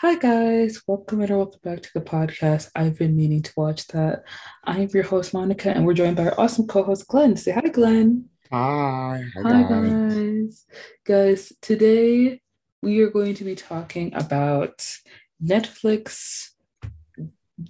Hi guys, welcome and welcome back to the podcast. I've been meaning to watch that. I am your host Monica, and we're joined by our awesome co-host Glenn. Say hi, Glenn. Hi, hi Hi guys. guys. Today we are going to be talking about Netflix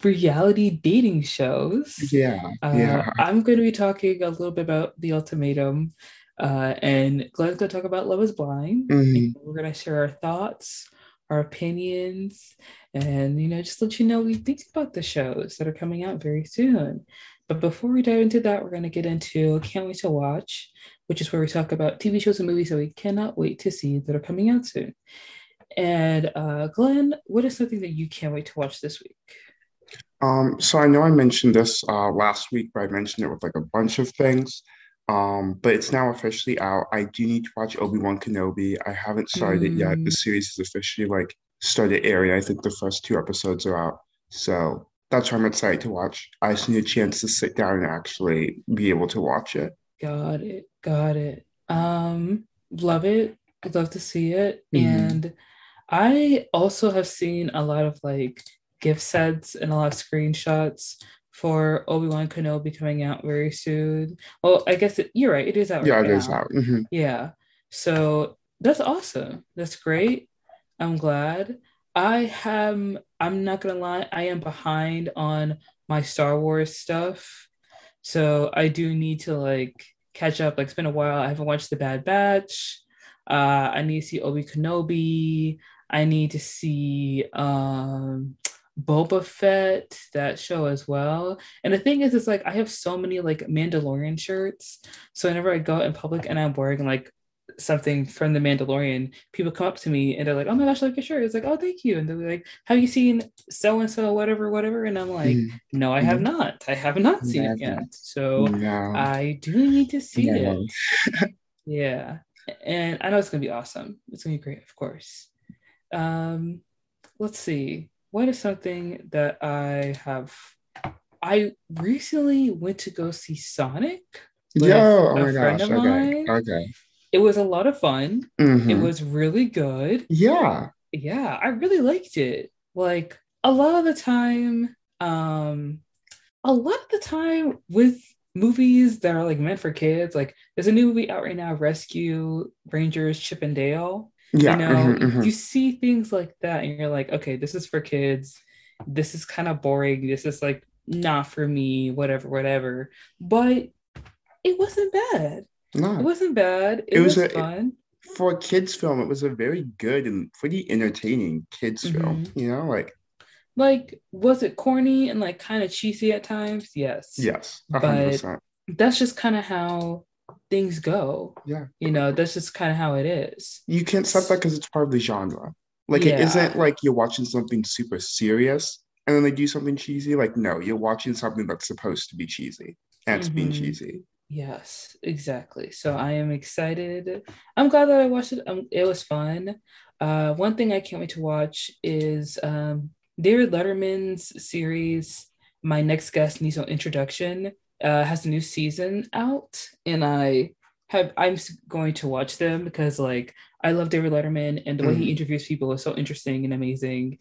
reality dating shows. Yeah, Uh, yeah. I'm going to be talking a little bit about The Ultimatum, uh, and Glenn's going to talk about Love is Blind. And hmm we're going to share our thoughts, our opinions, and, you know, just let you know what we think about the shows that are coming out very soon. But before we dive into that, we're going to get into Can't Wait to Watch, which is where we talk about TV shows and movies that we cannot wait to see that are coming out soon. And uh, Glenn, what is something that you can't wait to watch this week? Um, so I know I mentioned this uh last week, but I mentioned it with like a bunch of things. Um, but it's now officially out. I do need to watch Obi-Wan Kenobi. I haven't started it yet. The Mm, series is officially like started airing. I think the first two episodes are out. So that's why I'm excited to watch. I just need a chance to sit down and actually be able to watch it. got it, got it. Um, love it. I'd love to see it. hmm And I also have seen a lot of like gift sets and a lot of screenshots for Obi-Wan Kenobi coming out very soon. Well, I guess it, you're right, it is out right Yeah, it is out. hmm Yeah. So that's awesome. That's great. I'm glad. I am, I'm not gonna lie, I am behind on my Star Wars stuff. So I do need to like catch up. Like it's been a while. I haven't watched The Bad Batch. Uh, I need to see Obi Kenobi. I need to see um Boba Fett, that show as well. And the thing is, it's like I have so many like Mandalorian shirts. So whenever I go out in public and I'm wearing like something from the Mandalorian, people come up to me and they're like, "Oh my gosh, I like your shirt." It's like, "Oh, thank you." And they're like, "Have you seen so and so, whatever, whatever?" And I'm like, "No, I have hmm not. I have not seen it yet. So No. I do need to see it." Yeah, and I know it's gonna be awesome. It's gonna be great, of course. Um, let's see. What is something that I have? I recently went to go see Sonic Yeah. oh my gosh. Okay. mine. Okay. It was a lot of fun. It hmm was really good. Yeah. Yeah, I really liked it. Like a lot of the time, um, a lot of the time with movies that are like meant for kids, like there's a new movie out right now, Rescue Rangers Chip and Dale. You Yeah. know, hmm you, hmm you see things like that, and you're like, okay, this is for kids. This is kind of boring. This is like not for me, whatever, whatever. But it wasn't bad. No. It wasn't bad. It It was was a fun. for a kids film, it was a very good and pretty entertaining kids film. Mhm. You know, like Like, was it corny and like kind of cheesy at times? Yes. yes, a hundred But that's just kind of how things go. Yeah. You know, that's just kind of how it is. You can't stop that because it's part of the genre. Like it Yeah. isn't like you're watching something super serious and then they do something cheesy. Like, no, you're watching something that's supposed to be cheesy and it's being hmm cheesy. Yes, exactly. So I am excited. I'm glad that I watched it. Um, it was fun. Uh, one thing I can't wait to watch is um, David Letterman's series, My Next Guest Needs No Introduction, uh, has a new season out, and I have I'm going to watch them because like I love David Letterman and the way he Mhm. interviews people is so interesting and amazing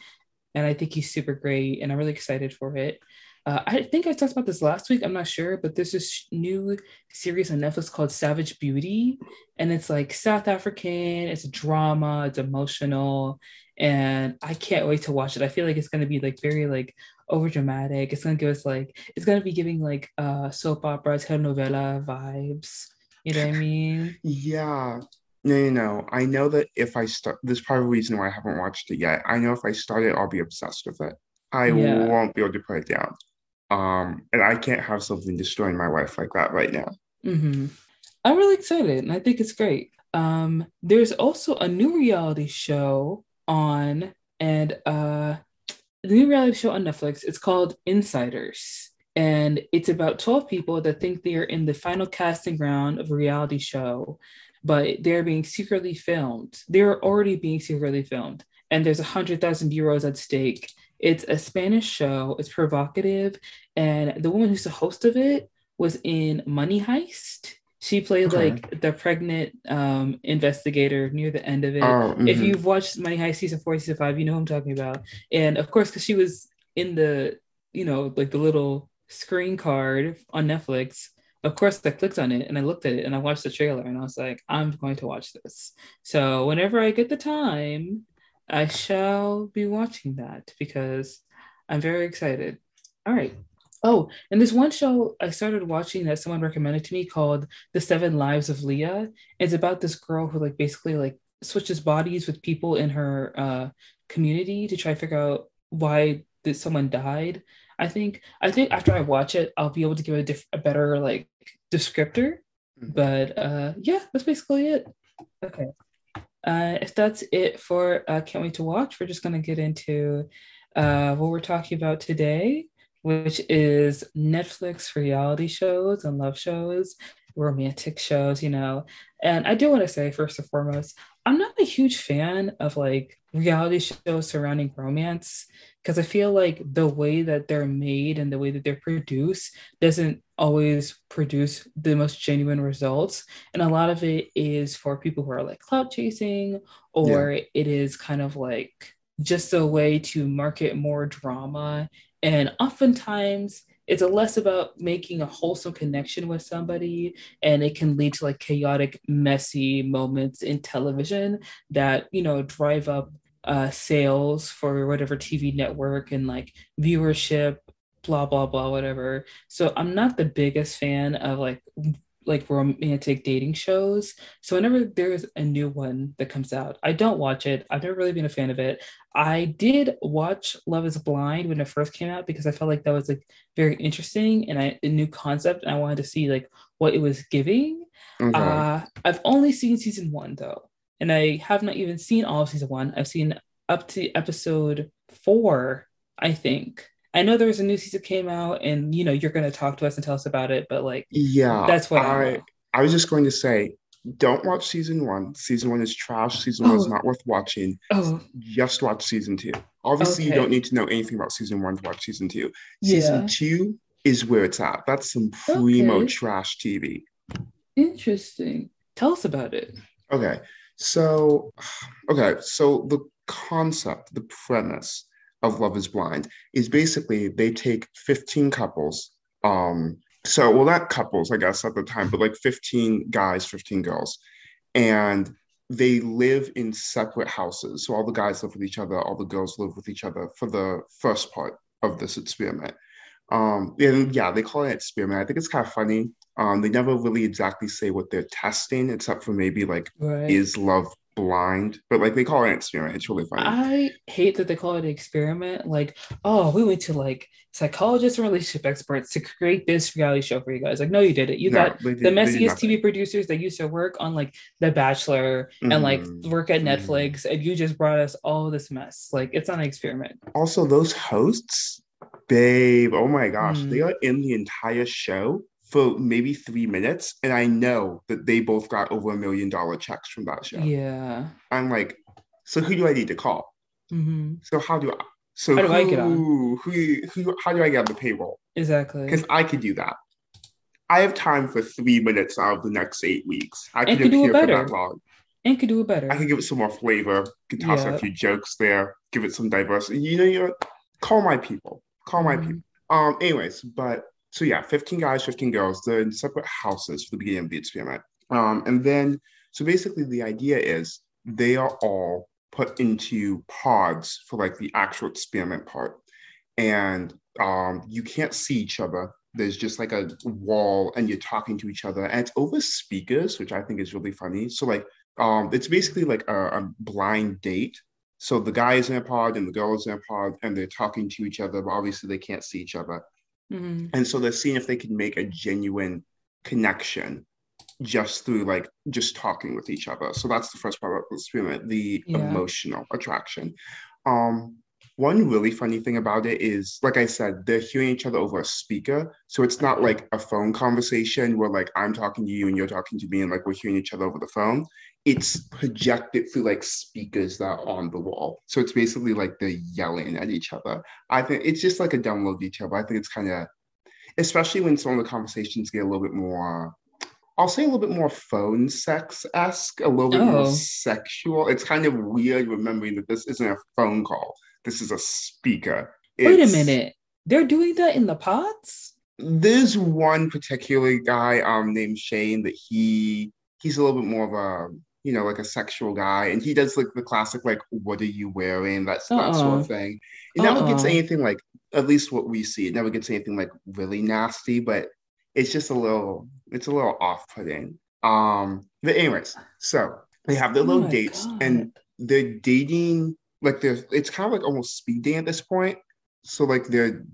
and I think he's super great, and I'm really excited for it. Uh, I think I talked about this last week. I'm not sure, but there's this new series on Netflix called Savage Beauty, and it's like South African. It's a drama. It's emotional, and I can't wait to watch it. I feel like it's gonna be like very like over dramatic. It's gonna give us like it's gonna be giving like uh soap opera, telenovela vibes. You know what I mean? Yeah. No, no, no. I know that if I start, there's probably a reason why I haven't watched it yet. I know if I start it, I'll be obsessed with it. I Yeah. won't be able to put it down. Um, and I can't have something destroying my life like that right now. hmm I'm really excited and I think it's great. Um, there's also a new reality show on and uh new reality show on Netflix. It's called Insiders. And it's about 12 people that think they are in the final casting round of a reality show, but they're being secretly filmed. They're already being secretly filmed, and there's a hundred thousand euros at stake. It's a Spanish show, it's provocative, and the woman who's the host of it was in Money Heist. She played okay. like the pregnant um, investigator near the end of it. Oh, mm-hmm. If you've watched Money Heist season four, season five, you know who I'm talking about. And of course, because she was in the, you know, like the little screen card on Netflix. Of course, I clicked on it and I looked at it and I watched the trailer and I was like, I'm going to watch this. So whenever I get the time, I shall be watching that because I'm very excited. All right. Oh, and there's one show I started watching that someone recommended to me called The Seven Lives of Lea. It's about this girl who like basically like switches bodies with people in her uh, community to try to figure out why did someone died. I think I think after I watch it, I'll be able to give a, diff- a better like descriptor. Mm-hmm. But uh, yeah, that's basically it. Okay. Uh, if that's it for uh, Can't Wait to Watch, we're just going to get into uh, what we're talking about today, which is Netflix reality shows and love shows, romantic shows, you know. And I do want to say, first and foremost, I'm not a huge fan of like reality shows surrounding romance because I feel like the way that they're made and the way that they're produced doesn't always produce the most genuine results. And a lot of it is for people who are like clout chasing, or yeah. it is kind of like just a way to market more drama. And oftentimes, it's a less about making a wholesome connection with somebody and it can lead to like chaotic messy moments in television that you know drive up uh, sales for whatever tv network and like viewership blah blah blah whatever. So i'm not the biggest fan of like like romantic dating shows. So whenever there's a new one that comes out, I don't watch it. I've never really been a fan of it. I did watch Love is Blind when it first came out because I felt like that was like very interesting and I, a new concept and I wanted to see like what it was giving. Okay. Uh, I've only seen season one though, and I have not even seen all of season one. I've seen up to episode four, I think. I know there was a new season that came out, and you know you're going to talk to us and tell us about it. But like, yeah, that's what I. I, I was just going to say, don't watch season one. Season one is trash. Season oh. one is not worth watching. Oh. Just watch season two. Obviously, okay. you don't need to know anything about season one to watch season two. Season yeah. two is where it's at. That's some primo okay. trash TV. Interesting. Tell us about it. Okay. So, okay. So the concept, the premise of Love is Blind is basically they take 15 couples. Um, so, well, not couples, I guess, at the time, but like 15 guys, 15 girls. And they live in separate houses. So all the guys live with each other, all the girls live with each other for the first part of this experiment. Um, and yeah, they call it an experiment. I think it's kind of funny. Um, they never really exactly say what they're testing, except for maybe like, right. is love blind, but like they call it an experiment. It's really funny. I hate that they call it an experiment. Like, oh, we went to like psychologists and relationship experts to create this reality show for you guys. Like, no, you did it. You no, got did, the messiest TV producers that used to work on like The Bachelor mm-hmm. and like mm-hmm. work at mm-hmm. Netflix, and you just brought us all this mess. Like, it's not an experiment. Also, those hosts, babe, oh my gosh, mm. they are in the entire show for maybe three minutes, and I know that they both got over a million dollar checks from that show. Yeah, I'm like, so who do I need to call? Mm-hmm. So how do I? So how do who, I get on? Who, who, how do I get on the payroll? Exactly. Because I could do that. I have time for three minutes out of the next eight weeks. I can do it better. For that long. And could do it better. I can give it some more flavor. Could toss yeah. a few jokes there. Give it some diversity. You know, you call my people. Call my mm-hmm. people. Um. Anyways, but so yeah, 15 guys, 15 girls. They're in separate houses for the beginning of the experiment. Um, and then, so basically the idea is they are all put into pods for like the actual experiment part. And um, you can't see each other. There's just like a wall and you're talking to each other. And it's over speakers, which I think is really funny. So like um, it's basically like a, a blind date. So the guy is in a pod and the girl is in a pod and they're talking to each other, but obviously they can't see each other. Mm-hmm. And so they're seeing if they can make a genuine connection just through like just talking with each other. So that's the first part of the experiment, the yeah. emotional attraction. Um, one really funny thing about it is, like I said, they're hearing each other over a speaker. So it's not like a phone conversation where like I'm talking to you and you're talking to me and like we're hearing each other over the phone. It's projected through like speakers that are on the wall. So it's basically like they're yelling at each other. I think it's just like a download detail, but I think it's kind of, especially when some of the conversations get a little bit more I'll say a little bit more phone sex esque, a little bit oh. more sexual. It's kind of weird remembering that this isn't a phone call. This is a speaker. It's, Wait a minute. They're doing that in the pods? There's one particular guy um named Shane that he he's a little bit more of a you know like a sexual guy and he does like the classic like what are you wearing that's that uh-uh. sort of thing. It uh-uh. never gets anything like at least what we see. It never gets anything like really nasty, but it's just a little it's a little off-putting. Um, but anyways, so they have their oh little dates God. and they're dating like they're it's kind of like almost speed dating at this point. So like they're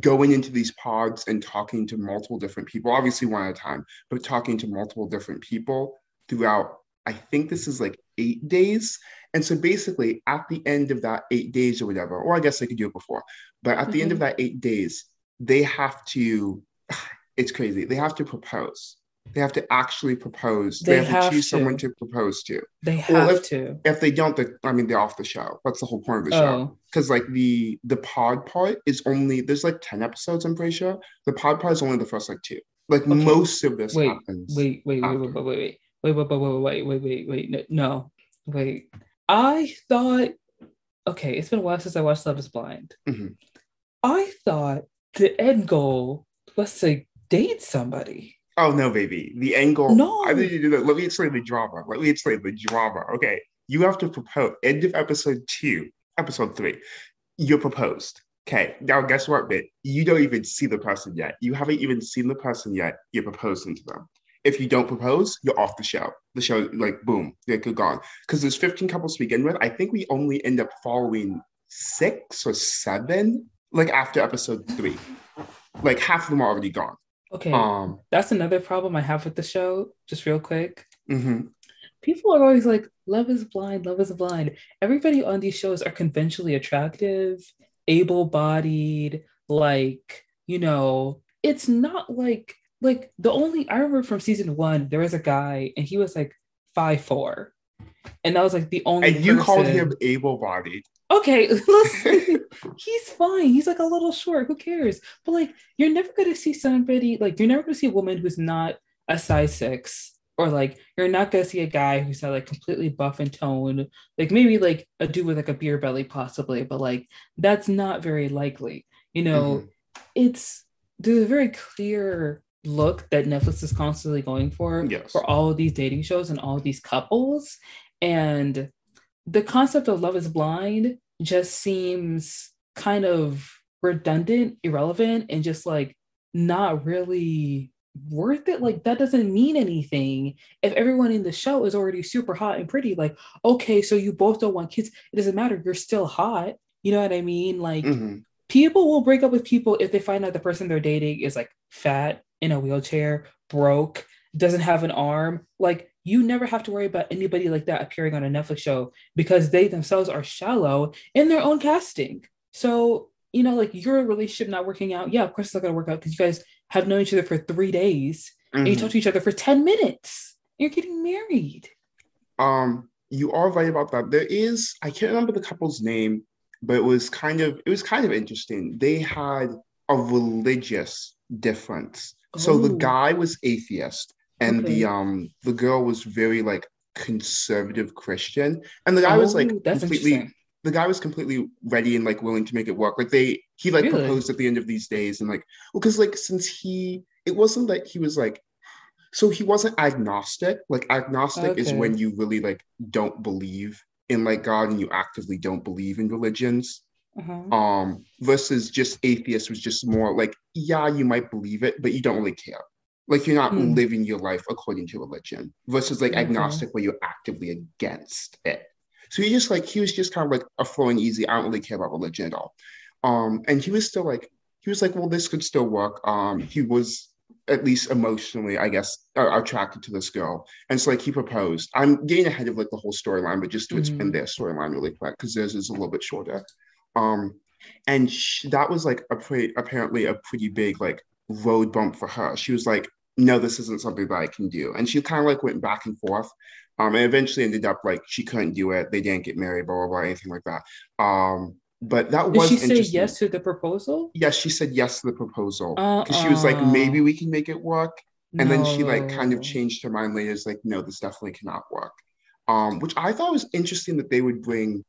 going into these pods and talking to multiple different people, obviously one at a time, but talking to multiple different people throughout. I think this is like eight days. And so basically, at the end of that eight days or whatever, or I guess they could do it before, but at mm-hmm. the end of mm-hmm. that eight days, they have to, it's crazy, they have to propose. They have to actually propose. They, they have, have, to choose to. someone to propose to. They have if, to. If they don't, they, I mean, they're off the show. That's the whole point of the show. Because oh. like the the pod part is only there's like ten episodes. I'm pretty sure the pod part is only the first like two. Like okay. most of this wait, happens. Wait, wait, wait, wait, wait, wait, wait, wait, wait, wait, wait, wait, wait, wait, no, wait. I thought, okay, it's been a while since I watched Love Is Blind. Mm-hmm. I thought the end goal was to date somebody. Oh no, baby. The angle. No. I need to do that. Let me explain the drama. Let me explain the drama. Okay. You have to propose. End of episode two, episode three. You're proposed. Okay. Now guess what, bit? You don't even see the person yet. You haven't even seen the person yet. You're proposing to them. If you don't propose, you're off the show. The show, like, boom, they're gone. Because there's 15 couples to begin with. I think we only end up following six or seven, like after episode three. Like half of them are already gone. Okay. Um, that's another problem I have with the show, just real quick. Mm-hmm. People are always like, love is blind, love is blind. Everybody on these shows are conventionally attractive, able bodied, like, you know, it's not like, like the only, I remember from season one, there was a guy and he was like five four, And that was like the only. And you person... called him able bodied okay, listen, he's fine. He's like a little short. Who cares? But like, you're never gonna see somebody like you're never gonna see a woman who's not a size six, or like you're not gonna see a guy who's not like completely buff and toned. Like maybe like a dude with like a beer belly, possibly, but like that's not very likely. You know, mm-hmm. it's there's a very clear look that Netflix is constantly going for yes. for all of these dating shows and all of these couples. And the concept of love is blind just seems kind of redundant, irrelevant, and just like not really worth it. Like that doesn't mean anything if everyone in the show is already super hot and pretty. Like, okay, so you both don't want kids. It doesn't matter. You're still hot. You know what I mean? Like mm-hmm. people will break up with people if they find out the person they're dating is like fat in a wheelchair, broke, doesn't have an arm. Like you never have to worry about anybody like that appearing on a Netflix show because they themselves are shallow in their own casting. So, you know, like your relationship not working out, yeah, of course it's not gonna work out because you guys have known each other for three days mm-hmm. and you talk mm-hmm. to each other for 10 minutes. You're getting married. Um, you are right about that. There is, I can't remember the couple's name, but it was kind of it was kind of interesting. They had a religious difference. So the guy was atheist and okay. the um the girl was very like conservative Christian, and the guy oh, was like completely the guy was completely ready and like willing to make it work. Like they he like really? proposed at the end of these days and like well because like since he it wasn't that he was like so he wasn't agnostic. Like agnostic okay. is when you really like don't believe in like God and you actively don't believe in religions. Uh-huh. Um versus just atheist was just more like yeah you might believe it but you don't really care like you're not mm. living your life according to religion versus like agnostic where you're actively against it. So he just like he was just kind of like a flowing easy. I don't really care about religion at all. Um, and he was still like he was like, well, this could still work. Um, he was at least emotionally, I guess, uh, attracted to this girl, and so like he proposed. I'm getting ahead of like the whole storyline, but just to mm-hmm. explain their storyline really quick because theirs is a little bit shorter. Um, and she, that was like a pretty apparently a pretty big like road bump for her. She was like, no, this isn't something that I can do. And she kind of like went back and forth. Um, and eventually ended up like she couldn't do it. They didn't get married, blah blah blah, anything like that. Um, but that Did was she say yes to the proposal? Yes, she said yes to the proposal because uh-uh. she was like, maybe we can make it work. And no. then she like kind of changed her mind later. It's like, no, this definitely cannot work. Um, which I thought was interesting that they would bring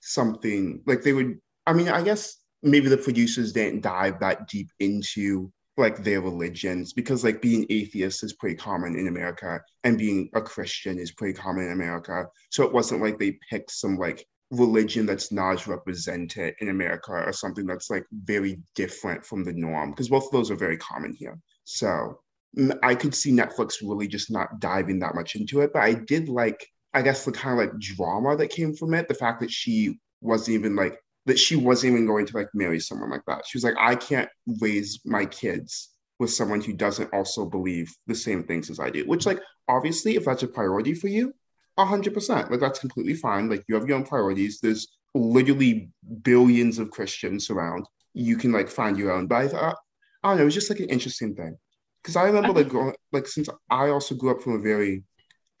something like they would. I mean, I guess maybe the producers didn't dive that deep into like their religions because like being atheist is pretty common in America and being a Christian is pretty common in America. So it wasn't like they picked some like religion that's not represented in America or something that's like very different from the norm because both of those are very common here. So mm, I could see Netflix really just not diving that much into it, but I did like I guess the kind of like drama that came from it, the fact that she wasn't even like that she wasn't even going to like marry someone like that. She was like, I can't raise my kids with someone who doesn't also believe the same things as I do. Which, like, obviously, if that's a priority for you, hundred percent, like that's completely fine. Like you have your own priorities. There's literally billions of Christians around. You can like find your own. But I thought, I don't know, it was just like an interesting thing because I remember like growing, like since I also grew up from a very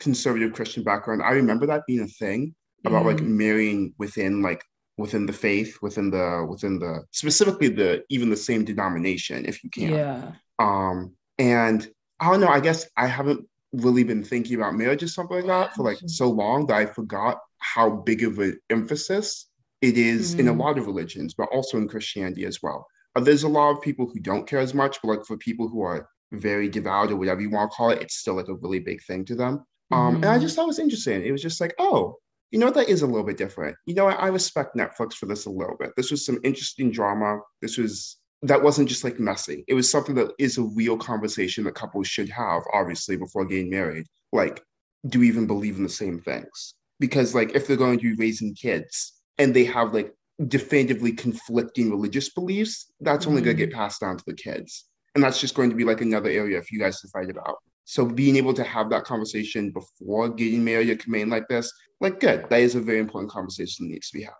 conservative Christian background, I remember that being a thing about mm. like marrying within like within the faith, within the within the specifically the even the same denomination, if you can. Yeah. Um, and I don't know. I guess I haven't really been thinking about marriage or something like that for like so long that I forgot how big of an emphasis it is mm. in a mm. lot of religions, but also in Christianity as well. Uh, there's a lot of people who don't care as much, but like for people who are very devout or whatever you want to call it, it's still like a really big thing to them. Um, and I mm-hmm. just thought it was interesting. It was just like, oh, you know, that is a little bit different. You know, I, I respect Netflix for this a little bit. This was some interesting drama. This was that wasn't just like messy. It was something that is a real conversation that couples should have, obviously, before getting married. Like, do we even believe in the same things? Because like if they're going to be raising kids and they have like definitively conflicting religious beliefs, that's only mm-hmm. going to get passed down to the kids. And that's just going to be like another area if you guys to fight about. So being able to have that conversation before getting married or committing like this, like good, that is a very important conversation that needs to be had.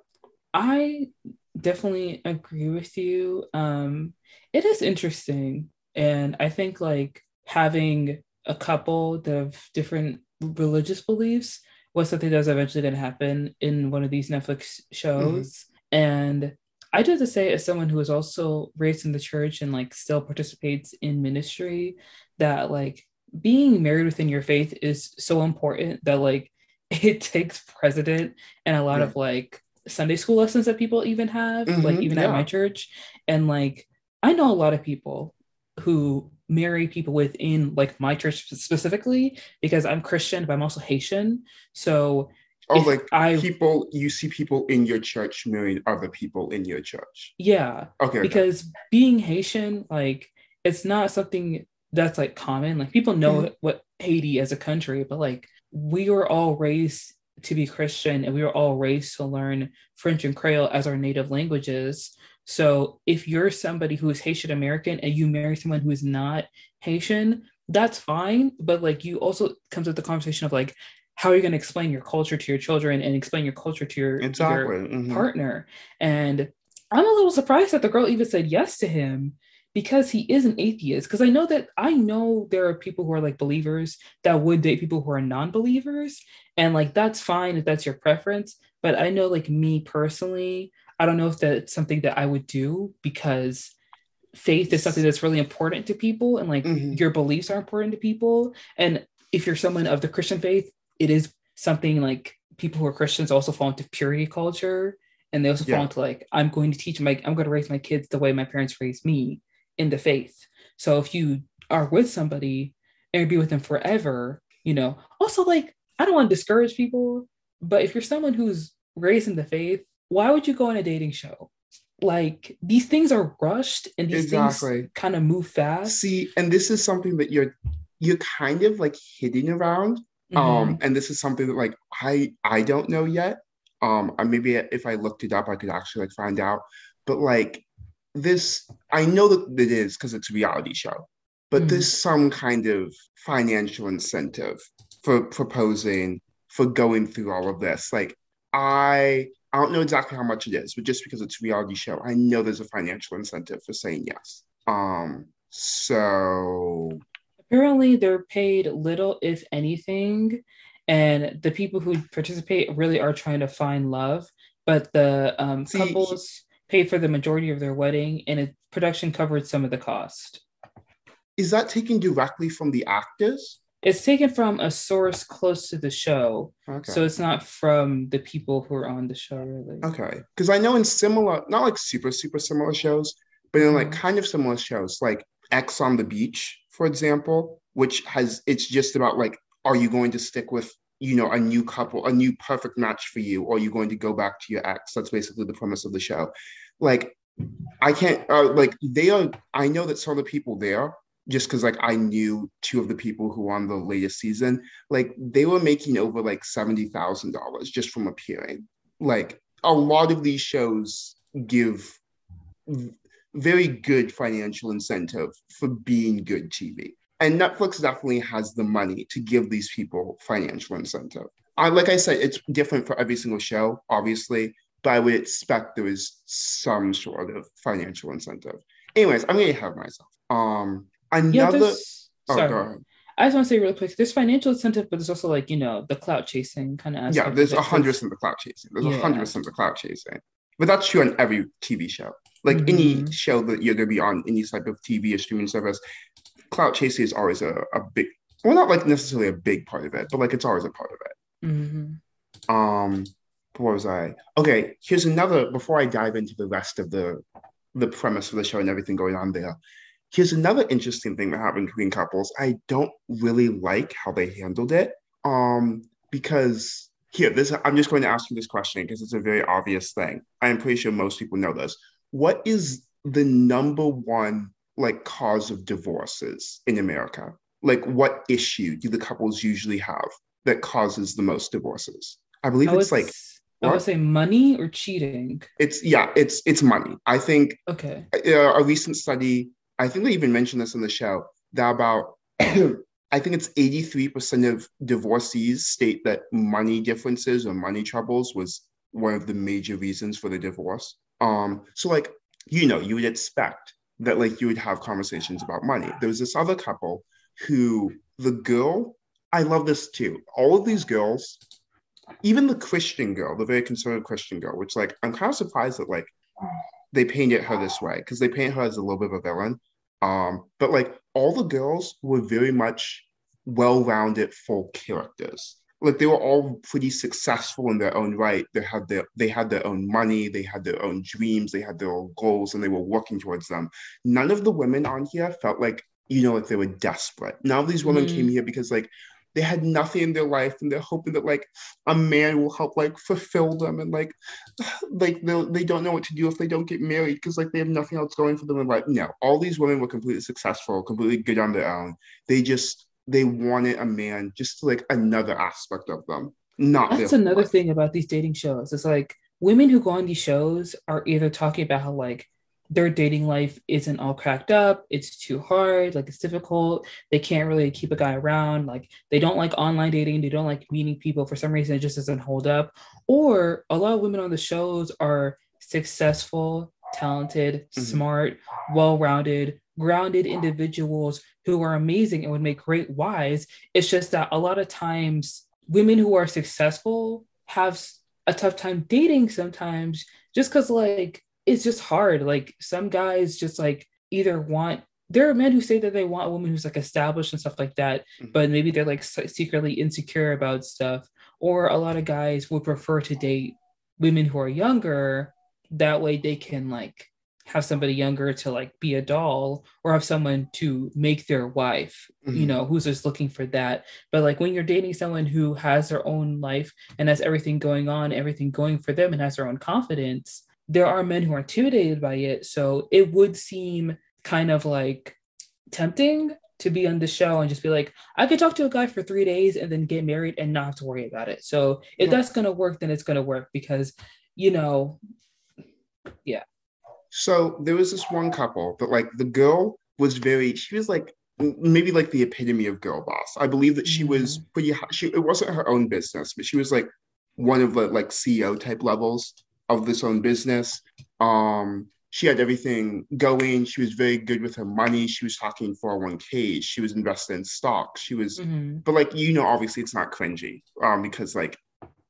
I definitely agree with you. Um, it is interesting. And I think like having a couple of different religious beliefs was something that was eventually going to happen in one of these Netflix shows. Mm-hmm. And I do have to say, as someone who is also raised in the church and like still participates in ministry, that like being married within your faith is so important that like it takes precedent and a lot yeah. of like Sunday school lessons that people even have, mm-hmm, like even yeah. at my church. And like I know a lot of people who marry people within like my church specifically because I'm Christian, but I'm also Haitian. So Oh, like I, people, you see people in your church marrying other people in your church. Yeah. Okay. Because okay. being Haitian, like, it's not something that's like common. Like people know mm-hmm. what Haiti as a country, but like we were all raised to be Christian and we were all raised to learn French and Creole as our native languages. So if you're somebody who is Haitian American and you marry someone who is not Haitian, that's fine. But like you also comes with the conversation of like, how are you going to explain your culture to your children and explain your culture to your, exactly. your mm-hmm. partner? And I'm a little surprised that the girl even said yes to him because he is an atheist. Because I know that I know there are people who are like believers that would date people who are non-believers, and like that's fine if that's your preference. But I know like me personally, I don't know if that's something that I would do because faith is something that's really important to people, and like mm-hmm. your beliefs are important to people. And if you're someone of the Christian faith, it is something like people who are Christians also fall into purity culture and they also yeah. fall into like i'm going to teach my i'm going to raise my kids the way my parents raised me in the faith. So if you are with somebody and be with them forever, you know, also like I don't want to discourage people, but if you're someone who's raised in the faith, why would you go on a dating show? Like these things are rushed and these exactly. things kind of move fast. See, and this is something that you're you're kind of like hitting around. Mm-hmm. Um, and this is something that like I I don't know yet. Um, maybe if I looked it up, I could actually like find out. But like this i know that it is because it's a reality show but mm. there's some kind of financial incentive for proposing for going through all of this. Like i i don't know exactly how much it is but just because it's a reality show i know there's a financial incentive for saying yes. Um so. Apparently they're paid little if anything and the people who participate really are trying to find love but the um, See, couples paid for the majority of their wedding, and its production covered some of the cost. is that taken directly from the actors? It's taken from a source close to the show. Okay. So it's not from the people who are on the show, really. Okay. Because I know in similar, not like super, super similar shows, but in like mm-hmm. kind of similar shows, like Ex on the Beach, for example, which has, it's just about like, are you going to stick with, you know, a new couple, a new perfect match for you, or are you going to go back to your ex? That's basically the premise of the show. Like, I can't, uh, like, they are, I know that some of the people there just because like I knew two of the people who were on the latest season, like they were making over like seventy thousand dollars just from appearing. Like a lot of these shows give very good financial incentive for being good TV. And Netflix definitely has the money to give these people financial incentive. I like I said, it's different for every single show, obviously, but I would expect there is some sort of financial incentive. Anyways, I'm gonna have myself. Um, Another. Yeah, oh, sorry. I just want to say really quick. There's financial incentive, but there's also like you know the clout chasing kind of. Yeah, there's a hundred percent the clout chasing. There's a hundred percent the clout chasing, but that's true on every TV show. Like mm-hmm. any show that you're gonna be on, any type of TV or streaming service, clout chasing is always a, a big. Well, not like necessarily a big part of it, but like it's always a part of it. Mm-hmm. Um, what was I? Okay, here's another. Before I dive into the rest of the the premise of the show and everything going on there, Here's another interesting thing that happened between couples. I don't really like how they handled it. Um, because here, this I'm just going to ask you this question because it's a very obvious thing. I'm pretty sure most people know this. What is the number one like cause of divorces in America? Like what issue do the couples usually have that causes the most divorces? I believe oh, it's, it's like I would say money or cheating. It's yeah, it's it's money. I think okay. Uh, a recent study I think they even mentioned this in the show that about I think it's 83% of divorcees state that money differences or money troubles was one of the major reasons for the divorce. Um, so like, you know, you would expect that like you would have conversations about money. There was this other couple who the girl, I love this too. All of these girls, even the Christian girl, the very conservative Christian girl, which like I'm kind of surprised that like they painted her this way because they paint her as a little bit of a villain. Um, but like all the girls were very much well-rounded full characters. Like they were all pretty successful in their own right. They had their they had their own money, they had their own dreams, they had their own goals, and they were working towards them. None of the women on here felt like you know like they were desperate. None of these women mm. came here because like they had nothing in their life and they're hoping that like a man will help like fulfill them and like like they they don't know what to do if they don't get married because like they have nothing else going for them in life. No, all these women were completely successful, completely good on their own. They just they wanted a man, just like another aspect of them. Not that's another life. thing about these dating shows. It's like women who go on these shows are either talking about how like their dating life isn't all cracked up. It's too hard. Like it's difficult. They can't really keep a guy around. Like they don't like online dating. They don't like meeting people. For some reason, it just doesn't hold up. Or a lot of women on the shows are successful, talented, mm-hmm. smart, well rounded, grounded individuals who are amazing and would make great wives. It's just that a lot of times women who are successful have a tough time dating sometimes just because, like, it's just hard. Like some guys just like either want there are men who say that they want a woman who's like established and stuff like that, mm-hmm. but maybe they're like secretly insecure about stuff. Or a lot of guys would prefer to date women who are younger. That way they can like have somebody younger to like be a doll or have someone to make their wife, mm-hmm. you know, who's just looking for that. But like when you're dating someone who has their own life and has everything going on, everything going for them and has their own confidence, there are men who are intimidated by it. So it would seem kind of like tempting to be on the show and just be like, I could talk to a guy for three days and then get married and not have to worry about it. So if yeah. that's gonna work, then it's gonna work because you know, yeah. So there was this one couple that like the girl was very she was like maybe like the epitome of girl boss. I believe that she mm-hmm. was pretty she it wasn't her own business, but she was like one of the like CEO type levels of this own business. Um, she had everything going. She was very good with her money. She was talking 401k. She was invested in stocks. She was, mm-hmm. but like, you know, obviously it's not cringy um, because like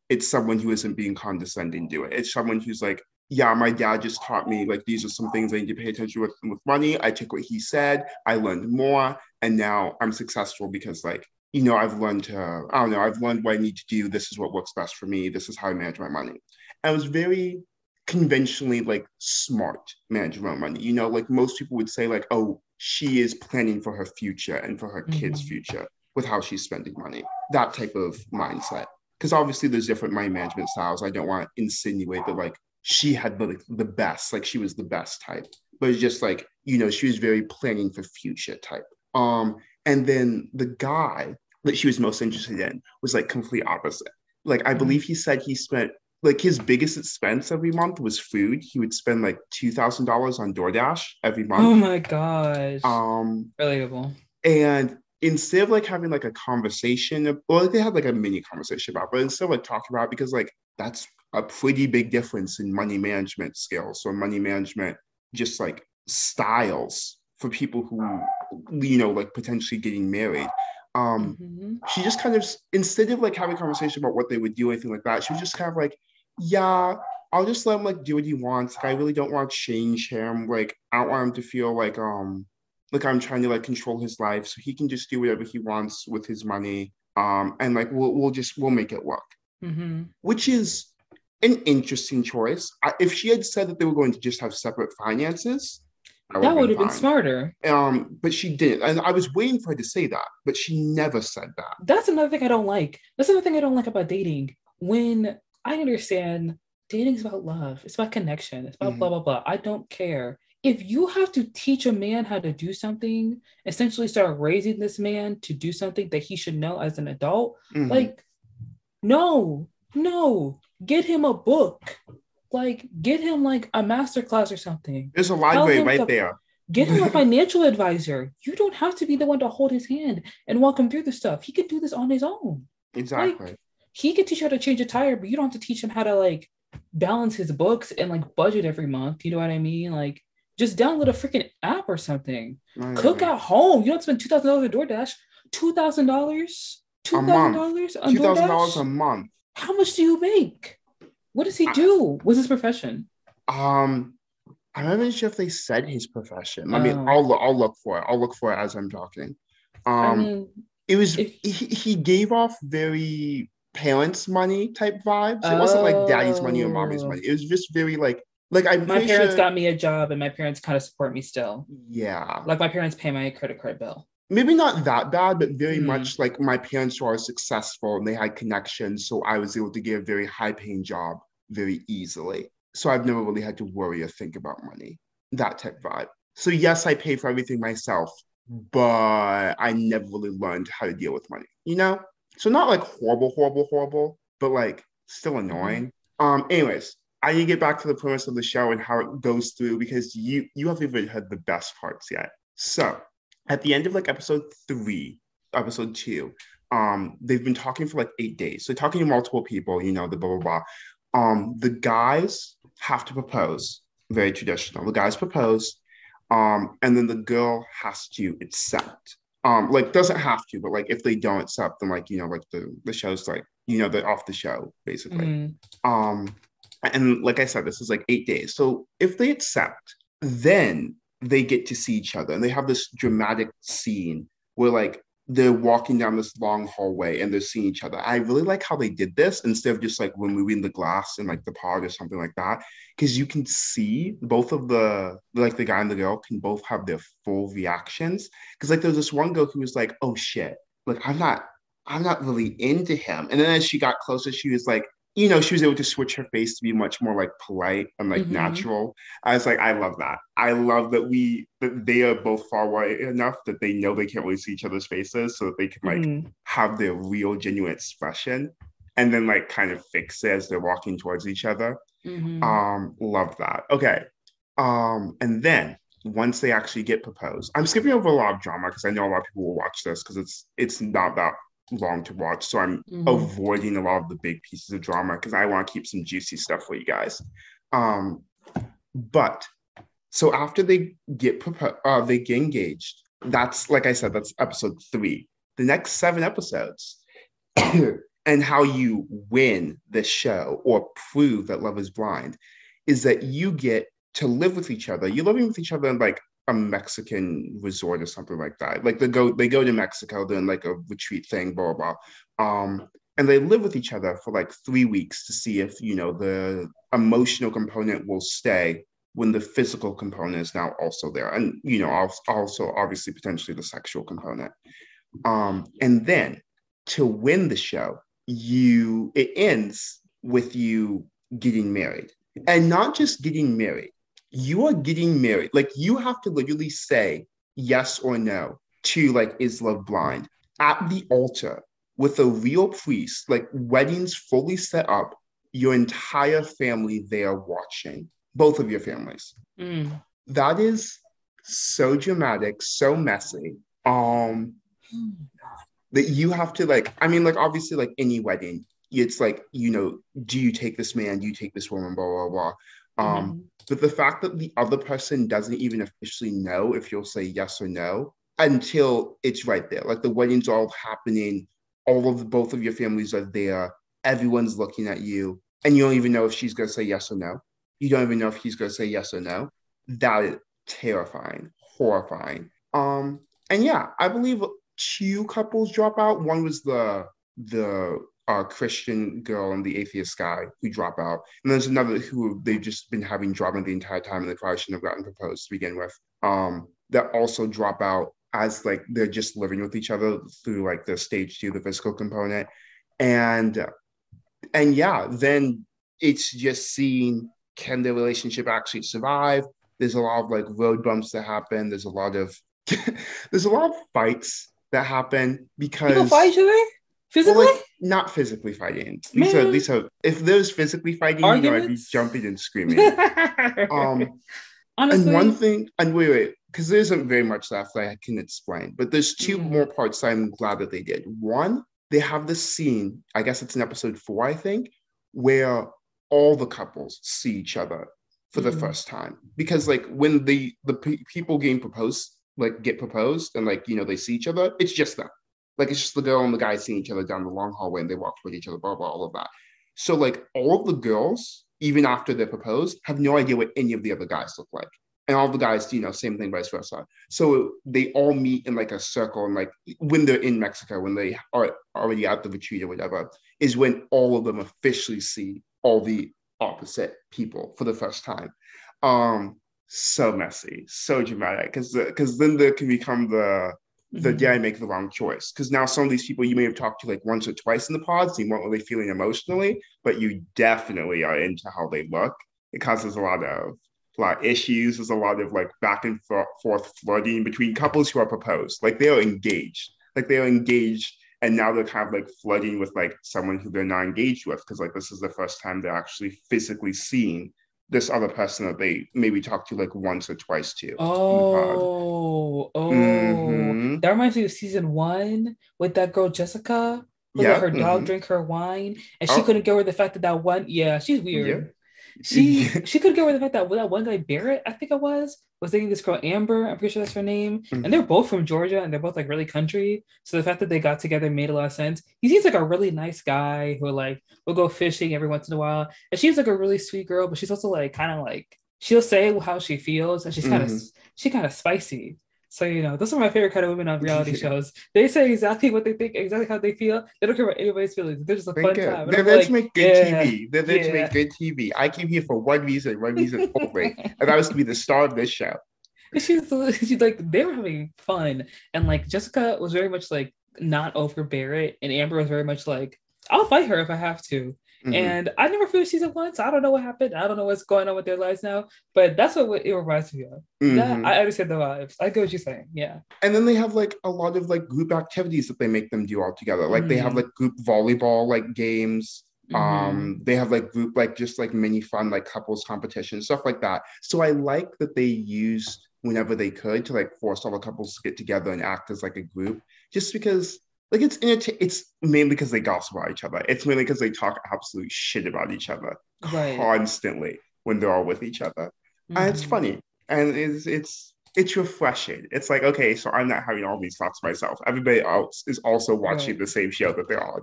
it's someone who isn't being condescending to it. It's someone who's like yeah, my dad just taught me like these are some things I need to pay attention with with money. I took what he said, I learned more, and now I'm successful because like you know I've learned to I don't know I've learned what I need to do. This is what works best for me. This is how I manage my money. And I was very conventionally like smart managing my money. You know, like most people would say like, oh, she is planning for her future and for her mm-hmm. kids' future with how she's spending money. That type of mindset. Because obviously there's different money management styles. I don't want to insinuate that like she had the, the best, like she was the best type. But it's just like, you know, she was very planning for future type. Um, and then the guy that she was most interested in was like complete opposite. Like I mm-hmm. believe he said he spent like his biggest expense every month was food. He would spend like two thousand dollars on DoorDash every month. Oh my gosh. Um relatable. And instead of like having like a conversation, well, they had like a mini conversation about, but instead of like talking about because like that's a pretty big difference in money management skills or money management just like styles for people who you know like potentially getting married um mm-hmm. she just kind of instead of like having a conversation about what they would do anything like that she was just kind of like yeah i'll just let him like do what he wants like, i really don't want to change him like i don't want him to feel like um like i'm trying to like control his life so he can just do whatever he wants with his money um and like we'll, we'll just we'll make it work mm-hmm. which is an interesting choice. I, if she had said that they were going to just have separate finances, that would have been, been smarter. Um, but she didn't, and I was waiting for her to say that, but she never said that. That's another thing I don't like. That's another thing I don't like about dating. When I understand dating is about love, it's about connection, it's about mm-hmm. blah blah blah. I don't care if you have to teach a man how to do something, essentially start raising this man to do something that he should know as an adult. Mm-hmm. Like, no, no, get him a book. Like, get him like a master class or something. There's a library right to, there. Get him a financial advisor. You don't have to be the one to hold his hand and walk him through the stuff. He could do this on his own. Exactly. Like, he could teach you how to change a tire, but you don't have to teach him how to like balance his books and like budget every month. You know what I mean? Like, just download a freaking app or something. Cook at home. You don't spend two thousand dollars on DoorDash. Two thousand dollars. Two thousand dollars Two thousand dollars a month. How much do you make? What does he do? What's his profession? Um, I'm not even sure if they said his profession. I mean, oh. I'll I'll look for it. I'll look for it as I'm talking. Um, I mean, it was if, he, he gave off very parents' money type vibes. It oh. wasn't like daddy's money or mommy's money. It was just very like like I'm my parents sure... got me a job and my parents kind of support me still. Yeah, like my parents pay my credit card bill maybe not that bad, but very mm. much like my parents were successful and they had connections. So I was able to get a very high paying job very easily. So I've never really had to worry or think about money, that type vibe. So yes, I pay for everything myself, but I never really learned how to deal with money, you know? So not like horrible, horrible, horrible, but like still mm-hmm. annoying. Um, anyways, I need to get back to the premise of the show and how it goes through because you you haven't even heard the best parts yet. So at the end of like episode three, episode two, um, they've been talking for like eight days. So talking to multiple people, you know, the blah blah blah. Um, the guys have to propose, very traditional. The guys propose, um, and then the girl has to accept. Um, like doesn't have to, but like if they don't accept, then like you know, like the the show's like you know they're off the show basically. Mm-hmm. Um, and like I said, this is like eight days. So if they accept, then they get to see each other and they have this dramatic scene where like they're walking down this long hallway and they're seeing each other. I really like how they did this instead of just like removing the glass in like the pod or something like that. Cause you can see both of the like the guy and the girl can both have their full reactions. Cause like there's this one girl who was like, oh shit, like I'm not I'm not really into him. And then as she got closer, she was like, you know, she was able to switch her face to be much more like polite and like mm-hmm. natural. I was like, I love that. I love that we that they are both far away enough that they know they can't really see each other's faces, so that they can like mm-hmm. have their real, genuine expression, and then like kind of fix it as they're walking towards each other. Mm-hmm. Um, love that. Okay, um, and then once they actually get proposed, I'm skipping over a lot of drama because I know a lot of people will watch this because it's it's not that long to watch. So I'm mm-hmm. avoiding a lot of the big pieces of drama because I want to keep some juicy stuff for you guys. Um, but so after they get uh, they get engaged, that's like I said, that's episode three. The next seven episodes and how you win the show or prove that love is blind is that you get to live with each other. You're living with each other in like a Mexican resort or something like that. Like they go they go to Mexico doing like a retreat thing, blah blah. blah. Um, and they live with each other for like three weeks to see if you know the emotional component will stay when the physical component is now also there and you know also obviously potentially the sexual component um and then to win the show you it ends with you getting married and not just getting married you are getting married like you have to literally say yes or no to like is love blind at the altar with a real priest like weddings fully set up your entire family there watching both of your families. Mm. That is so dramatic, so messy. Um, that you have to like. I mean, like obviously, like any wedding, it's like you know, do you take this man? Do you take this woman? Blah blah blah. Um, mm-hmm. But the fact that the other person doesn't even officially know if you'll say yes or no until it's right there, like the wedding's all happening, all of both of your families are there, everyone's looking at you, and you don't even know if she's gonna say yes or no you don't even know if he's to say yes or no. That is terrifying, horrifying. Um, and yeah, I believe two couples drop out. One was the the uh, Christian girl and the atheist guy who drop out, and there's another who they've just been having drama the entire time, and they probably shouldn't have gotten proposed to begin with. Um, that also drop out as like they're just living with each other through like the stage two, the physical component, and and yeah, then it's just seeing can the relationship actually survive? There's a lot of like road bumps that happen. There's a lot of there's a lot of fights that happen because people fight each other physically. Well, like, not physically fighting. These Man. are these are if there's physically fighting, you know, I'd be jumping and screaming. um, Honestly, and one thing, and wait, wait, because there isn't very much left that I can explain, but there's 2 mm. more parts I'm glad that they did. One, they have this scene, I guess it's in episode four, I think, where all the couples see each other for the mm-hmm. first time because like when the the pe- people getting proposed like get proposed and like you know they see each other it's just them like it's just the girl and the guy seeing each other down the long hallway and they walk toward each other blah blah all of that. So like all of the girls even after they're proposed have no idea what any of the other guys look like. And all the guys you know same thing vice versa. So they all meet in like a circle and like when they're in mexico when they are already at the retreat or whatever is when all of them officially see all the opposite people for the first time. Um, so messy, so dramatic, because because then there can become the the mm-hmm. did I make the wrong choice? Because now some of these people you may have talked to like once or twice in the pods, you weren't really feeling emotionally, but you definitely are into how they look. It causes a lot of a lot of issues. There's a lot of like back and forth flirting between couples who are proposed. Like they are engaged. Like they are engaged and now they're kind of like flooding with like someone who they're not engaged with because like this is the first time they're actually physically seeing this other person that they maybe talked to like once or twice to. Oh, oh, mm-hmm. that reminds me of season one with that girl Jessica. Who yeah, let her dog mm-hmm. drink her wine, and she oh. couldn't get over the fact that that one. Yeah, she's weird. She she could get with the fact that that one guy Barnett, I think it was, was dating this girl Amber. I'm pretty sure that's her name. Mm-hmm. And they're both from Georgia and they're both like really country. So the fact that they got together made a lot of sense. He seems like a really nice guy who like will go fishing every once in a while. And she's like a really sweet girl, but she's also like kind of like she'll say how she feels and she's kind of mm-hmm. she kind of spicy. So you know, those are my favorite kind of women on reality shows. They say exactly what they think, exactly how they feel. They don't care about anybody's feelings. They're just a fun time. They're there to make good yeah, TV. They're there yeah. to make good TV. I came here for one reason, one reason only, and that was to be the star of this show. She's, she's like they were having fun, and like Jessica was very much like not over Barnett, and Amber was very much like I'll fight her if I have to. Mm-hmm. And I never finished season one, so I don't know what happened. I don't know what's going on with their lives now, but that's what it reminds me of. Mm-hmm. That, I understand the vibes. I get what you're saying. Yeah. And then they have like a lot of like group activities that they make them do all together. Like mm-hmm. they have mm-hmm. like group volleyball like games. Um, mm-hmm. they have like group like just like mini fun like couples competition stuff like that. So I like that they used whenever they could to like force all the couples to get together and act as like a group, just because like it's it's mainly because they gossip about each other. It's mainly because they talk absolute shit about each other right. constantly when they're all with each other, mm-hmm. and it's mm-hmm. funny and it's it's it's refreshing. It's like okay, so I'm not having all these thoughts myself. Everybody else is also watching right. the same show that they're on.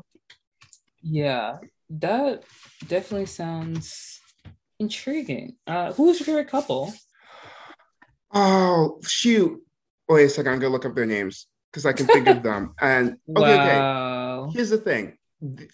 Yeah, that definitely sounds Intriguing. Uh, who's your favorite couple? Oh shoot! Wait a second. I'm gonna look up their names because I can think of them. And okay, wow. okay. Here's the thing.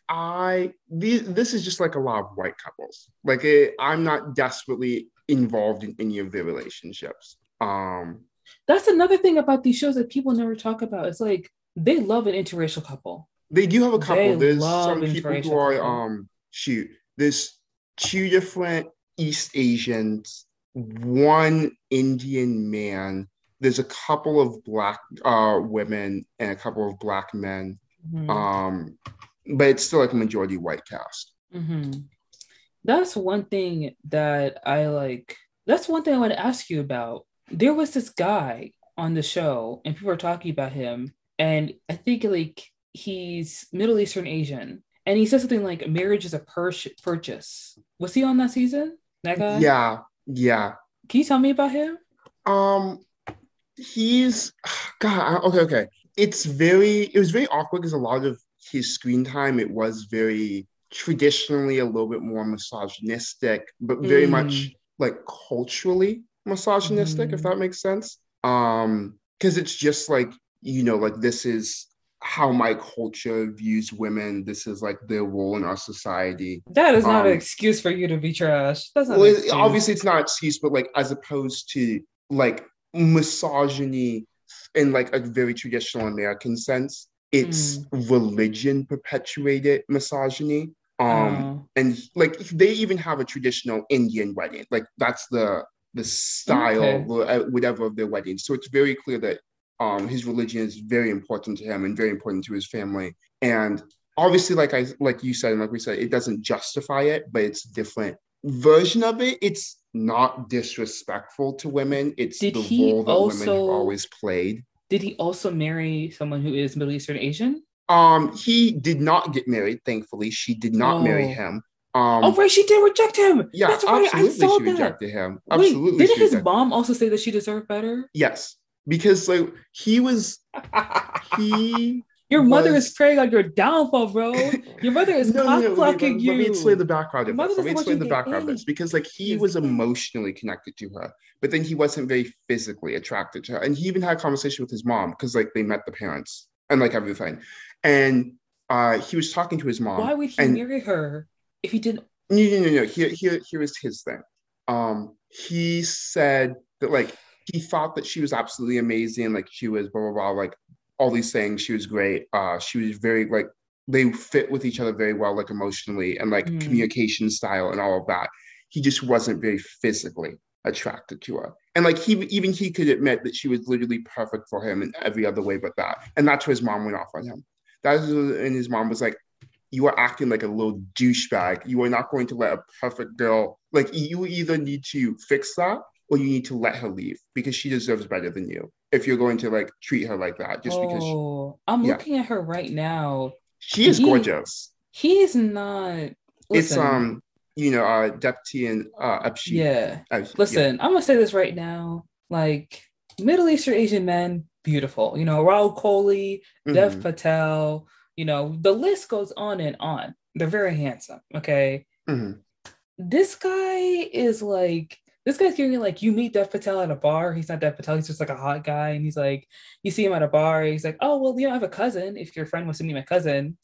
I these this is just like a lot of white couples. Like it, I'm not desperately involved in any of their relationships. Um, that's another thing about these shows that people never talk about. It's like they love an interracial couple. They do have a couple. They there's some people who are couple. um shoot. There's two different East Asians, one Indian man. There's a couple of black uh, women and a couple of black men. Mm-hmm. Um, but it's still like a majority white cast. Mm-hmm. That's one thing that I like. That's one thing I want to ask you about. There was this guy on the show, and people are talking about him, and I think like he's Middle Eastern Asian, and he said something like "marriage is a pur- purchase." Was he on that season? That guy? Yeah, yeah. Can you tell me about him? Um, he's God. Okay, okay. It's very. It was very awkward because a lot of his screen time it was very traditionally a little bit more misogynistic, but very mm. much like culturally misogynistic, mm. if that makes sense. Um, because it's just like you know, like this is how my culture views women. This is like their role in our society. That is not um, an excuse for you to be trash. That's not well, obviously it's not an excuse, but like as opposed to like misogyny in like a very traditional American sense, it's mm. religion perpetuated misogyny. Um, oh. and like they even have a traditional Indian wedding. Like that's the the style, okay. Uh, whatever of their wedding. So it's very clear that um, his religion is very important to him and very important to his family. And obviously, like I like you said, and like we said, it doesn't justify it, but it's different version of it. It's not disrespectful to women. It's Did the role that also, women have always played. Did he also marry someone who is Middle Eastern Asian? Um, he did not get married. Thankfully, she did not oh. marry him. Um, oh, right, she did reject him. Yeah, That's right. absolutely, I saw she that. rejected him. Absolutely, Wait, didn't his mom also say that she deserved better? Yes, because like he was he your mother is praying on your downfall, bro. Your mother is no, no, no, you. Let me explain the background of this. Let me explain the background of this because like he was emotionally connected to her, but then he wasn't very physically attracted to her. And he even had a conversation with his mom because like they met the parents and like everything. And uh he was talking to his mom. Why would he and... marry her if he didn't? No, no, no, no. Here, here, here is his thing. Um, he said that like he thought that she was absolutely amazing, like she was blah blah blah, like all these things. She was great. Uh, she was very like they fit with each other very well, like emotionally and like mm. communication style and all of that. He just wasn't very physically attracted to her. And like he even he could admit that she was literally perfect for him in every other way but that. And that's where his mom went off on him. That was and his mom was like, You are acting like a little douchebag. You are not going to let a perfect girl like you either need to fix that or you need to let her leave because she deserves better than you if you're going to like treat her like that just oh, because she, oh, i'm yeah. looking at her right now. She is he, gorgeous. he's not listen, it's um you know uh Deepti and uh yeah. Uh, listen yeah. i'm gonna say this right now. Like middle eastern asian men beautiful. You know Rahul Kohli, mm-hmm. dev patel you know the list goes on and on. They're very handsome okay? Mm-hmm. this guy is like this guy's giving me like you meet Dev Patel at a bar. He's not Dev Patel. He's just like a hot guy, and he's like you see him at a bar. He's like, oh well, you know, I have a cousin. If your friend wants to meet my cousin,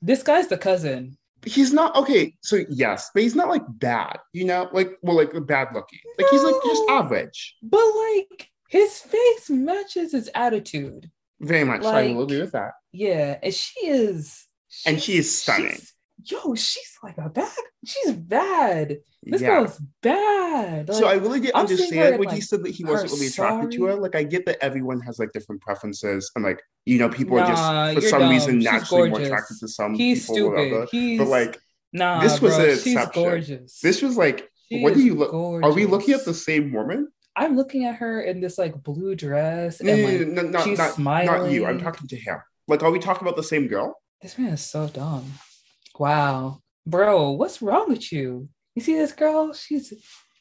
this guy's the cousin. He's not okay. So yes, but he's not like bad. You know, like well, like bad looking. Like no, he's like just average. But like his face matches his attitude. Very much. Like, I will agree with that. Yeah, and she is. And she is stunning yo, she's like a bad, she's bad. This yeah. girl's bad. Like, so I really did understand when like, he said that he wasn't really attracted sorry. to her. Like I get that everyone has like different preferences and like you know people nah, are just for some dumb. reason she's naturally gorgeous. more attracted to some people. He's people. Stupid. He's, but like nah, this was bro, an exception. This was like she what do you look? Are we looking at the same woman? I'm looking at her in this like blue dress and no, like no, no, she's not, smiling. Not you. I'm talking to him. Like, are we talking about the same girl? This man is so dumb. Wow. Bro, what's wrong with you? You see this girl? She's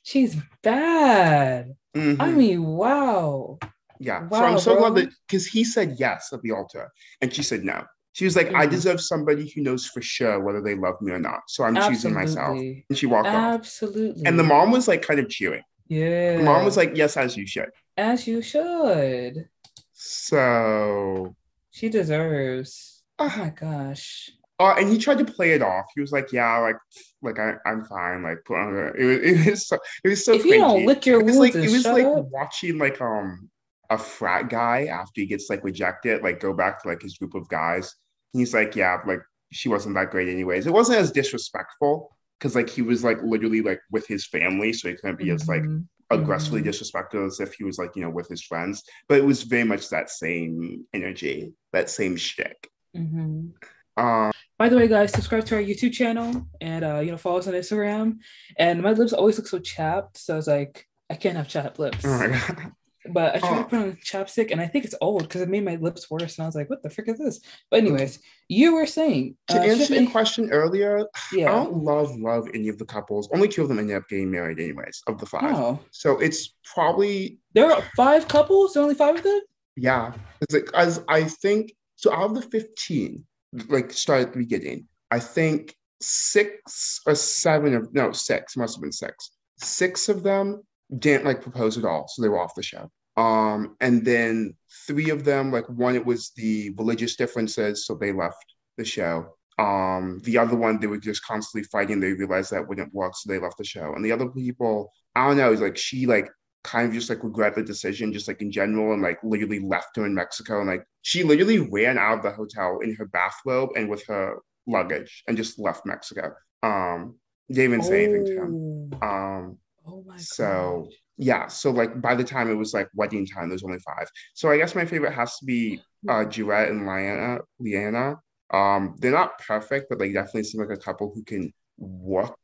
she's bad. Mm-hmm. I mean, wow. Yeah. Wow, so I'm so bro. glad that because he said yes at the altar and she said no. She was like, mm-hmm. I deserve somebody who knows for sure whether they love me or not. So I'm Absolutely. choosing myself. And she walked Absolutely. off. Absolutely. And the mom was like kind of cheering. Yeah. The mom was like, Yes, as you should. As you should. So she deserves. Oh my gosh. Uh, and he tried to play it off. He was like, "Yeah, like, like I, I'm fine." Like, put on it. Was, it was so, it was so. If cringy. you don't lick your wounds, it was like, it was like up. watching like um a frat guy after he gets like rejected, like go back to like his group of guys. he's like, "Yeah, like she wasn't that great anyways." It wasn't as disrespectful because like he was like literally like with his family, so he couldn't be mm-hmm. as like mm-hmm. aggressively mm-hmm. disrespectful as if he was like you know with his friends. But it was very much that same energy, that same shtick. Mm-hmm. Um, By the way, guys, subscribe to our YouTube channel and uh, you know follow us on Instagram. And my lips always look so chapped, so I was like, I can't have chapped lips. Oh but I tried oh. to put on chapstick, and I think it's old because it made my lips worse. And I was like, "What the frick is this?" But anyways, you were saying to uh, answer your question earlier. Yeah. I don't love love any of the couples. Only two of them ended up getting married, anyways, of the five. Oh. So it's probably there are five couples. There only five of them. Yeah, it's like as I think. So out of the fifteen, like start at the beginning. I think six or seven of no six must have been six. Six of them didn't like propose at all, so they were off the show. Um, and then three of them, like one, it was the religious differences, so they left the show. Um, the other one, they were just constantly fighting. They realized that wouldn't work, so they left the show. And the other people, I don't know, is like she like kind of just like regret the decision, just like in general, and like literally left her in Mexico. And like she literally ran out of the hotel in her bathrobe and with her luggage and just left Mexico. Um, didn't even say anything to him. Oh. Um, oh my so gosh. yeah, so like by the time it was like wedding time, there's only five. So I guess my favorite has to be uh Duet and Liana. Liana. Um, they're not perfect, but they definitely seem like a couple who can work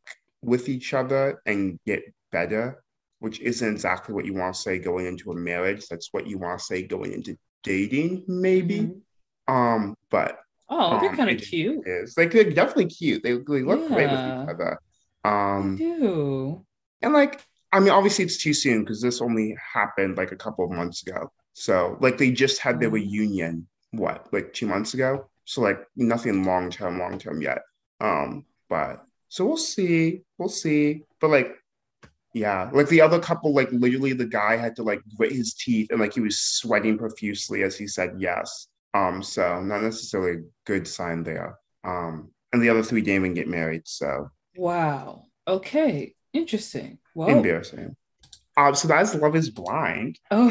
with each other and get better which isn't exactly what you want to say going into a marriage. That's what you want to say going into dating, maybe. Mm-hmm. Um, but oh, they're um, kind of cute. Is like they're definitely cute. They, they look yeah. great with each other. Um, they do. And like, I mean, obviously it's too soon because this only happened like a couple of months ago. So like they just had their mm-hmm. reunion, what, like two months ago? So like nothing long term, long term yet. Um, but so we'll see. We'll see. But like yeah, like the other couple, like literally the guy had to like grit his teeth and like he was sweating profusely as he said yes. Um, so not necessarily a good sign there. Um, and the other three didn't even get married. So wow. Okay. Interesting. Well embarrassing. Um, so that's Love is Blind. Oh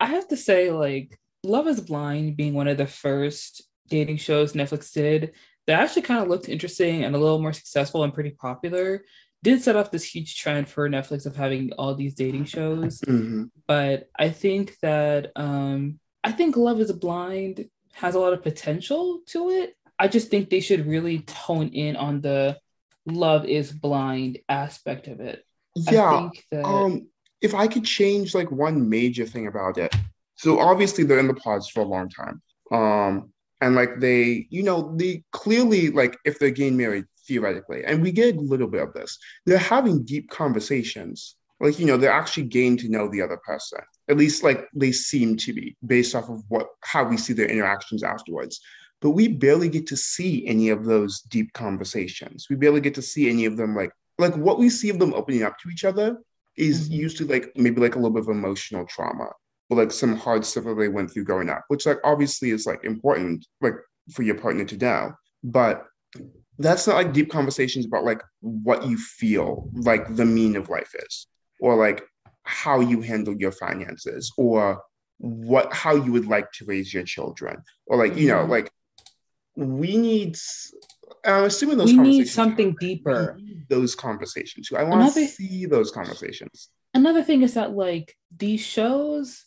I have to say, like, Love is Blind being one of the first dating shows Netflix did that actually kind of looked interesting and a little more successful and pretty popular did set up this huge trend for Netflix of having all these dating shows. Mm-hmm. But I think that um, I think Love is Blind has a lot of potential to it. I just think they should really tone in on the love is blind aspect of it. Yeah. That... Um, if I could change like one major thing about it. So obviously they're in the pods for a long time. Um, and like they, you know, they clearly like if they're getting married, theoretically, and we get a little bit of this. They're having deep conversations. Like, you know, they're actually getting to know the other person. At least like they seem to be based off of what how we see their interactions afterwards. But we barely get to see any of those deep conversations. We barely get to see any of them like like what we see of them opening up to each other is mm-hmm. usually like maybe like a little bit of emotional trauma or like some hard stuff that they went through growing up, which like obviously is like important like for your partner to know. But that's not like deep conversations about like what you feel like the mean of life is or like how you handle your finances or what how you would like to raise your children or like you know mm-hmm. like we need i'm assuming those conversations. we need something deeper those conversations i want to see those conversations another thing is that like these shows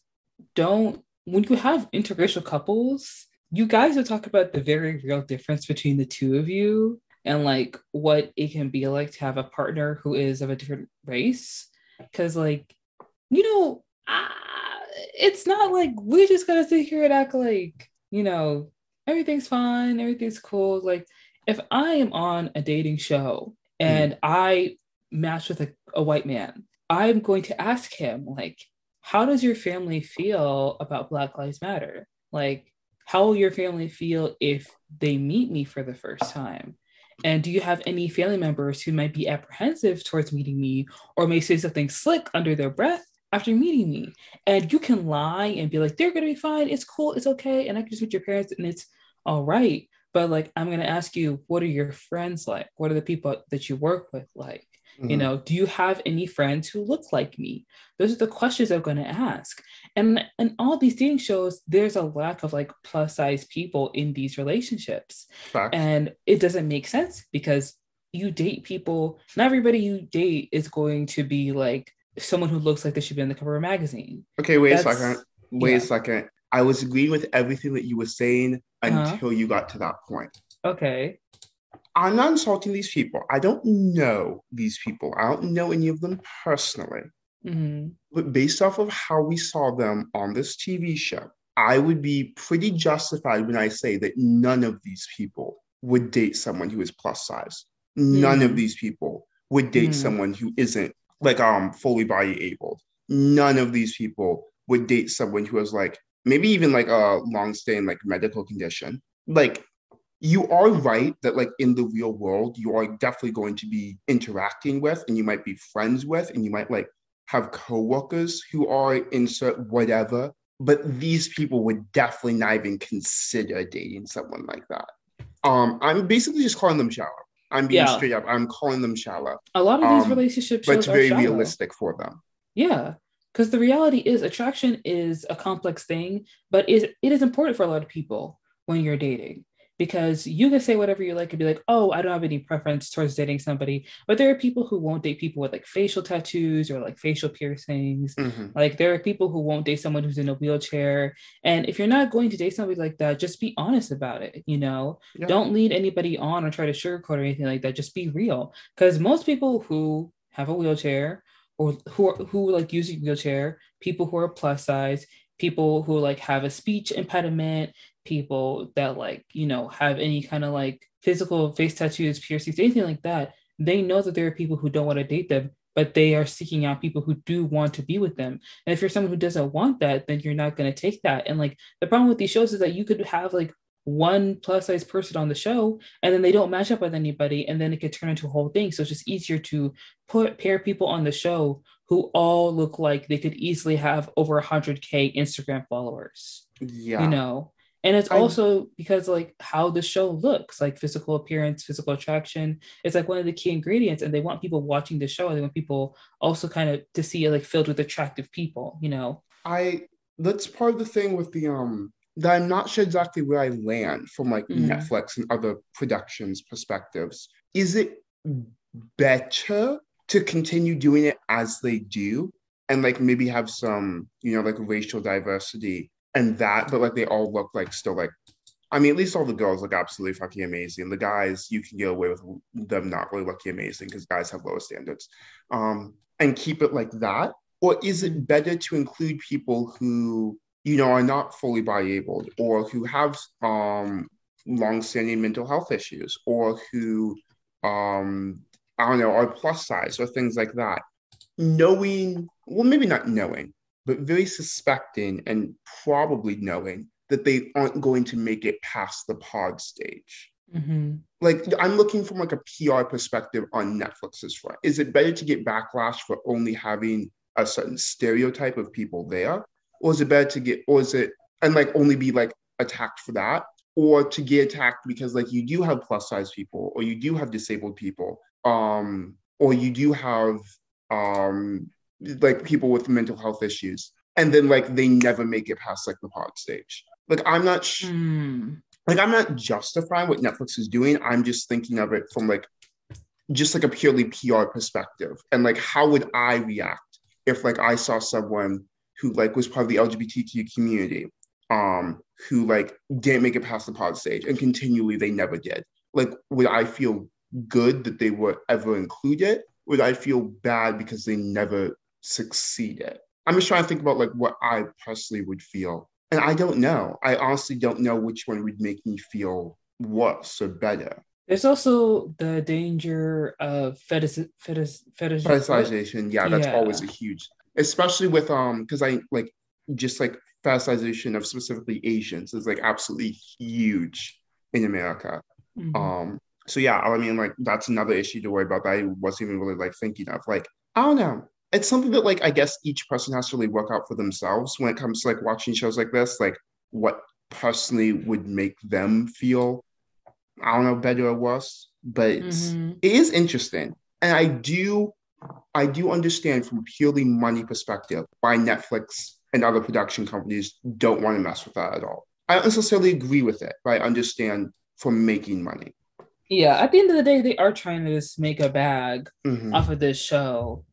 don't when you have interracial couples you guys will talk about the very real difference between the two of you and like what it can be like to have a partner who is of a different race. Cause like, you know, uh, it's not like we just gotta sit here and act like, you know, everything's fine, everything's cool. Like, if I am on a dating show and mm. I match with a, a white man, I'm going to ask him, like, how does your family feel about Black Lives Matter? Like, how will your family feel if they meet me for the first time? And do you have any family members who might be apprehensive towards meeting me or may say something slick under their breath after meeting me? And you can lie and be like, they're going to be fine. It's cool. It's okay. And I can just meet your parents and it's all right. But like, I'm going to ask you, what are your friends like? What are the people that you work with like? Mm-hmm. You know, do you have any friends who look like me? Those are the questions I'm going to ask. And and all these dating shows, there's a lack of like plus size people in these relationships. Fact. And it doesn't make sense because you date people, not everybody you date is going to be like someone who looks like they should be in the cover of a magazine. Okay, wait That's, a second. Wait yeah. a second. I was agreeing with everything that you were saying uh-huh. until you got to that point. Okay. I'm not insulting these people. I don't know these people. I don't know any of them personally. Mm-hmm. But based off of how we saw them on this TV show, I would be pretty justified when I say that none of these people would date someone who is plus size. None of mm-hmm. these people would date mm-hmm. someone who isn't like um fully body able. None of these people would date someone who has like maybe even like a long staying like medical condition. Like you are right that like in the real world you are definitely going to be interacting with and you might be friends with and you might like have coworkers who are insert whatever but these people would definitely not even consider dating someone like that. Um i'm basically just calling them shallow. I'm being yeah. straight up. I'm calling them shallow. A lot of these um, relationships but it's very realistic for them. Yeah because the reality is attraction is a complex thing but it, it is important for a lot of people when you're dating because you can say whatever you like and be like, oh, I don't have any preference towards dating somebody. But there are people who won't date people with like facial tattoos or like facial piercings. Mm-hmm. Like there are people who won't date someone who's in a wheelchair. And if you're not going to date somebody like that, just be honest about it. You know, yeah. don't lead anybody on or try to sugarcoat or anything like that. Just be real. Because most people who have a wheelchair or who are, who like use a wheelchair, people who are plus size, people who like have a speech impediment, people that like you know have any kind of like physical face tattoos piercings anything like that they know that there are people who don't want to date them but they are seeking out people who do want to be with them. And if you're someone who doesn't want that then you're not going to take that. And like the problem with these shows is that you could have like one plus size person on the show and then they don't match up with anybody and then it could turn into a whole thing. So it's just easier to put pair people on the show who all look like they could easily have over 100k instagram followers. Yeah. You know and it's also because like how the show looks like physical appearance physical attraction. It's like one of the key ingredients and they want people watching the show and they want people also kind of to see it like filled with attractive people you know? I that's part of the thing with the um that i'm not sure exactly where i land from like mm-hmm. netflix and other productions perspectives. Is it better to continue doing it as they do and like maybe have some you know like racial diversity and that, but like they all look like still like I mean, at least all the girls look absolutely fucking amazing. The guys, you can get away with them not really looking amazing because guys have lower standards. Um, and keep it like that? Or is it better to include people who, you know, are not fully body able or who have um long-standing mental health issues or who um I don't know, are plus size or things like that? Knowing, well, maybe not knowing, but very suspecting and probably knowing that they aren't going to make it past the pod stage. Mm-hmm. Like I'm looking from like a PR perspective on Netflix's front. Is it better to get backlash for only having a certain stereotype of people there, or is it better to get, or is it and like only be like attacked for that, or to get attacked because like you do have plus size people, or you do have disabled people, um, or you do have um like people with mental health issues and then like they never make it past like the pod stage. Like i'm not sh- mm. like i'm not justifying what netflix is doing. I'm just thinking of it from like just like a purely pr perspective and like how would i react if like i saw someone who like was part of the lgbtq community um who like didn't make it past the pod stage and continually they never did? Like would i feel good that they were ever included? Would i feel bad because they never succeeded. I'm just trying to think about like what I personally would feel. And I don't know. I honestly don't know which one would make me feel worse or better. There's also the danger of fetish, fetish, fetish fetishization. Yeah, that's yeah. always a huge, especially with um, because I like just like fetishization of specifically Asians is like absolutely huge in America. Mm-hmm. Um, so yeah, I mean, like that's another issue to worry about that I wasn't even really like thinking of. Like, I don't know. It's something that like I guess each person has to really work out for themselves when it comes to like watching shows like this, like what personally would make them feel, I don't know, better or worse. But mm-hmm. it is interesting. And I do I do understand from purely money perspective why Netflix and other production companies don't want to mess with that at all. I don't necessarily agree with it, but I understand from making money. Yeah, at the end of the day, they are trying to just make a bag mm-hmm. off of this show.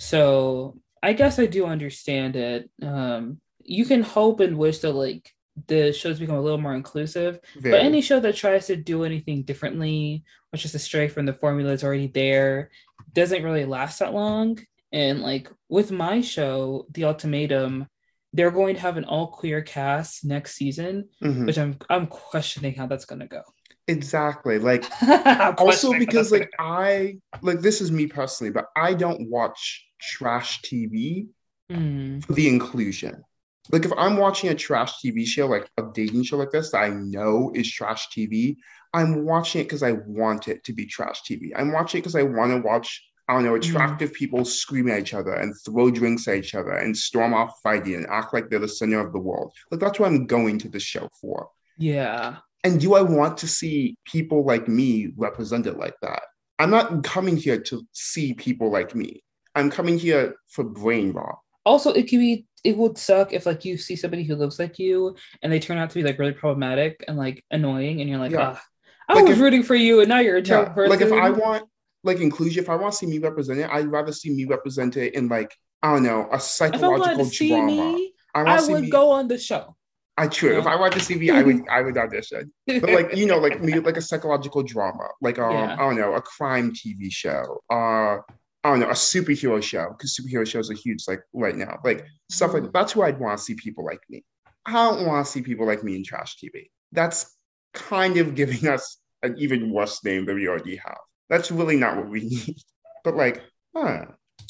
So I guess I do understand it. Um, you can hope and wish that like the shows become a little more inclusive. Very. But any show that tries to do anything differently, or just stray from the formula that's already there, doesn't really last that long. And like with my show, The Ultimatum, they're going to have an all queer cast next season, mm-hmm. which I'm I'm questioning how that's gonna go. Exactly. Like also because like I like this is me personally, but I don't watch trash TV mm. for the inclusion. Like if I'm watching a trash TV show, like a dating show like this that I know is trash TV, I'm watching it because I want it to be trash TV. I'm watching it because I want to watch I don't know, mm-hmm. attractive mm. people scream at each other and throw drinks at each other and storm off fighting and act like they're the center of the world. Like that's what I'm going to the show for. Yeah. And do I want to see people like me represented like that? I'm not coming here to see people like me. I'm coming here for brain rot. Also, it could be it would suck if like you see somebody who looks like you and they turn out to be like really problematic and like annoying and you're like, yeah. Ah, I like was if, rooting for you and now you're a terrible yeah, person. Like if I want like inclusion, if I want to see me represented, I'd rather see me represented in like I don't know a psychological drama. Me, I, I would me, go on the show. I true. If I wanted to see me, I would I would audition. But like you know, like me, like a psychological drama, like um yeah. I don't know, a crime TV show, uh I don't know, a superhero show because superhero shows are huge like right now, like stuff like mm-hmm. that's who I'd want to see people like me. I don't want to see people like me in trash TV. That's kind of giving us an even worse name than we already have. That's really not what we need. But like, huh,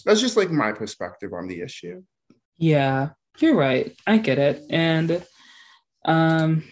that's just like my perspective on the issue. Yeah, you're right. I get it. And um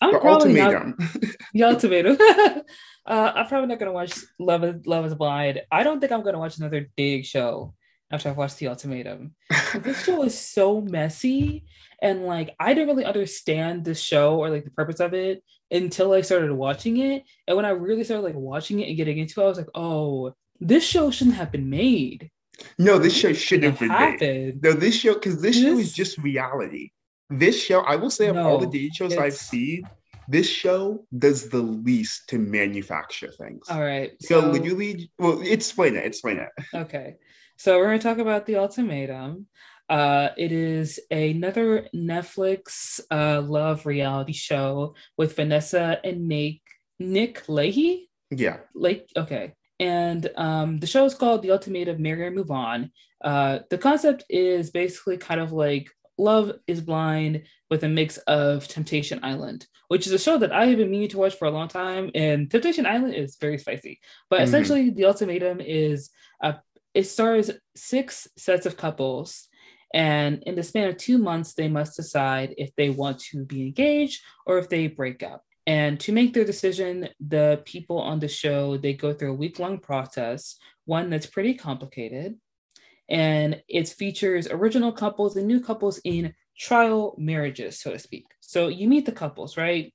I'm the probably ultimatum. not the ultimatum. uh, I'm probably not gonna watch Love is Love is Blind. I don't think I'm gonna watch another dig show after I've watched The Ultimatum. this show is so messy and like I didn't really understand the show or like the purpose of it until I started watching it. And when I really started like watching it and getting into it, I was like, oh, this show shouldn't have been made. No, this show shouldn't have been happened. made. No, this show because this, this, show is just reality. This show, I will say, of no, all the dating shows I've seen, this show does the least to manufacture things. All right. So, so literally, well, explain it. Explain it. Okay. So we're going to talk about the ultimatum. Uh, it is another Netflix uh, love reality show with Vanessa and Nick Nick Lachey. Yeah. Like okay. And um, the show is called The Ultimatum Marry or Move On. Uh, the concept is basically kind of like Love is Blind with a mix of Temptation Island, which is a show that I have been meaning to watch for a long time. And Temptation Island is very spicy. But mm-hmm. essentially, The Ultimatum is a it stars six sets of couples and in the span of two months, they must decide if they want to be engaged or if they break up. And to make their decision, the people on the show, they go through a week-long process, one that's pretty complicated. And it features original couples and new couples in trial marriages, so to speak. So you meet the couples, right?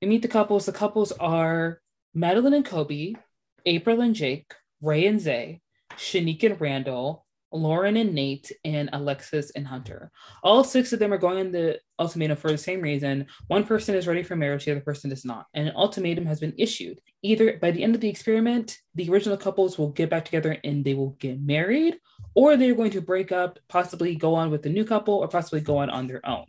You meet the couples. The couples are Madeline and Colby, April and Jake, Ray and Zay, Shanique and Randall, Lauren and Nate, and Alexis and Hunter. All six of them are going on the ultimatum for the same reason. One person is ready for marriage, the other person is not. And an ultimatum has been issued. Either by the end of the experiment, the original couples will get back together and they will get married, or they're going to break up, possibly go on with the new couple, or possibly go on on their own.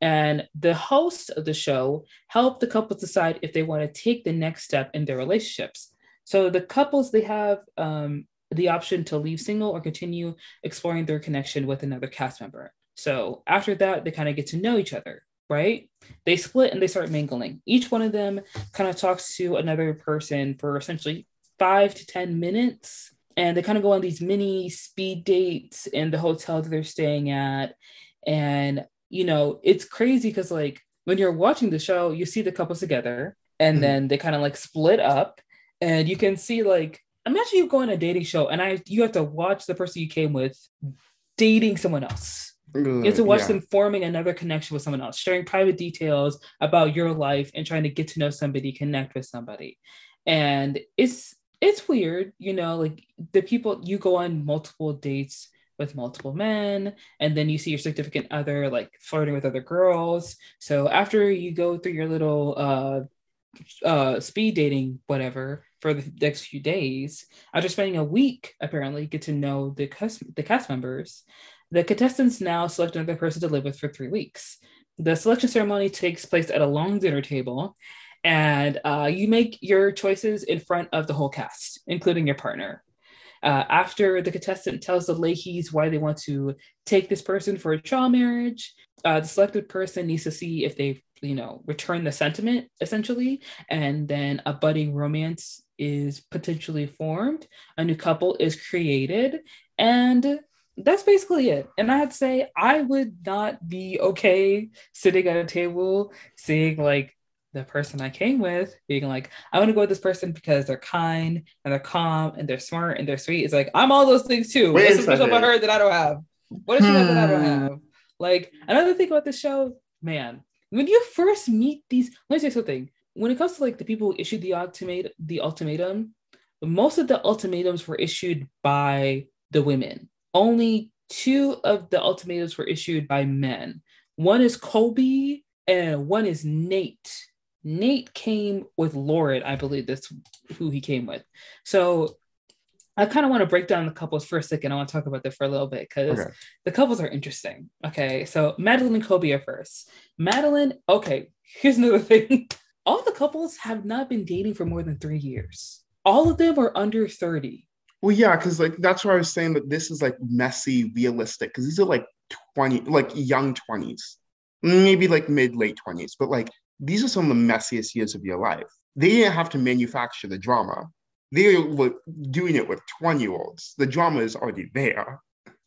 And the host of the show help the couples decide if they want to take the next step in their relationships. So the couples they have um, the option to leave single or continue exploring their connection with another cast member. So after that, they kind of get to know each other, right? They split and they start mingling. Each one of them kind of talks to another person for essentially five to 10 minutes. And they kind of go on these mini speed dates in the hotel that they're staying at. And you know, it's crazy because like when you're watching the show, you see the couples together and mm-hmm. then they kind of like split up and you can see like imagine you go on a dating show and I you have to watch the person you came with dating someone else. You have to watch yeah. them forming another connection with someone else, sharing private details about your life and trying to get to know somebody, connect with somebody. And it's it's weird, you know, like the people you go on multiple dates with multiple men and then you see your significant other like flirting with other girls so after you go through your little uh uh speed dating whatever for the next few days after spending a week apparently get to know the cast the cast members the contestants now select another person to live with for three weeks. The selection ceremony takes place at a long dinner table and uh, you make your choices in front of the whole cast including your partner. Uh, after the contestant tells the Lachey's why they want to take this person for a trial marriage, uh, the selected person needs to see if they, you know, return the sentiment essentially, and then a budding romance is potentially formed. A new couple is created, and that's basically it. And I'd say I would not be okay sitting at a table seeing like the person I came with being like, I want to go with this person because they're kind and they're calm and they're smart and they're sweet. It's like, I'm all those things too. Wait What's special about her that I don't have? What does she that I don't hmm. have? Like, another thing about this show, man, when you first meet these, let me say something. When it comes to like the people who issued the ultimatum, the ultimatum, most of the ultimatums were issued by the women. Only two of the ultimatums were issued by men. One is Colby and one is Nate. Nate came with Lauren, I believe that's who he came with. So I kind of want to break down the couples for a second. I want to talk about that for a little bit because okay. the couples are interesting. Okay, so Madeline and Colby are first. Madeline, okay, here's another thing. All the couples have not been dating for more than three years. All of them are under 30. Well, yeah, because like that's why I was saying that this is like messy, realistic, because these are like 20, like young 20s, maybe like mid late 20s, but like these are some of the messiest years of your life. They didn't have to manufacture the drama. They were doing it with 20 year olds. The drama is already there.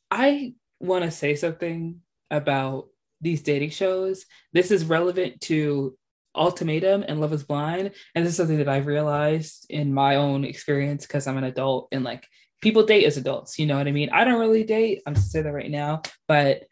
I want to say something about these dating shows. This is relevant to Ultimatum and Love is Blind. And this is something that I've realized in my own experience because I'm an adult and like people date as adults. You know what I mean? I don't really date. I'm saying that right now. But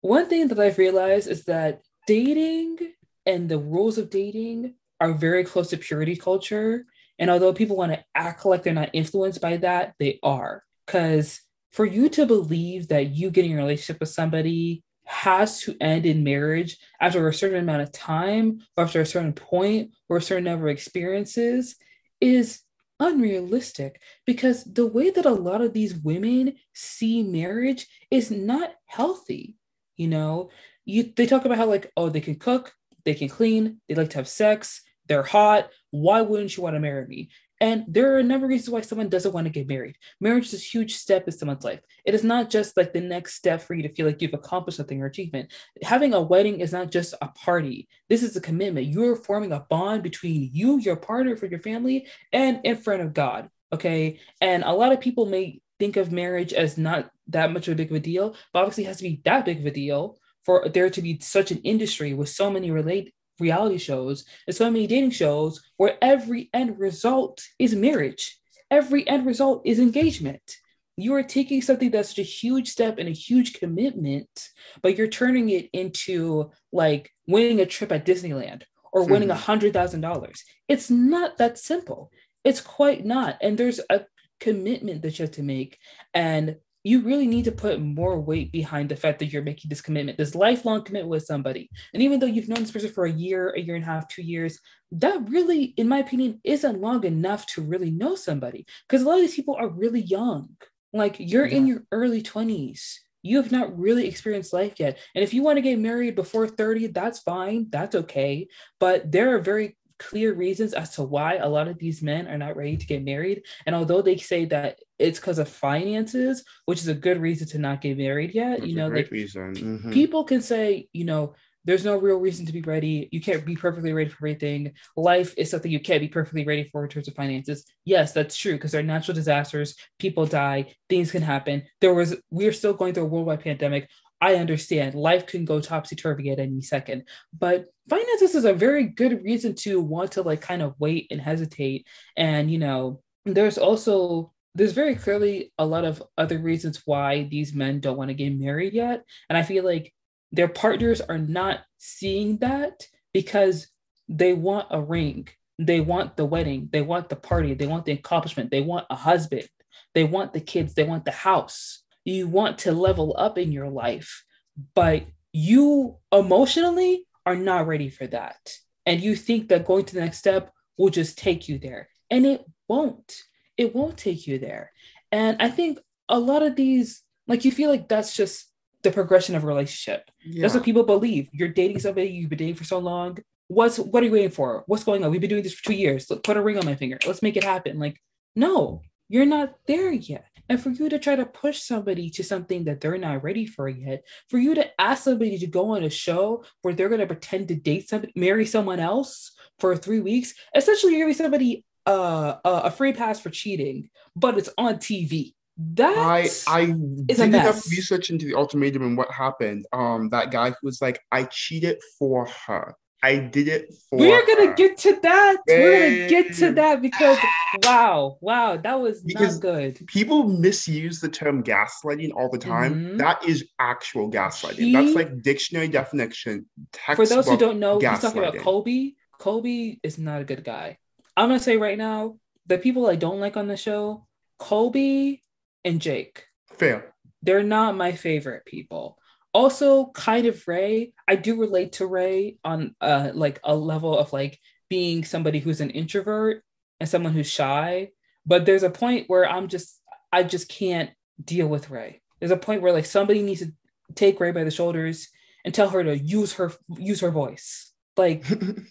one thing that I've realized is that dating and the rules of dating are very close to purity culture. And although people want to act like they're not influenced by that, they are. Because for you to believe that you getting a relationship with somebody has to end in marriage after a certain amount of time or after a certain point or a certain number of experiences is unrealistic because the way that a lot of these women see marriage is not healthy you know you they talk about how like oh they can cook they can clean, they like to have sex, they're hot. Why wouldn't you want to marry me? And there are a number of reasons why someone doesn't want to get married. Marriage is a huge step in someone's life. It is not just like the next step for you to feel like you've accomplished something or achievement. Having a wedding is not just a party. This is a commitment. You're forming a bond between you, your partner, for your family, and in front of God. Okay. And a lot of people may think of marriage as not that much of a big of a deal, but obviously it has to be that big of a deal for there to be such an industry with so many relate reality shows and so many dating shows where every end result is marriage. Every end result is engagement. You are taking something that's such a huge step and a huge commitment but you're turning it into like winning a trip at disneyland or winning mm-hmm. a hundred thousand dollars. It's not that simple. It's quite not. And there's a commitment that you have to make. And you really need to put more weight behind the fact that you're making this commitment, this lifelong commitment with somebody. And even though you've known this person for a year, a year and a half, two years, that really, in my opinion, isn't long enough to really know somebody. Because a lot of these people are really young. Like you're yeah. in your early 20s. You have not really experienced life yet. And if you want to get married before 30, that's fine. That's okay. But there are very clear reasons as to why a lot of these men are not ready to get married. And although they say that it's because of finances, which is a good reason to not get married yet, That's you know, like mm-hmm. people can say, you know, there's no real reason to be ready. You can't be perfectly ready for everything. Life is something you can't be perfectly ready for in terms of finances. Yes, that's true because there are natural disasters. People die. Things can happen. There was we're still going through a worldwide pandemic. I understand. Life can go topsy turvy at any second, but finances is a very good reason to want to like kind of wait and hesitate. And, you know, there's also there's very clearly a lot of other reasons why these men don't want to get married yet. And I feel like their partners are not seeing that because they want a ring, they want the wedding, they want the party, they want the accomplishment, they want a husband, they want the kids, they want the house. You want to level up in your life, but you emotionally are not ready for that. And you think that going to the next step will just take you there. And it won't it won't take you there. And I think a lot of these, like you feel like that's just the progression of a relationship. Yeah. That's what people believe. You're dating somebody you've been dating for so long. What's what are you waiting for? What's going on? We've been doing this for two years. Let's put a ring on my finger. Let's make it happen. Like, no, you're not there yet. And for you to try to push somebody to something that they're not ready for yet, for you to ask somebody to go on a show where they're going to pretend to date somebody, marry someone else for three weeks, essentially you're giving somebody uh, a free pass for cheating, but it's on TV. That I I did enough research into the ultimatum and what happened. Um, that guy who was like, I cheated for her. I did it for. We're gonna get to that. We're gonna get to that because wow, wow, that was because not good. People misuse the term gaslighting all the time. Mm-hmm. That is actual gaslighting. He, That's like dictionary definition. For those who don't know, he's talking about Colby. Colby is not a good guy. I'm gonna say right now, the people I don't like on the show, Colby and Jake. Fair. They're not my favorite people. Also, kind of Ray. I do relate to Ray on uh like a level of like being somebody who's an introvert and someone who's shy. But there's a point where I'm just I just can't deal with Ray. There's a point where like somebody needs to take Ray by the shoulders and tell her to use her use her voice. Like,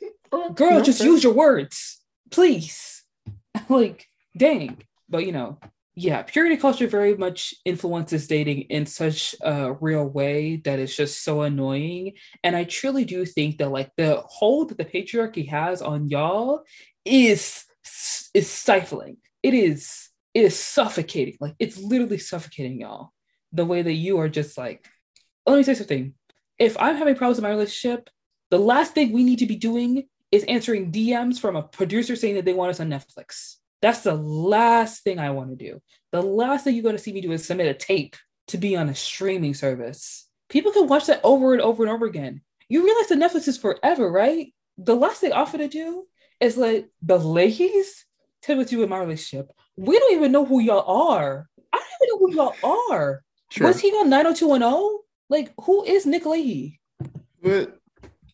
girl, just use your words please. like, dang. But you know, yeah, purity culture very much influences dating in such a real way that it's just so annoying. And I truly do think that like the hold that the patriarchy has on y'all is is stifling. It is it is suffocating. Like it's literally suffocating y'all. The way that you are just like, let me say something. If I'm having problems in my relationship, the last thing we need to be doing is answering DMs from a producer saying that they want us on Netflix. That's the last thing I want to do. The last thing you're going to see me do is submit a tape to be on a streaming service. People can watch that over and over and over again. You realize that Netflix is forever, right? The last thing I offer to do is let the ladies tell with you in my relationship. We don't even know who y'all are. I don't even know who y'all are. Sure. Was he on 90210? Like, who is Nick Lachey? But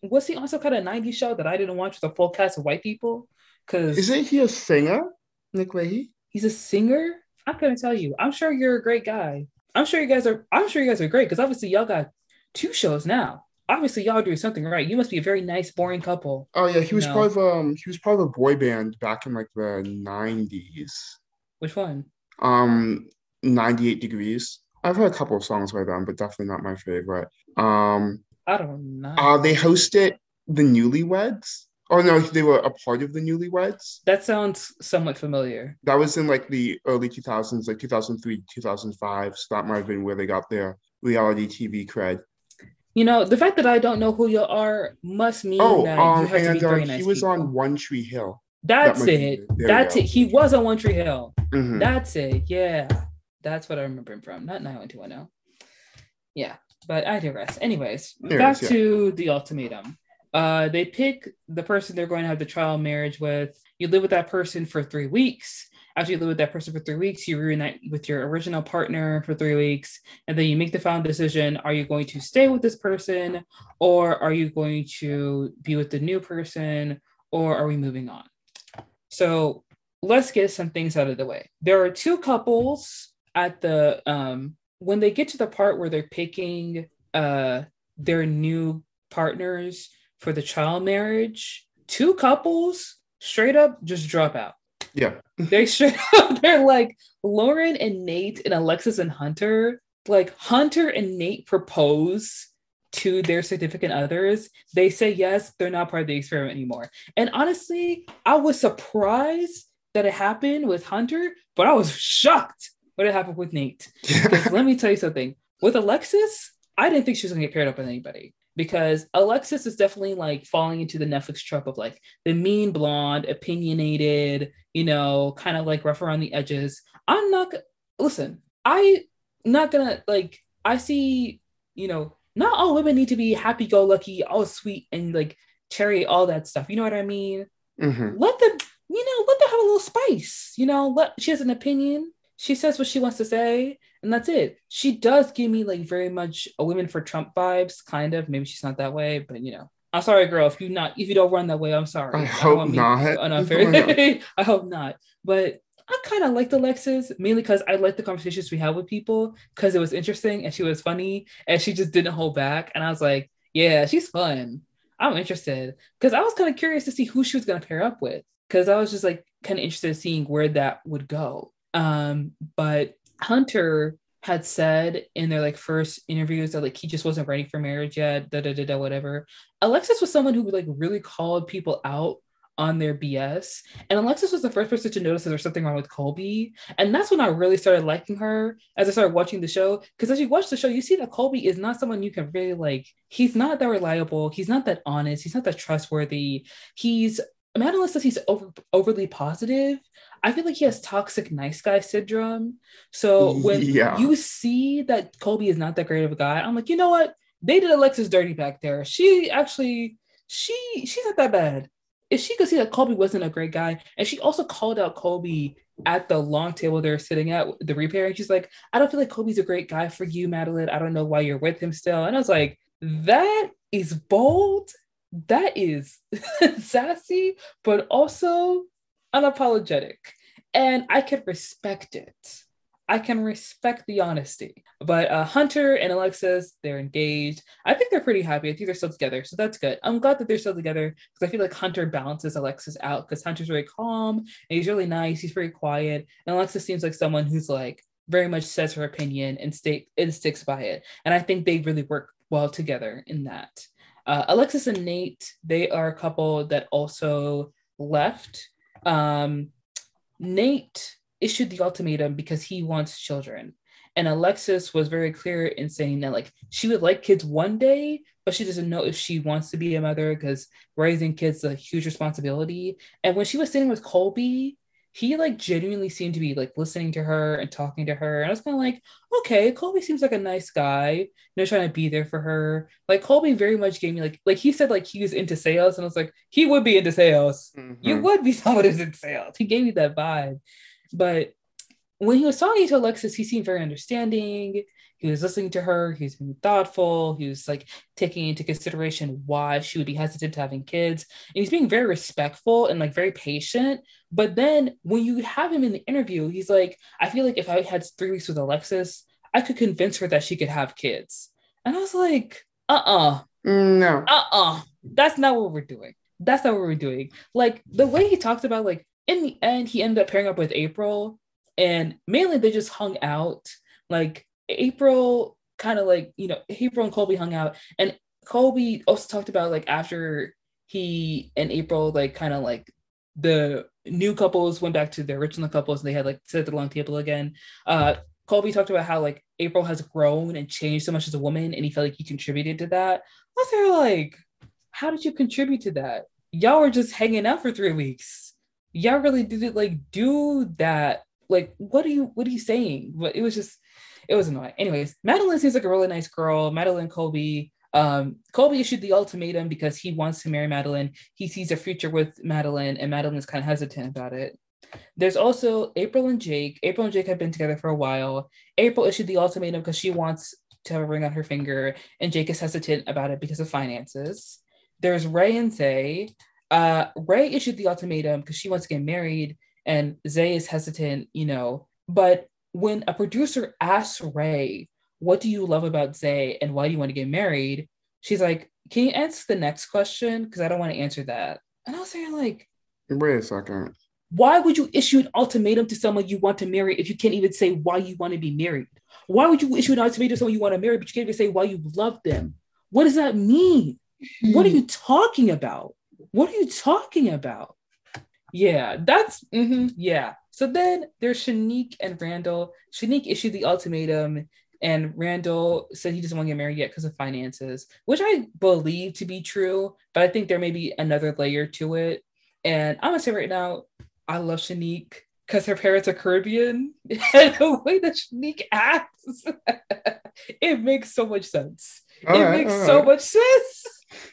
was he on some kind of 90s show that I didn't watch with a full cast of white people? Because isn't he a singer, Nick Lachey? He's a singer. I'm gonna tell you. I'm sure you're a great guy. I'm sure you guys are. I'm sure you guys are great because obviously y'all got two shows now. Obviously y'all doing something right. You must be a very nice, boring couple. Oh yeah, he was know? part of um he was part of a boy band back in like the 90s. Which one? Um, 98 Degrees. I've heard a couple of songs by them, but definitely not my favorite. Um, I don't know. Uh, they hosted the Newlyweds. Oh no, they were a part of the Newlyweds. That sounds somewhat familiar. That was in like the early 2000s, like 2003, 2005. So that might have been where they got their reality TV cred. You know, the fact that I don't know who you are must mean oh, that um, you have to be very uh, nice. He was people. on One Tree Hill. That's that it. That's it. He was on One Tree Hill. Mm-hmm. That's it. Yeah. That's what I remember him from, not 91210. Yeah but I digress. Anyways, back yeah. to the ultimatum. Uh, they pick the person they're going to have the trial marriage with. You live with that person for three weeks. After you live with that person for three weeks, you reunite with your original partner for three weeks, and then you make the final decision: Are you going to stay with this person, or are you going to be with the new person, or are we moving on? So let's get some things out of the way. There are two couples at the um, when they get to the part where they're picking uh their new partners for the trial marriage, two couples straight up just drop out. Yeah. they straight up, they're like Lauren and Nate and Alexis and Hunter. Like Hunter and Nate propose to their significant others. They say yes, they're not part of the experiment anymore. And honestly, I was surprised that it happened with Hunter, but I was shocked what it happened with Nate. Because let me tell you something. With Alexis, I didn't think she was gonna get paired up with anybody because Alexis is definitely like falling into the Netflix trope of like the mean blonde, opinionated, you know, kind of like rough around the edges. I'm not listen, I not gonna like I see, you know, not all women need to be happy go lucky, all sweet and like cherry, all that stuff. You know what I mean? Mm-hmm. Let them, you know, let them have a little spice. You know, let she has an opinion. She says what she wants to say, and that's it. She does give me like very much a women for Trump vibes, kind of. Maybe she's not that way, but you know. I'm sorry, girl. If you not, if you don't run that way, I'm sorry. I, I hope not. Unfair. I hope not. But I kind of liked Alexis mainly because I liked the conversations we had with people because it was interesting and she was funny and she just didn't hold back. And I was like, yeah, she's fun. I'm interested because I was kind of curious to see who she was going to pair up with because I was just like kind of interested in seeing where that would go. Um, but Hunter had said in their like first interviews that like he just wasn't ready for marriage yet, da da da da whatever. Alexis was someone who like really called people out on their BS. And Alexis was the first person to notice that there's something wrong with Colby. And that's when I really started liking her as I started watching the show. Because as you watch the show, you see that Colby is not someone you can really like. He's not that reliable. He's not that honest. He's not that trustworthy. He's Madeline says he's over, overly positive. I feel like he has toxic nice guy syndrome. So when yeah. you see that Colby is not that great of a guy, I'm like, you know what? They did Alexis dirty back there. She actually, she she's not that bad if she could see that Colby wasn't a great guy, and she also called out Colby at the long table they're sitting at the repair, and she's like, I don't feel like Colby's a great guy for you, Madeline. I don't know why you're with him still. And I was like, that is bold. That is sassy, but also unapologetic. And I can respect it. I can respect the honesty. But uh, Hunter and Alexis, they're engaged. I think they're pretty happy. I think they're still together. So that's good. I'm glad that they're still together because I feel like Hunter balances Alexis out because Hunter's very calm and he's really nice. He's very quiet. And Alexis seems like someone who's like very much says her opinion and stay and sticks by it. And I think they really work well together in that. Uh, Alexis and Nate, they are a couple that also left. Um, Nate issued the ultimatum because he wants children. And Alexis was very clear in saying that like she would like kids one day, but she doesn't know if she wants to be a mother because raising kids is a huge responsibility. And when she was sitting with Colby, he like genuinely seemed to be like listening to her and talking to her. And I was kind of like, okay, Colby seems like a nice guy, you know, trying to be there for her. Like Colby very much gave me like like he said like he was into sales, and I was like, he would be into sales. Mm-hmm. You would be someone who's in sales. He gave me that vibe. But when he was talking to Alexis, he seemed very understanding. He was listening to her. He was being thoughtful. He was like taking into consideration why she would be hesitant to having kids. And he's being very respectful and like very patient. But then when you have him in the interview, he's like, I feel like if I had three weeks with Alexis, I could convince her that she could have kids. And I was like, uh uh-uh. uh. No. Uh uh-uh. uh. That's not what we're doing. That's not what we're doing. Like the way he talked about like in the end, he ended up pairing up with April, and mainly they just hung out. Like April, kind of like you know, April and Colby hung out, and Colby also talked about like after he and April like kind of like the new couples went back to the original couples and they had like sit at the long table again. Uh, Colby talked about how like April has grown and changed so much as a woman, and he felt like he contributed to that. I was there like, how did you contribute to that? Y'all were just hanging out for three weeks y'all really didn't like do that. Like, what are you what are you saying? But it was just it was annoying. Anyways, Madeline seems like a really nice girl. Madeline Colby. Um, Colby issued the ultimatum because he wants to marry Madeline. He sees a future with Madeline, and Madeline's kind of hesitant about it. There's also April and Jake. April and Jake have been together for a while. April issued the ultimatum because she wants to have a ring on her finger, and Jake is hesitant about it because of finances. There's Ray and Zay. Uh, Ray issued the ultimatum because she wants to get married, and Zay is hesitant, you know. But when a producer asks Ray, What do you love about Zay and why do you want to get married? She's like, Can you answer the next question? Because I don't want to answer that. And I was saying, like, wait a second. Why would you issue an ultimatum to someone you want to marry if you can't even say why you want to be married? Why would you issue an ultimatum to someone you want to marry, but you can't even say why you love them? What does that mean? What are hmm. you talking about? What are you talking about? Yeah, that's mm-hmm, yeah. So then there's Shanique and Randall. Shanique issued the ultimatum And Randall said he doesn't want to get married yet because of finances, which I believe to be true, but I think there may be another layer to it. And I'm gonna say right now, I love Shanique because her parents are Caribbean. and the way that Shanique acts, it makes so much sense. All it right, makes so right. much sense.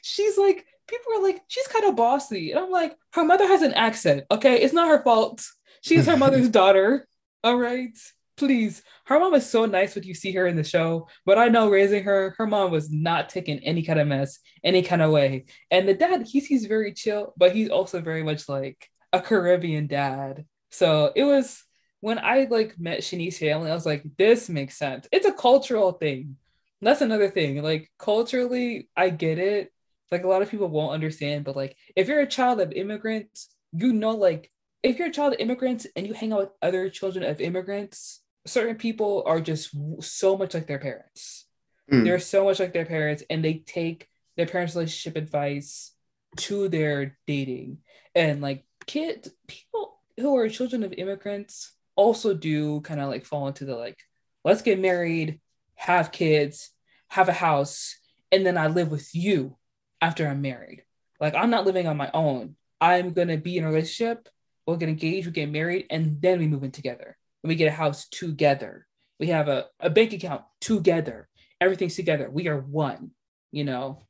She's like, people are like, she's kind of bossy. And I'm like, her mother has an accent. Okay. It's not her fault. She's her mother's daughter. All right. Please. Her mom is so nice when you see her in the show. But I know raising her, her mom was not taking any kind of mess, any kind of way. And the dad, he seems very chill, but he's also very much like a Caribbean dad. So it was when I like met Shanice's family, I was like, this makes sense. It's a cultural thing. That's another thing. Like culturally, I get it like a lot of people won't understand, but like if you're a child of immigrants, you know, like if you're a child of immigrants and you hang out with other children of immigrants, certain people are just so much like their parents. Mm. They're so much like their parents, and they take their parents' relationship advice to their dating. And like kids, people who are children of immigrants also do kind of like fall into the like, let's get married, have kids, have a house, and then I live with you after I'm married. Like I'm not living on my own. I'm gonna be in a relationship. We'll get engaged, we get married, and then we move in together. And we get a house together. We have a, a bank account together. Everything's together. We are one, you know.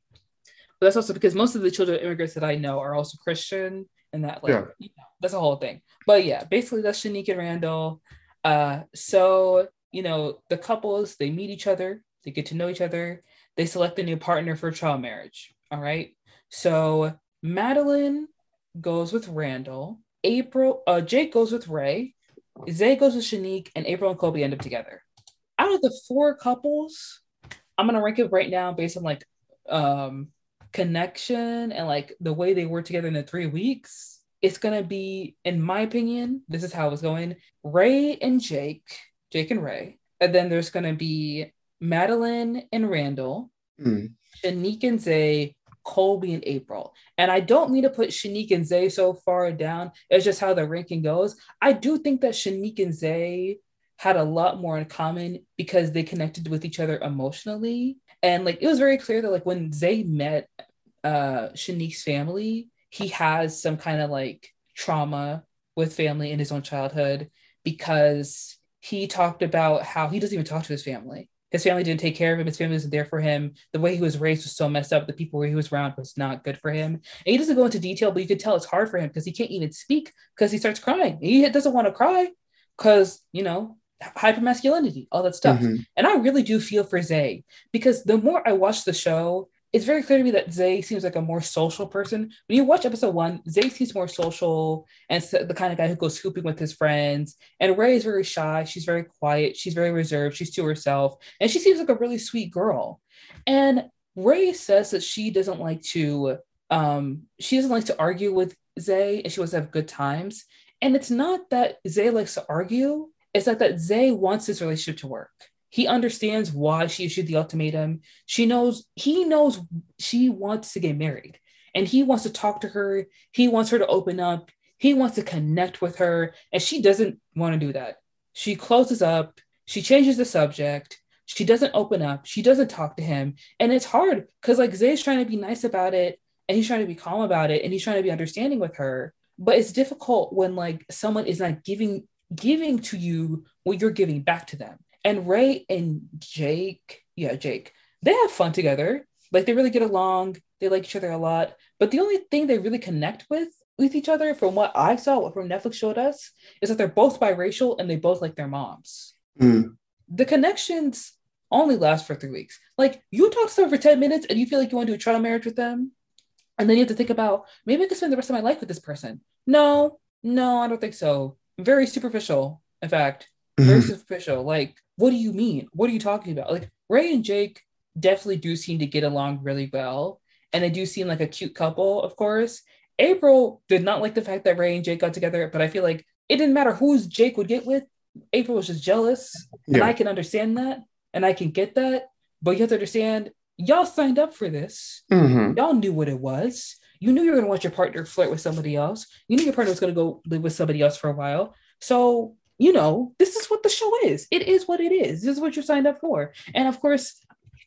But that's also because most of the children of immigrants that I know are also Christian and that like yeah. you know, that's a whole thing. But yeah, basically that's Shanique and Randall. Uh so you know the couples they meet each other, they get to know each other, they select a new partner for trial marriage. All right. So Madeline goes with Randall. April, uh, Jake goes with Ray. Zay goes with Shanique, and April and Colby end up together. Out of the four couples, I'm gonna rank it right now based on like um connection and like the way they were together in the three weeks. It's gonna be, in my opinion, this is how it's going: Ray and Jake, Jake and Ray, and then there's gonna be Madeline and Randall, mm. Shanique and Zay, Colby and April. And I don't mean to put Shanique and Zay so far down. It's just how the ranking goes. I do think that Shanique and Zay had a lot more in common because they connected with each other emotionally. And like it was very clear that like when Zay met uh Shanique's family, he has some kind of like trauma with family in his own childhood because he talked about how he doesn't even talk to his family his family didn't take care of him. His family wasn't there for him. The way he was raised was so messed up. The people where he was around was not good for him. And he doesn't go into detail, but you could tell it's hard for him because he can't even speak because he starts crying. He doesn't want to cry because, you know, hyper masculinity, all that stuff. Mm-hmm. And I really do feel for Zay because the more I watch the show, it's very clear to me that Zay seems like a more social person. When you watch episode one, Zay seems more social and the kind of guy who goes hooping with his friends. And Ray is very shy. She's very quiet. She's very reserved. She's to herself. And she seems like a really sweet girl. And Ray says that she doesn't like to um she doesn't like to argue with Zay and she wants to have good times. And it's not that Zay likes to argue, it's like that Zay wants this relationship to work. He understands why she issued the ultimatum. She knows he knows she wants to get married and he wants to talk to her. He wants her to open up. He wants to connect with her and she doesn't want to do that. She closes up. She changes the subject. She doesn't open up. She doesn't talk to him. And it's hard because like Zay's trying to be nice about it and he's trying to be calm about it and he's trying to be understanding with her. But it's difficult when like someone is not giving giving to you what you're giving back to them. And Ray and Jake, yeah, Jake, they have fun together. Like they really get along. They like each other a lot. But the only thing they really connect with with each other, from what I saw, what from Netflix showed us, is that they're both biracial and they both like their moms. Mm. The connections only last for three weeks. Like you talk to someone for 10 minutes and you feel like you want to do a trial marriage with them. And then you have to think about maybe I could spend the rest of my life with this person. No, no, I don't think so. Very superficial, in fact. Very mm-hmm. superficial. Like what do you mean? What are you talking about? Like Ray and Jake definitely do seem to get along really well. And they do seem like a cute couple, of course. April did not like the fact that Ray and Jake got together, but I feel like it didn't matter who's Jake would get with. April was just jealous. Yeah. And I can understand that. And I can get that. But you have to understand, y'all signed up for this. Mm-hmm. Y'all knew what it was. You knew you were going to watch your partner flirt with somebody else. You knew your partner was going to go live with somebody else for a while. So you know, this is what the show is. It is what it is. This is what you signed up for. And of course,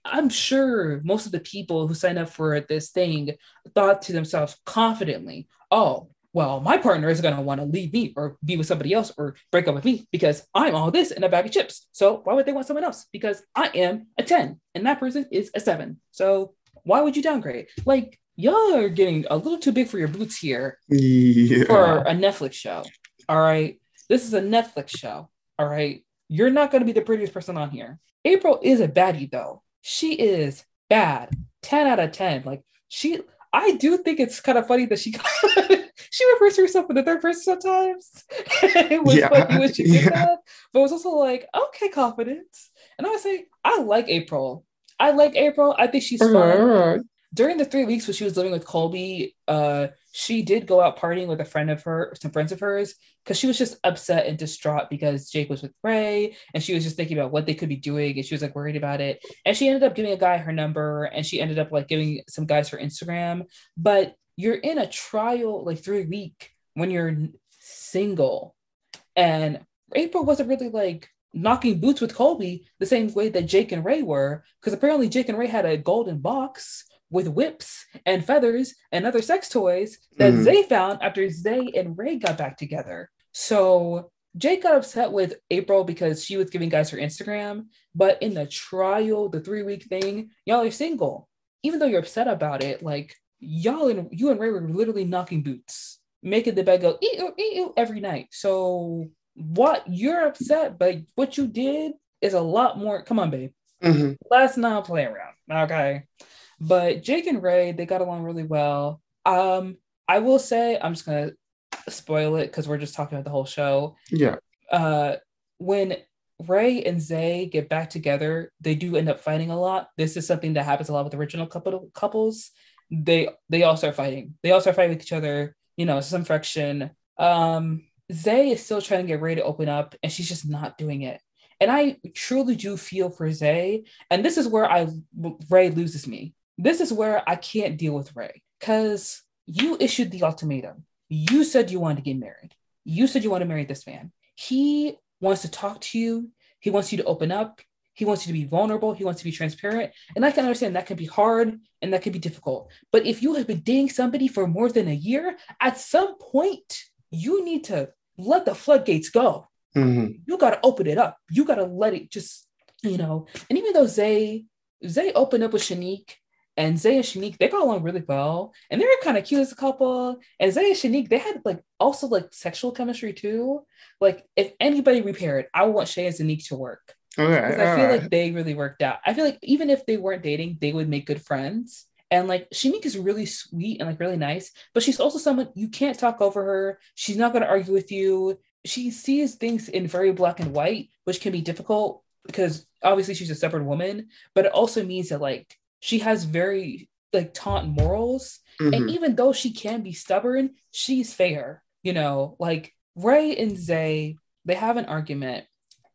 I'm sure most of the people who signed up for this thing thought to themselves confidently, oh, well, my partner is going to want to leave me or be with somebody else or break up with me because I'm all this in a bag of chips. So why would they want someone else? Because I am a 10 and that person is a seven. So why would you downgrade? Like, y'all are getting a little too big for your boots here yeah. for a Netflix show. All right. This is a Netflix show. All right. You're not going to be the prettiest person on here. April is a baddie, though. She is bad. 10 out of 10. Like, she, I do think it's kind of funny that she she refers to herself in the third person sometimes. it was yeah, funny when she did yeah. that, but it was also like, okay, confidence. And I would say, I like April. I like April. I think she's fun mm-hmm. During the three weeks when she was living with Colby, uh, she did go out partying with a friend of her, some friends of hers, because she was just upset and distraught because Jake was with Ray, and she was just thinking about what they could be doing, and she was like worried about it. And she ended up giving a guy her number, and she ended up like giving some guys her Instagram. But you're in a trial like three week when you're single, and April wasn't really like knocking boots with Colby the same way that Jake and Ray were, because apparently Jake and Ray had a golden box with whips and feathers and other sex toys that mm. Zay found after Zay and Ray got back together. So Jake got upset with April because she was giving guys her Instagram, but in the trial, the three week thing, y'all are single. Even though you're upset about it, like y'all and you and Ray were literally knocking boots, making the bed go ew, ew, every night. So what you're upset, but what you did is a lot more. Come on, babe. Mm-hmm. Let's not play around. Okay. But Jake and Ray, they got along really well. Um, I will say, I'm just gonna spoil it because we're just talking about the whole show. Yeah. Uh, when Ray and Zay get back together, they do end up fighting a lot. This is something that happens a lot with original couple couples. They they all start fighting. They all start fighting with each other. You know, some friction. Um, Zay is still trying to get Ray to open up, and she's just not doing it. And I truly do feel for Zay. And this is where I Ray loses me this is where I can't deal with Ray because you issued the ultimatum. You said you wanted to get married. You said you want to marry this man. He wants to talk to you. He wants you to open up. He wants you to be vulnerable. He wants to be transparent. And I can understand that can be hard and that can be difficult. But if you have been dating somebody for more than a year, at some point, you need to let the floodgates go. Mm-hmm. You got to open it up. You got to let it just, you know. And even though Zay, Zay opened up with Shanique and Zay and Shanique, they got along really well. And they were kind of cute as a couple. And Zay and Shanique, they had like also like sexual chemistry too. Like if anybody repaired, I would want Shay and Zanique to work. Okay. I feel right. like they really worked out. I feel like even if they weren't dating, they would make good friends. And like Shanique is really sweet and like really nice, but she's also someone you can't talk over her. She's not going to argue with you. She sees things in very black and white, which can be difficult because obviously she's a separate woman, but it also means that like she has very like taunt morals. Mm-hmm. And even though she can be stubborn, she's fair. You know, like Ray and Zay, they have an argument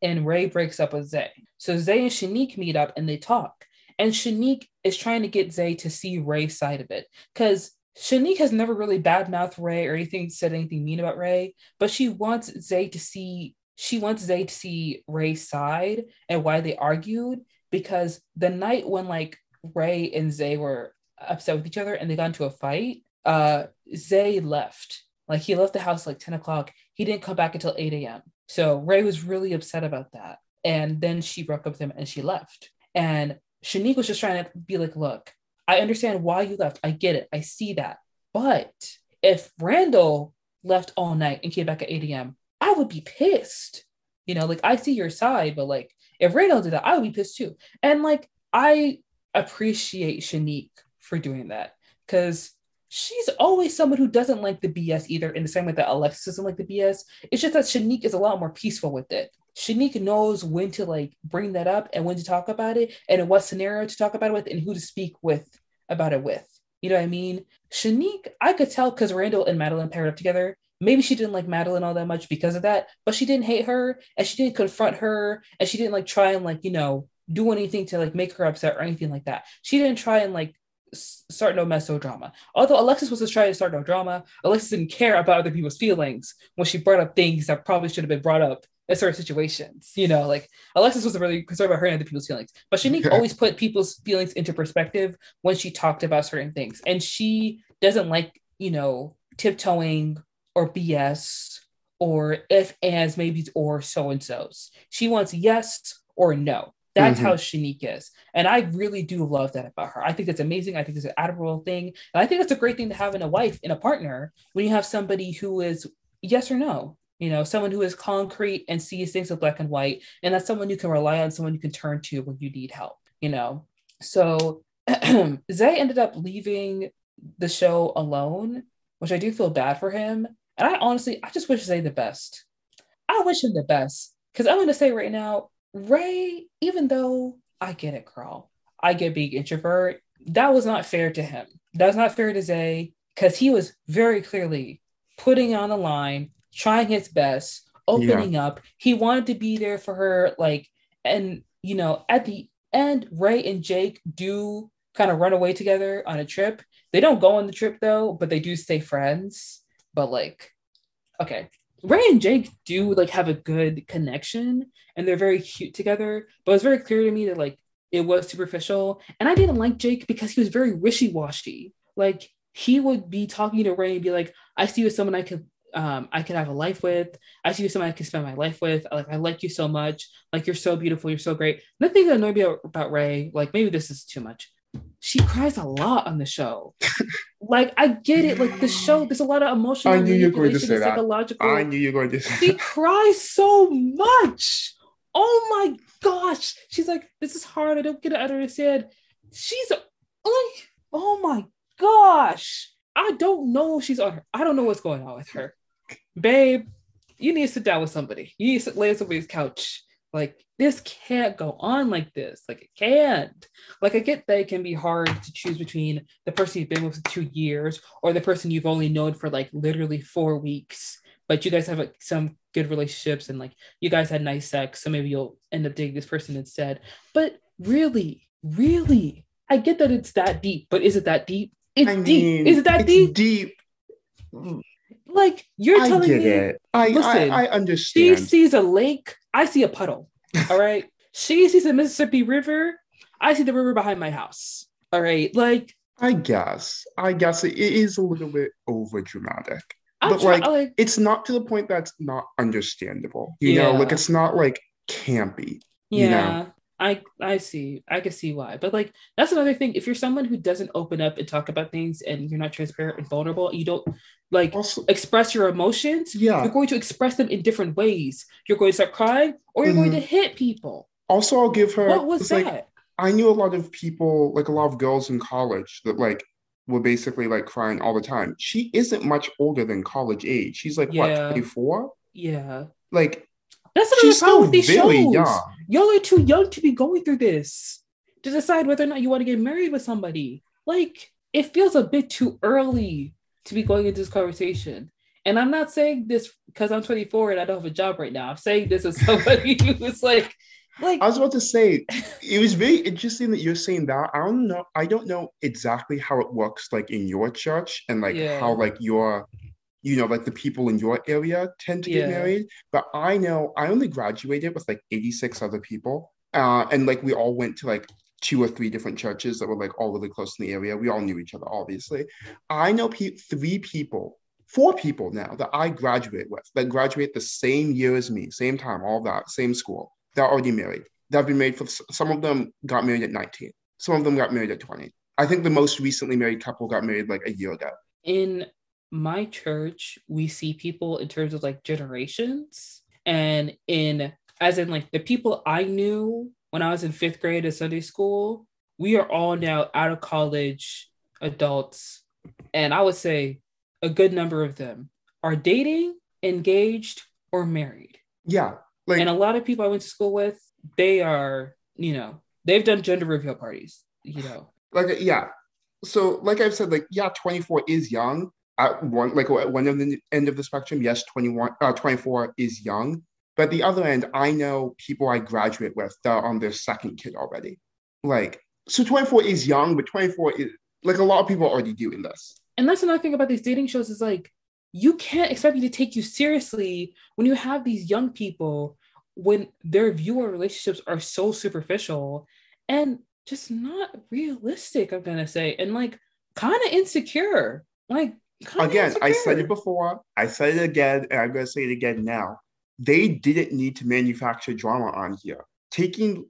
and Ray breaks up with Zay. So Zay and Shanique meet up and they talk. And Shanique is trying to get Zay to see Ray's side of it. Because Shanique has never really badmouthed Ray or anything, said anything mean about Ray, but she wants Zay to see, she wants Zay to see Ray's side and why they argued. Because the night when like Ray and Zay were upset with each other and they got into a fight, uh, Zay left. Like he left the house like 10 o'clock. He didn't come back until 8 a.m. So Ray was really upset about that. And then she broke up with him and she left. And Shanique was just trying to be like, look, I understand why you left. I get it. I see that. But if Randall left all night and came back at 8 a.m., I would be pissed. You know, like I see your side, but like if Randall did that, I would be pissed too. And like I appreciate Shanique for doing that because she's always someone who doesn't like the BS either, in the same way that Alexis doesn't like the BS. It's just that Shanique is a lot more peaceful with it. Shanique knows when to like bring that up and when to talk about it and in what scenario to talk about it with and who to speak with about it with. You know what I mean? Shanique, I could tell because Randall and Madeline paired up together. Maybe she didn't like Madeline all that much because of that, but she didn't hate her and she didn't confront her and she didn't like try and like, you know, do anything to like make her upset or anything like that. She didn't try and like start no mess, no drama. Although Alexis was just trying to start no drama, Alexis didn't care about other people's feelings when she brought up things that probably should have been brought up in certain situations. You know, like Alexis was really concerned about her and other people's feelings, but Shanique always put people's feelings into perspective when she talked about certain things. And she doesn't like, you know, tiptoeing or BS or if as maybe or so and so's. She wants yes or no. That's mm-hmm. how Shanique is. And I really do love that about her. I think that's amazing. I think it's an admirable thing. And I think it's a great thing to have in a wife, in a partner, when you have somebody who is yes or no. You know, someone who is concrete and sees things in black and white. And that's someone you can rely on, someone you can turn to when you need help, you know. So Zay ended up leaving the show alone, which I do feel bad for him. And I honestly, I just wish Zay the best. I wish him the best. Because I'm going to say right now, Ray, even though I get it, girl, I get being introvert, that was not fair to him. That was not fair to Zay because he was very clearly putting on the line, trying his best, opening yeah. up. He wanted to be there for her, like, and you know, at the end, Ray and Jake do kind of run away together on a trip. They don't go on the trip though, but they do stay friends. But like, okay, Ray and Jake do like have a good connection and they're very cute together. But it's very clear to me that like it was superficial. And I didn't like Jake because he was very wishy-washy. Like he would be talking to Ray and be like, I see you as someone I could um, I could have a life with. I see you as someone I can spend my life with. Like I like you so much. Like you're so beautiful. You're so great. Nothing that annoyed me about Ray. Like maybe this is too much. She cries a lot on the show. like I get it. Like the show, there's a lot of emotional. I knew you were going to say that. I knew you were going to say. She cries so much. Oh my gosh. She's like, this is hard. I don't get it. I don't understand. She's like, oh my gosh. I don't know if she's on her. I don't know what's going on with her. Babe, you need to sit down with somebody. You need to lay on somebody's couch like this can't go on like this. Like it can't. Like I get that it can be hard to choose between the person you've been with for two years or the person you've only known for like literally four weeks. But you guys have like some good relationships and like you guys had nice sex, so maybe you'll end up dating this person instead. But really, really, I get that it's that deep, but is it that deep? It's I deep. Is it that deep? Deep. Like you're I telling me, it. I, listen, I, I understand. She sees a lake. I see a puddle. All right. she sees the Mississippi River. I see the river behind my house. All right. Like I guess. I guess it is a little bit over dramatic. But try, like, like, it's not to the point that's not understandable. You yeah. know, like it's not like campy. Yeah. You know? I I see. I can see why. But like that's another thing. If you're someone who doesn't open up and talk about things and you're not transparent and vulnerable, you don't like also, express your emotions, yeah. you're going to express them in different ways. You're going to start crying or you're mm-hmm. going to hit people. Also, I'll give her what was that? Like, I knew a lot of people, like a lot of girls in college that like were basically like crying all the time. She isn't much older than college age. She's like yeah. what, 24? Yeah. Like that's what She's problem with these shows. Young. Y'all are too young to be going through this to decide whether or not you want to get married with somebody. Like, it feels a bit too early to be going into this conversation. And I'm not saying this because I'm 24 and I don't have a job right now. I'm saying this as somebody who's like, like I was about to say, it was very interesting that you're saying that. I don't know. I don't know exactly how it works, like in your church, and like yeah. how like your you know, like the people in your area tend to get married. But I know I only graduated with like 86 other people. Uh, and like we all went to like two or three different churches that were like all really close in the area. We all knew each other, obviously. I know pe- three people, four people now that I graduate with that graduate the same year as me, same time, all that, same school. They're already married. They've been married for some of them got married at 19. Some of them got married at 20. I think the most recently married couple got married like a year ago. In my church, we see people in terms of like generations and in as in like the people I knew when I was in fifth grade at Sunday school, we are all now out of college adults. And I would say a good number of them are dating, engaged, or married. Yeah. Like, and a lot of people I went to school with, they are, you know, they've done gender reveal parties, you know. Like, yeah. So, like I've said, like, yeah, 24 is young, at one like one of the end of the spectrum yes 21 uh, 24 is young but the other end i know people i graduate with that are on their second kid already like so 24 is young but 24 is like a lot of people are already doing this and that's another thing about these dating shows is like you can't expect me to take you seriously when you have these young people when their viewer relationships are so superficial and just not realistic, I'm gonna say, and like kind of insecure. Like again. I said it before, I said it again, and I'm gonna say it again now. They didn't need to manufacture drama on here. Taking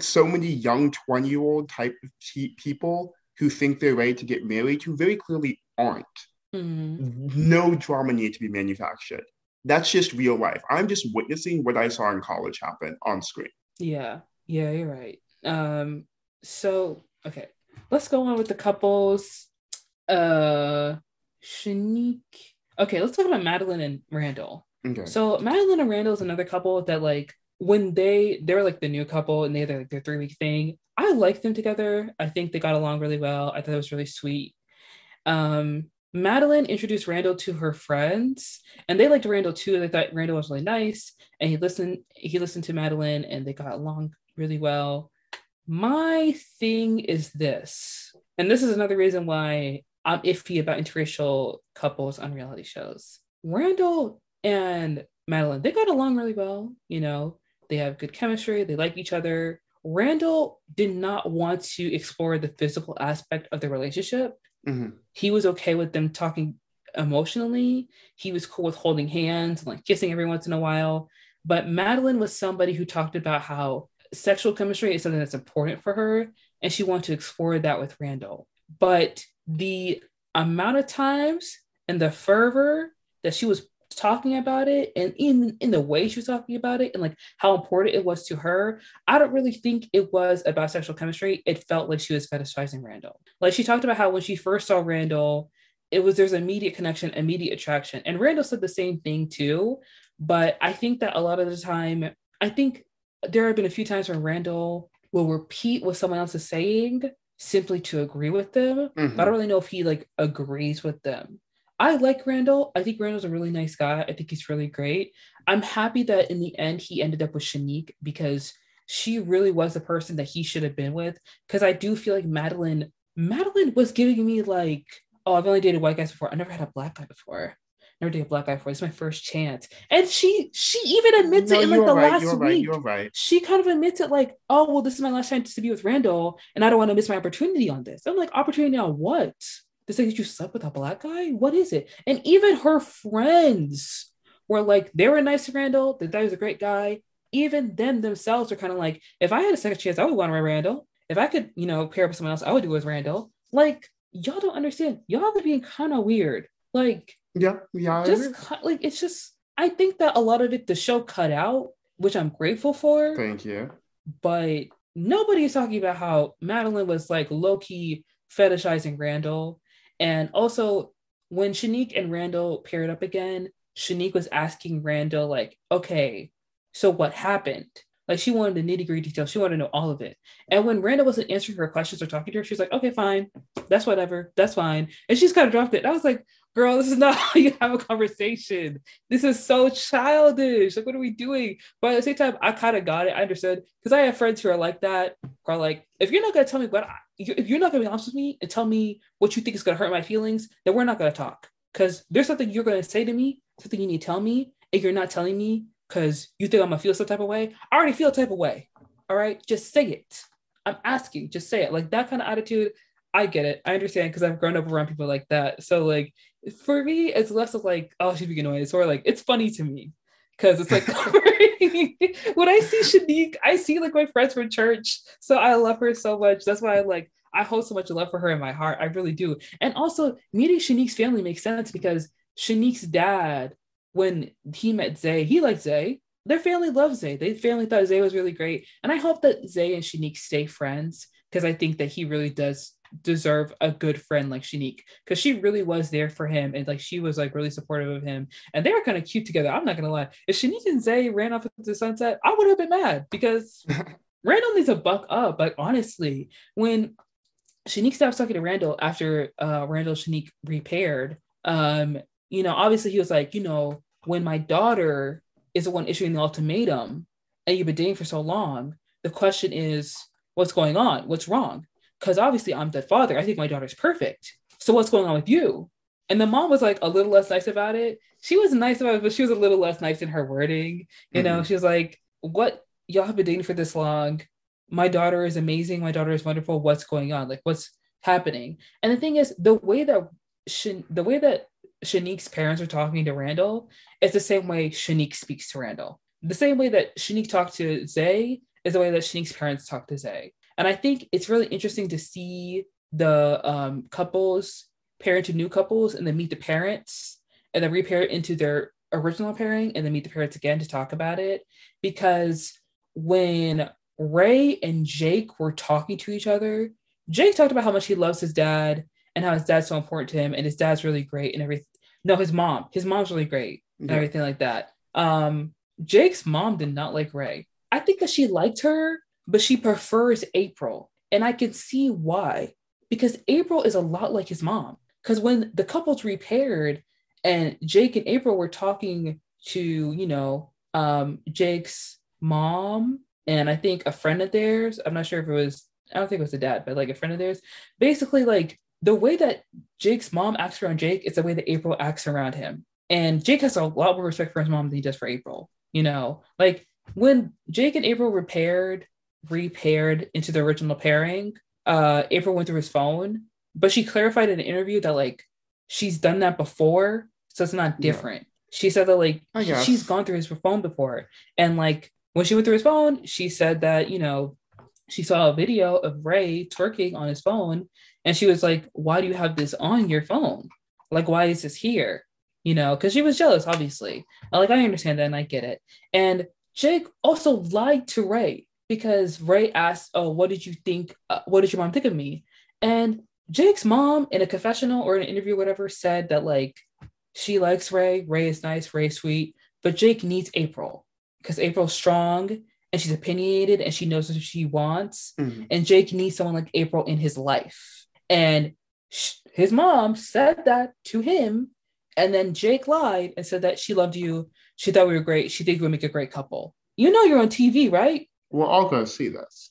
so many young 20 year old type of people who think they're ready to get married who very clearly aren't. Mm-hmm. No drama need to be manufactured. That's just real life. I'm just witnessing what I saw in college happen on screen. Yeah, yeah, you're right. Um, so okay, let's go on with the couples. Uh, Shanique. Okay, let's talk about Madeline and Randall. Okay. So Madeline and Randall is another couple that like when they they're like the new couple and they had like their three week thing. I like them together. I think they got along really well. I thought it was really sweet. Um, Madeline introduced Randall to her friends, and they liked Randall too. They thought Randall was really nice, and he listened. He listened to Madeline, and they got along really well. My thing is this, and this is another reason why I'm iffy about interracial couples on reality shows. Randall and Madeline, they got along really well. You know, they have good chemistry. They like each other. Randall did not want to explore the physical aspect of the relationship. Mm-hmm. He was okay with them talking emotionally. He was cool with holding hands and like kissing every once in a while. But Madeline was somebody who talked about how sexual chemistry is something that's important for her. And she wanted to explore that with Randall. But the amount of times and the fervor that she was talking about it and in in the way she was talking about it and like how important it was to her i don't really think it was about sexual chemistry. It felt like she was fetishizing randall. Like she talked about how when she first saw randall it was there's immediate connection immediate attraction. And randall said the same thing too. But i think that a lot of the time i think there have been a few times when randall will repeat what someone else is saying simply to agree with them mm-hmm. but i don't really know if he like agrees with them I like Randall. I think Randall's a really nice guy. I think he's really great. I'm happy that in the end he ended up with Shanique because she really was the person that he should have been with. Because I do feel like Madeline, Madeline was giving me like, oh, I've only dated white guys before. I never had a black guy before. Never dated a black guy before. It's my first chance. And she she even admits no, it in like the right, last you're week. Right, you're right. She kind of admits it like, oh, well, this is my last chance to be with Randall, and I don't want to miss my opportunity on this. I'm like, opportunity on what? They say that you slept with a black guy? What is it? And even her friends were like, they were nice to Randall. They thought he was a great guy. Even them themselves are kind of like, if I had a second chance, I would want to Randall. If I could, you know, pair up with someone else, I would do it with Randall. Like, y'all don't understand. Y'all are being kind of weird. Like, yeah, yeah. Just cut, like it's just I think that a lot of it the show cut out, which I'm grateful for. Thank you. But nobody is talking about how Madeline was like low key fetishizing Randall and also, when Shanique and Randall paired up again, Shanique was asking Randall, like, okay, so what happened? Like, she wanted the nitty gritty details. She wanted to know all of it. And when Randall wasn't answering her questions or talking to her, she was like, okay, fine. That's whatever. That's fine. And she's kind of dropped it. I was like, girl, this is not how you have a conversation. This is so childish. Like, what are we doing? But at the same time, I kind of got it. I understood because I have friends who are like that, who are like, if you're not going to tell me what I, if you're not to be honest with me and tell me what you think is going to hurt my feelings, then we're not going to talk. Because there's something you're going to say to me, something you need to tell me, and you're not telling me because you think I'm to feel some type of way. I already feel a type of way. All right, just say it. I'm asking, just say it. Like that kind of attitude, I get it. I understand because I've grown up around people like that. So like for me, it's less of like, oh, she's being annoying. It's more like it's funny to me because it's like when I see Shanique, I see like my friends from church. So I love her so much. That's why I like I hold so much love for her in my heart. I really do. And also meeting Shanique's family makes sense because Shanique's dad, when he met Zay, he liked Zay. Their family loves Zay. Their family thought Zay was really great. And I hope that Zay and Shanique stay friends because I think that he really does deserve a good friend like Shanique because she really was there for him and like she was like really supportive of him and they were kind of cute together. I'm not gonna lie. If Shanique and Zay ran off into the sunset, I would have been mad because Randall needs a buck up. Like honestly, when Shanique stopped talking to Randall after uh Randall Shanique repaired, um, you know, obviously he was like, you know, when my daughter is the one issuing the ultimatum and you've been dating for so long, the question is, what's going on? What's wrong? Because obviously I'm the father. I think my daughter's perfect. So what's going on with you? And the mom was like a little less nice about it. She was nice about it, but she was a little less nice in her wording. You mm-hmm. know, she was like, What y'all have been dating for this long? My daughter is amazing. My daughter is wonderful. What's going on? Like, what's happening? And the thing is, the way that Shan- the way that Shanique's parents are talking to Randall is the same way Shanique speaks to Randall. The same way that Shanique talked to Zay is the way that Shanique's parents talk to Zay. And I think it's really interesting to see the um, couples pair into new couples and then meet the parents and then repair it into their original pairing and then meet the parents again to talk about it. Because when Ray and Jake were talking to each other, Jake talked about how much he loves his dad and how his dad's so important to him and his dad's really great and everything. No, his mom. His mom's really great and yeah. everything like that. Um, Jake's mom did not like Ray. I think that she liked her, but she prefers April. And I can see why. Because April is a lot like his mom. Because when the couples repaired and Jake and April were talking to, you know, um, Jake's mom and I think a friend of theirs, I'm not sure if it was, I don't think it was a dad, but like a friend of theirs, basically like the way that Jake's mom acts around Jake is the way that April acts around him. And Jake has a lot more respect for his mom than he does for April. You know, like when Jake and April repaired, repaired into the original pairing, uh, April went through his phone, but she clarified in an interview that like she's done that before, so it's not different. Yeah. She said that like she's gone through his phone before, and like when she went through his phone, she said that you know she saw a video of Ray twerking on his phone and she was like, Why do you have this on your phone? Like, why is this here? You know, because she was jealous, obviously. Like, I understand that and I get it. And Jake also lied to Ray because Ray asked, Oh, what did you think? Uh, what did your mom think of me? And Jake's mom, in a confessional or an interview, whatever, said that like she likes Ray. Ray is nice, Ray sweet, but Jake needs April because April's strong and she's opinionated and she knows what she wants. Mm-hmm. And Jake needs someone like April in his life. And his mom said that to him. And then Jake lied and said that she loved you. She thought we were great. She think we would make a great couple. You know you're on TV, right? We're all going to see this.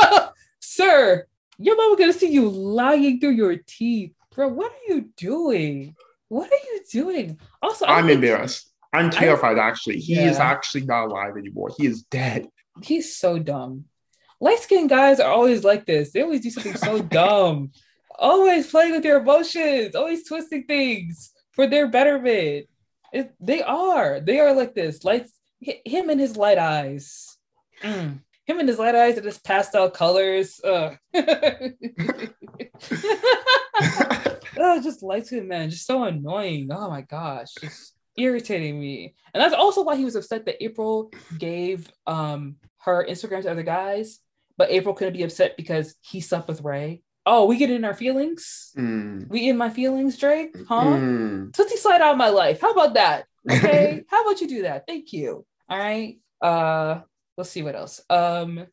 Sir, your mom going to see you lying through your teeth. Bro, what are you doing? What are you doing? Also, I'm embarrassed. I'm terrified, I, actually. He yeah. is actually not alive anymore. He is dead. He's so dumb. Light skinned guys are always like this. They always do something so dumb always playing with your emotions, always twisting things for their betterment. It, they are. They are like this. Lights. Him and his light eyes. Mm. Him and his light eyes and his pastel colors. oh, just light skinned man, just so annoying. Oh my gosh, just irritating me. And that's also why he was upset that April gave um her Instagram to other guys, but April couldn't be upset because he slept with Ray. Oh, we get in our feelings. Mm. We in my feelings, Drake? Huh? Mm. Toosie slide out of my life. How about that? Okay. How about you do that? Thank you. All right. Uh, let's see what else. Um,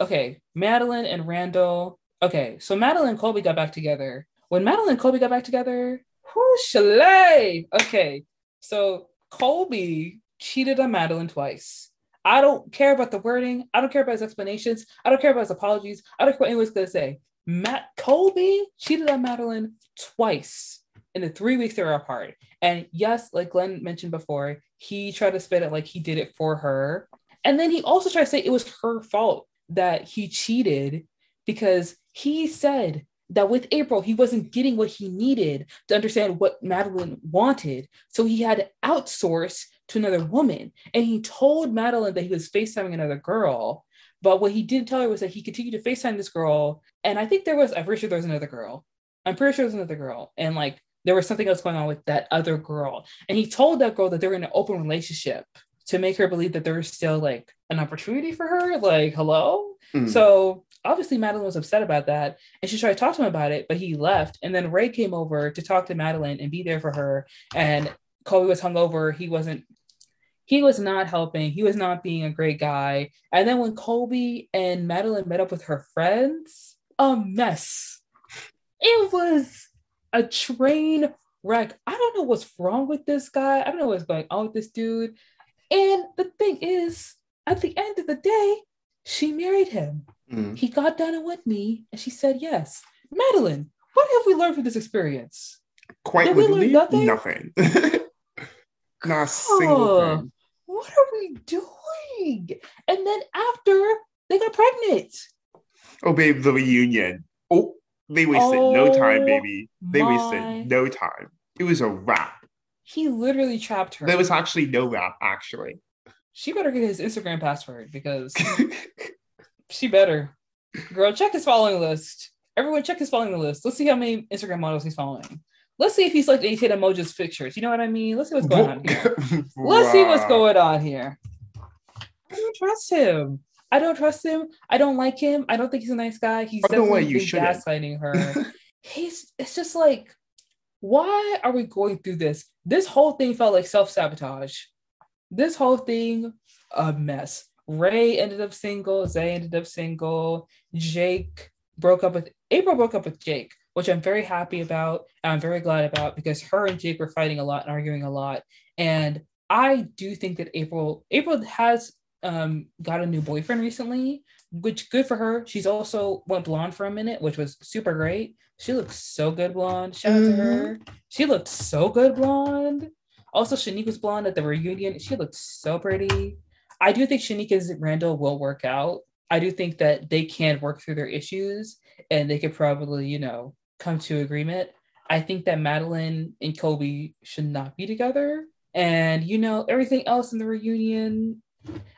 okay, Madeline and Randall. Okay, so Madeline and Colby got back together. When Madeline and Colby got back together, whoo, chalet. Okay, so Colby cheated on Madeline twice. I don't care about the wording. I don't care about his explanations. I don't care about his apologies. I don't care what anyone's gonna say. Matt Colby cheated on Madeline twice in the three weeks they were apart. And yes, like Glenn mentioned before, he tried to spin it like he did it for her. And then he also tried to say it was her fault that he cheated because he said that with April, he wasn't getting what he needed to understand what Madeline wanted. So he had to outsource to another woman. And he told Madeline that he was FaceTiming another girl. But what he didn't tell her was that he continued to FaceTime this girl. And I think there was, I'm pretty sure there was another girl. I'm pretty sure there was another girl. And like there was something else going on with that other girl. And he told that girl that they were in an open relationship to make her believe that there was still like an opportunity for her. Like, hello? Mm. So obviously Madeline was upset about that. And she tried to talk to him about it, but he left. And then Ray came over to talk to Madeline and be there for her. And Colby was hungover. He wasn't he was not helping. He was not being a great guy. And then when Colby and Madeline met up with her friends, a mess. It was a train wreck. I don't know what's wrong with this guy. I don't know what's going on with this dude. And the thing is, at the end of the day, she married him. Mm. He got down and with me, and she said yes. Madeline, what have we learned from this experience? Quite literally, nothing. nothing. Not a single thing. What are we doing? And then after they got pregnant. Oh, babe, the reunion. Oh, they wasted oh, no time, baby. They wasted no time. It was a wrap. He literally trapped her. There was actually no wrap, actually. She better get his Instagram password because she better. Girl, check his following list. Everyone, check his following list. Let's see how many Instagram models he's following. Let's see if he's like hit emojis pictures. You know what I mean? Let's see what's going on here. Let's see what's going on here. I don't trust him. I don't trust him. I don't like him. I don't think he's a nice guy. He's definitely gaslighting her. he's it's just like, why are we going through this? This whole thing felt like self-sabotage. This whole thing, a mess. Ray ended up single, Zay ended up single, Jake broke up with April broke up with Jake, which I'm very happy about. And I'm very glad about because her and Jake were fighting a lot and arguing a lot. And I do think that April April has um, got a new boyfriend recently, which good for her. She's also went blonde for a minute, which was super great. She looks so good blonde. Shout out mm-hmm. to her. She looked so good blonde. Also, Shanique was blonde at the reunion. She looked so pretty. I do think Shanique Randall will work out. I do think that they can work through their issues and they could probably, you know, come to agreement. I think that Madeline and Colby should not be together. And, you know, everything else in the reunion,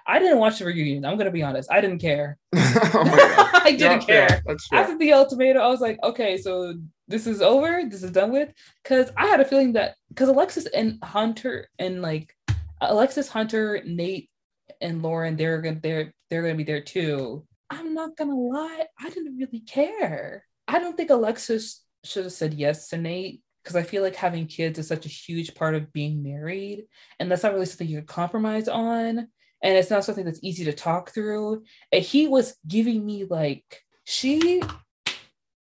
I didn't watch the reunion. I'm gonna be honest. I didn't care. oh I didn't yeah, care. Yeah, After the ultimatum, I was like, okay, so this is over. This is done with. Because I had a feeling that because Alexis and Hunter and like Alexis, Hunter, Nate, and Lauren, they're gonna they're they're gonna be there too. I'm not gonna lie, I didn't really care. I don't think Alexis should have said yes to Nate because I feel like having kids is such a huge part of being married, and that's not really something you can compromise on and it's not something that's easy to talk through. And he was giving me like, she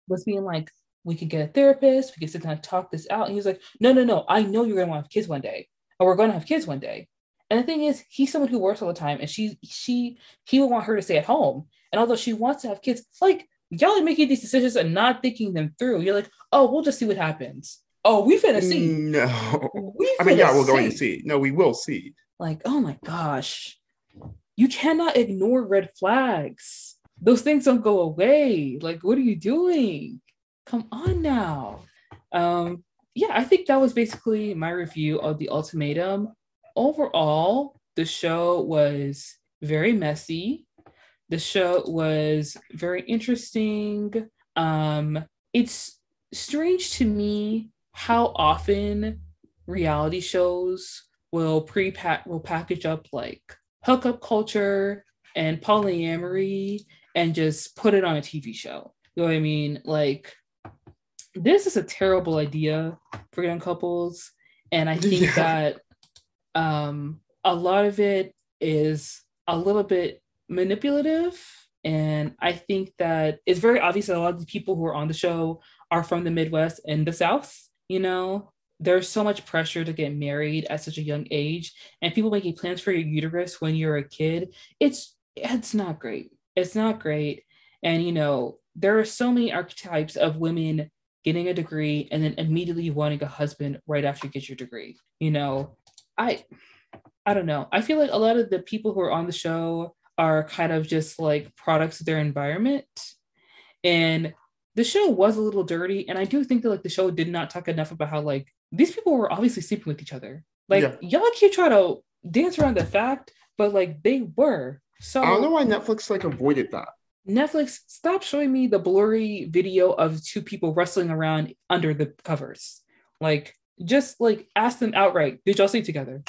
was being like, we could get a therapist, we could sit down and talk this out. And he was like, no, no, no, I know you're gonna want to have kids one day, or we're gonna have kids one day. And the thing is, he's someone who works all the time, and she, she, he would want her to stay at home. And although she wants to have kids, like y'all are making these decisions and not thinking them through. You're like, oh, we'll just see what happens. Oh, we finna see. No, we I mean, yeah, we're going to see. No, we will see. Like, oh my gosh, you cannot ignore red flags. Those things don't go away. Like, what are you doing? Come on now. Um, yeah, I think that was basically my review of the ultimatum. Overall, the show was very messy. The show was very interesting. Um, it's strange to me how often reality shows will pre will package up like hookup culture and polyamory and just put it on a TV show. You know what I mean? Like, this is a terrible idea for young couples. And I think yeah. that um, a lot of it is a little bit manipulative. And I think that it's very obvious that a lot of the people who are on the show are from the Midwest and the South, you know? There's so much pressure to get married at such a young age and people making plans for your uterus when you're a kid it's it's not great. It's not great. And you know there are so many archetypes of women getting a degree and then immediately wanting a husband right after you get your degree you know? I i don't know. I feel like a lot of the people who are on the show are kind of just like products of their environment. And the show was a little dirty and i do think that like the show did not talk enough about how like these people were obviously sleeping with each other. Like yeah. y'all can't try to dance around the fact, but like they were. So I don't know why Netflix like avoided that. Netflix, stop showing me the blurry video of two people wrestling around under the covers. Like, just like ask them outright, did y'all sleep together?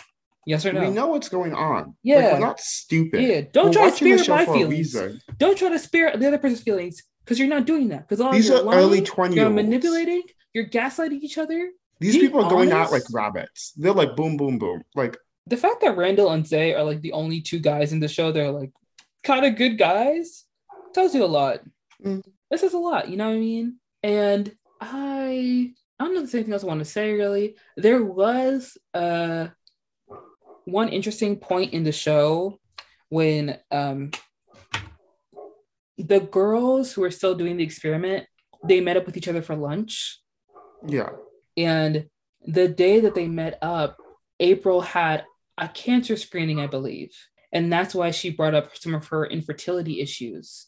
Yes or no? We know what's going on. Yeah. Like, we're not stupid. Yeah. Don't we're try to spare my feelings. Don't try to spare the other person's feelings because you're not doing that. Because all these are lying, early 20 You're manipulating, you're gaslighting each other, these people are going out like rabbits. They're like boom, boom, boom. Like the fact that Randall and Zay are like the only two guys in the show, they're like kind of good guys, tells you a lot. Mm. This is a lot, you know what I mean? And I I don't know if there's anything else I want to say really. There was uh one interesting point in the show when um the girls who were still doing the experiment, they met up with each other for lunch. Yeah And the day that they met up, April had a cancer screening, I believe. And that's why she brought up some of her infertility issues.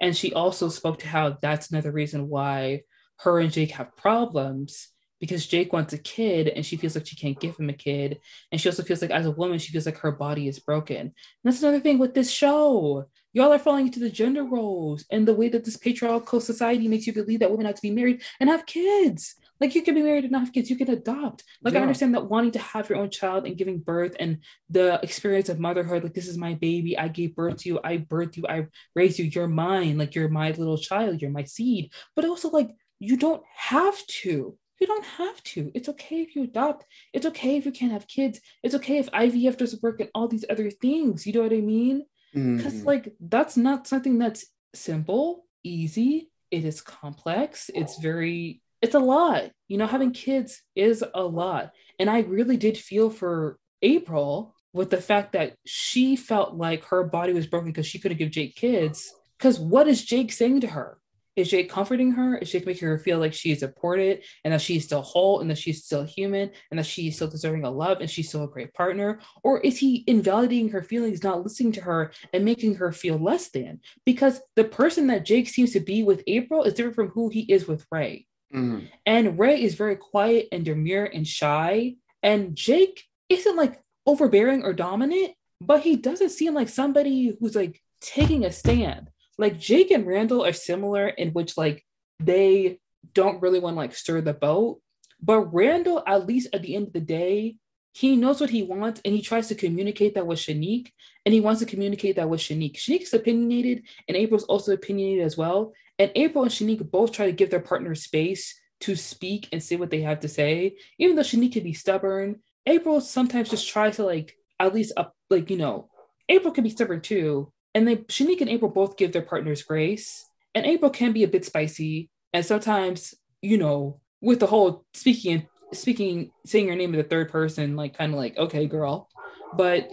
And she also spoke to how that's another reason why her and Jake have problems because Jake wants a kid and she feels like she can't give him a kid. And she also feels like, as a woman, she feels like her body is broken. And that's another thing with this show. Y'all are falling into the gender roles and the way that this patriarchal society makes you believe that women have to be married and have kids. Like you can be married and not have kids, you can adopt. Like yeah. I understand that wanting to have your own child and giving birth and the experience of motherhood, like this is my baby, I gave birth to you, I birthed you, I raised you, you're mine, like you're my little child, you're my seed. But also like you don't have to. You don't have to. It's okay if you adopt. It's okay if you can't have kids. It's okay if IVF doesn't work and all these other things. You know what I mean? Because mm. like that's not something that's simple, easy. It is complex. It's very it's a lot. You know, having kids is a lot. And I really did feel for April with the fact that she felt like her body was broken because she couldn't give Jake kids. Because what is Jake saying to her? Is Jake comforting her? Is Jake making her feel like she's supported and that she's still whole and that she's still human and that she's still deserving of love and she's still a great partner? Or is he invalidating her feelings, not listening to her and making her feel less than? Because the person that Jake seems to be with April is different from who he is with Ray. Mm-hmm. And Ray is very quiet and demure and shy. And Jake isn't like overbearing or dominant, but he doesn't seem like somebody who's like taking a stand. Like Jake and Randall are similar in which like they don't really want to like stir the boat. But Randall, at least at the end of the day, he knows what he wants and he tries to communicate that with Shanique and he wants to communicate that with Shanique. Shanique's opinionated and April's also opinionated as well. And April and Shanique both try to give their partner space to speak and say what they have to say. Even though Shanique can be stubborn, April sometimes just tries to like at least up like you know, April can be stubborn too. And they Shanique and April both give their partners grace. And April can be a bit spicy. And sometimes, you know, with the whole speaking and speaking saying your name in the third person, like kind of like, okay, girl. But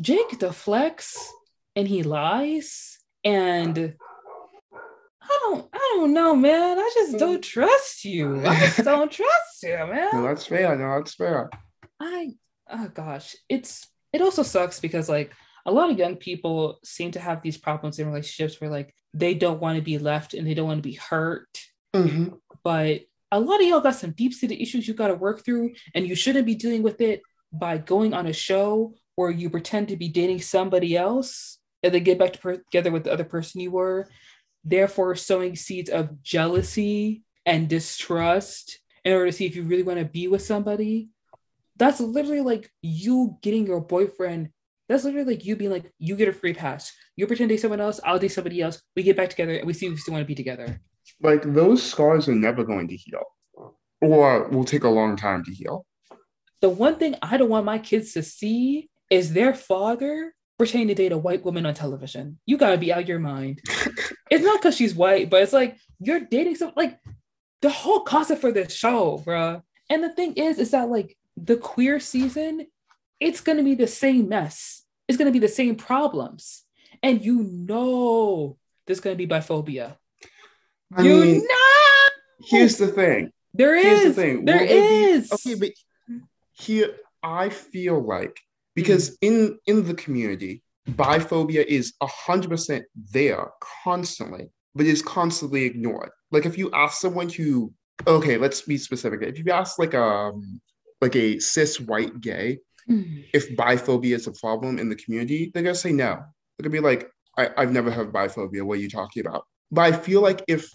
Jake deflects and he lies and I don't, I don't know, man. I just don't mm. trust you. I just don't trust you, man. No, that's fair. No, that's fair. I, oh gosh, it's it also sucks because like a lot of young people seem to have these problems in relationships where like they don't want to be left and they don't want to be hurt. Mm-hmm. But a lot of y'all got some deep seated issues you got to work through, and you shouldn't be dealing with it by going on a show where you pretend to be dating somebody else and then get back together with the other person you were therefore sowing seeds of jealousy and distrust in order to see if you really want to be with somebody. That's literally like you getting your boyfriend. That's literally like you being like, you get a free pass. You pretend to date someone else, I'll date somebody else. We get back together and we see if we still want to be together. Like those scars are never going to heal or will take a long time to heal. The one thing I don't want my kids to see is their father pretending to date a white woman on television. You gotta be out your mind. it's not because she's white, but it's like you're dating some like the whole concept for this show, bro. And the thing is, is that like the queer season, it's gonna be the same mess. It's gonna be the same problems, and you know there's gonna be biphobia. I you mean, know. Here's the thing. There is. Here's the thing. There is. Be, okay, but here I feel like because mm. in in the community biphobia is 100% there constantly but is constantly ignored like if you ask someone to okay let's be specific if you ask like a um, like a cis white gay mm. if biphobia is a problem in the community they're gonna say no they're gonna be like I, i've never heard biphobia what are you talking about but i feel like if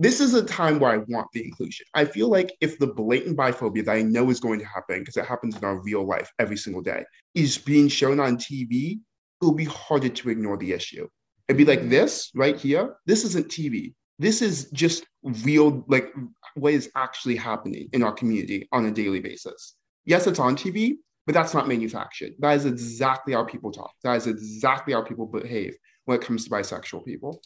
this is a time where I want the inclusion. I feel like if the blatant biphobia that I know is going to happen, because it happens in our real life every single day, is being shown on TV, it will be harder to ignore the issue. It'd be like this right here. This isn't TV. This is just real, like what is actually happening in our community on a daily basis. Yes, it's on TV, but that's not manufactured. That is exactly how people talk. That is exactly how people behave when it comes to bisexual people.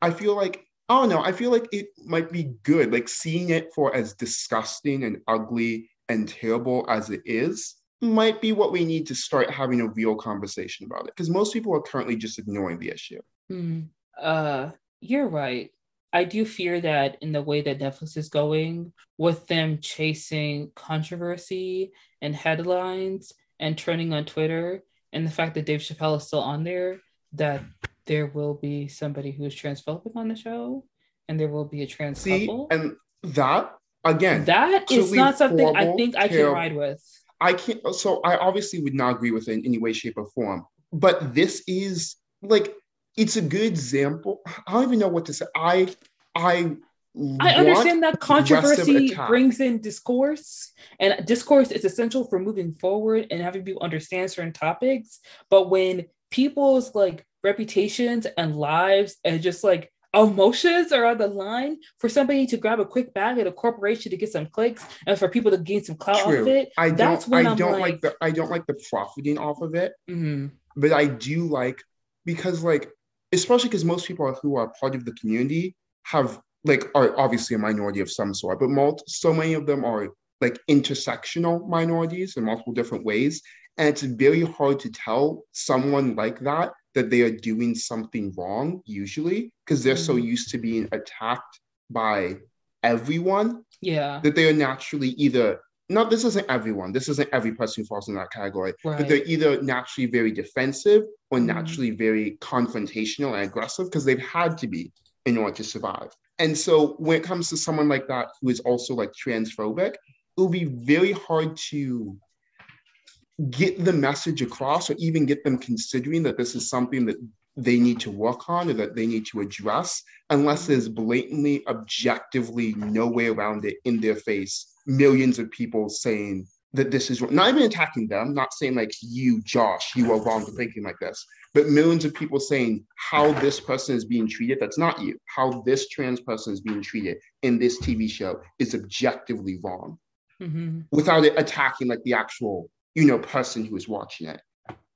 I feel like oh no, I feel like it might be good. Like seeing it for as disgusting and ugly and terrible as it is might be what we need to start having a real conversation about it. Because most people are currently just ignoring the issue. Hmm. Uh, you're right. I do fear that in the way that Netflix is going, with them chasing controversy and headlines and trending on Twitter, and the fact that Dave Chappelle is still on there, that there will be somebody who is transphobic on the show, and there will be a trans See, couple. and that again, that is not something I think I can ride with. I can't. So I obviously would not agree with it in any way, shape, or form. But this is like it's a good example. I don't even know what to say. I I I understand that controversy brings in discourse, and discourse is essential for moving forward and having people understand certain topics. But when people's like reputations and lives and just like emotions are on the line for somebody to grab a quick bag at a corporation to get some clicks and for people to gain some clout True. off it, I that's don't. when I I'm don't like, like- the. I don't like the profiting off of it. mhm, But I do like because like especially because most people who are part of the community have like are obviously a minority of some sort, but mul- so many of them are like intersectional minorities in multiple different ways. And it's very hard to tell someone like that that they are doing something wrong, usually, because they're so Mhm. used to being attacked by everyone yeah, that they are naturally either not this isn't everyone, this isn't every person who falls in that category, but they're either naturally very defensive or Mhm. naturally very confrontational and aggressive because they've had to be in order to survive. And so when it comes to someone like that who is also like transphobic, it will be very hard to get the message across or even get them considering that this is something that they need to work on or that they need to address unless there's blatantly objectively no way around it in their face millions of people saying that this is not even attacking them not saying like you josh you are wrong for thinking like this but millions of people saying how this person is being treated that's not you how this trans person is being treated in this tv show is objectively wrong mhm. without it attacking like the actual you know person who is watching it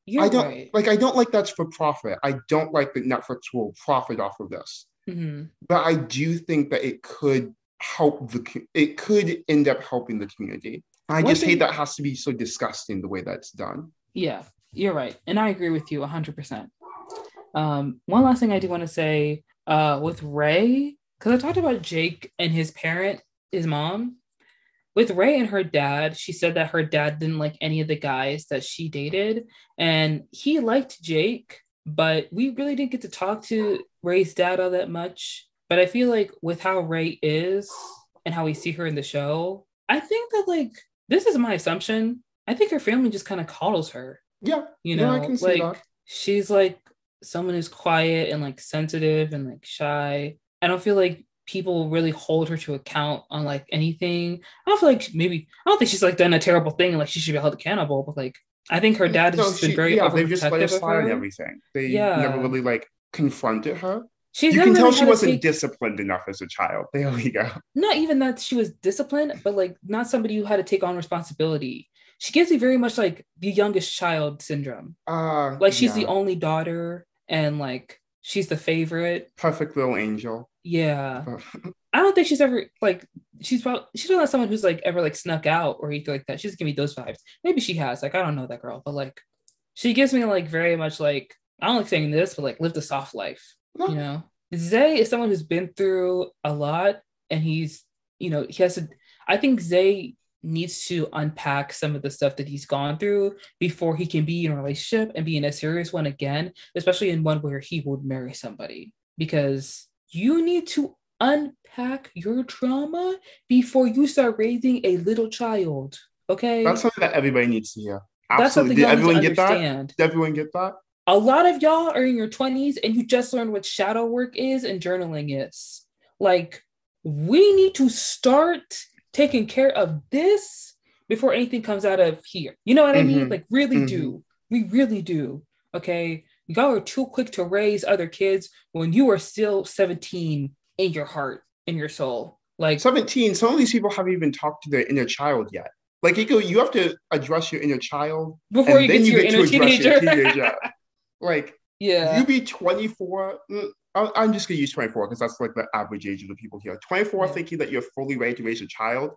you're i don't right. like i don't like that's for profit i don't like that netflix will profit off of this Mhm. but i do think that it could help the it could end up helping the community i One just thing- hate that it has to be so disgusting the way that's done Yeah, you're right. And I agree with you 100%. Um, one last thing I do want to say uh, with Ray, because I talked about Jake and his parent, his mom. With Ray and her dad, she said that her dad didn't like any of the guys that she dated. And he liked Jake, but we really didn't get to talk to Ray's dad all that much. But I feel like with how Ray is and how we see her in the show, I think that, like, this is my assumption. I think her family just kind of coddles her yeah you no, know i can see like that she's like someone who's quiet and like sensitive and like shy i don't feel like people really hold her to account on like anything. I don't feel like maybe i don't think she's like done a terrible thing and like she should be held accountable but like i think her dad has No, just been she- very yeah they've just let her. slide everything. They Yeah. never really like confronted her. She's you can tell really she wasn't take- disciplined enough as a child. There we go. Not even that she was disciplined, but like not somebody who had to take on responsibility. She gives me very much like the youngest child syndrome. uh Like she's the only daughter and like she's the favorite. perfect little angel Yeah. I don't think she's ever like she's probably she's not someone who's like ever like snuck out or anything like that. She's give me those vibes. Maybe she has. Like I don't know that girl, but like she gives me like very much like I don't like saying this, but like lived a soft life. No. You know, Zay is someone who's been through a lot, and he's you know he has to. I think Zay needs to unpack some of the stuff that he's gone through before he can be in a relationship and be in a serious one again, especially in one where he would marry somebody because you need to unpack your trauma before you start raising a little child. Okay. that's something that everybody needs to hear That's something absolutely did everyone get that did everyone get that A lot of y'all are in your 20s and you just learned what shadow work is and journaling is. Like, we need to start taking care of this before anything comes out of here. You know what I mean? Mhm. Like, really Mhm. do. We really do. Okay. Y'all are too quick to raise other kids when you are still 17 in your heart, in your soul. Like, 17 some of these people haven't even talked to their inner child yet like you go you have to address your inner child before you get then to you your get to inner address your teenager. teenager like yeah. you be 24 mm, i'm just going to use 24 because that's like the average age of the people here 24 Yeah. thinking that you're fully ready to raise a child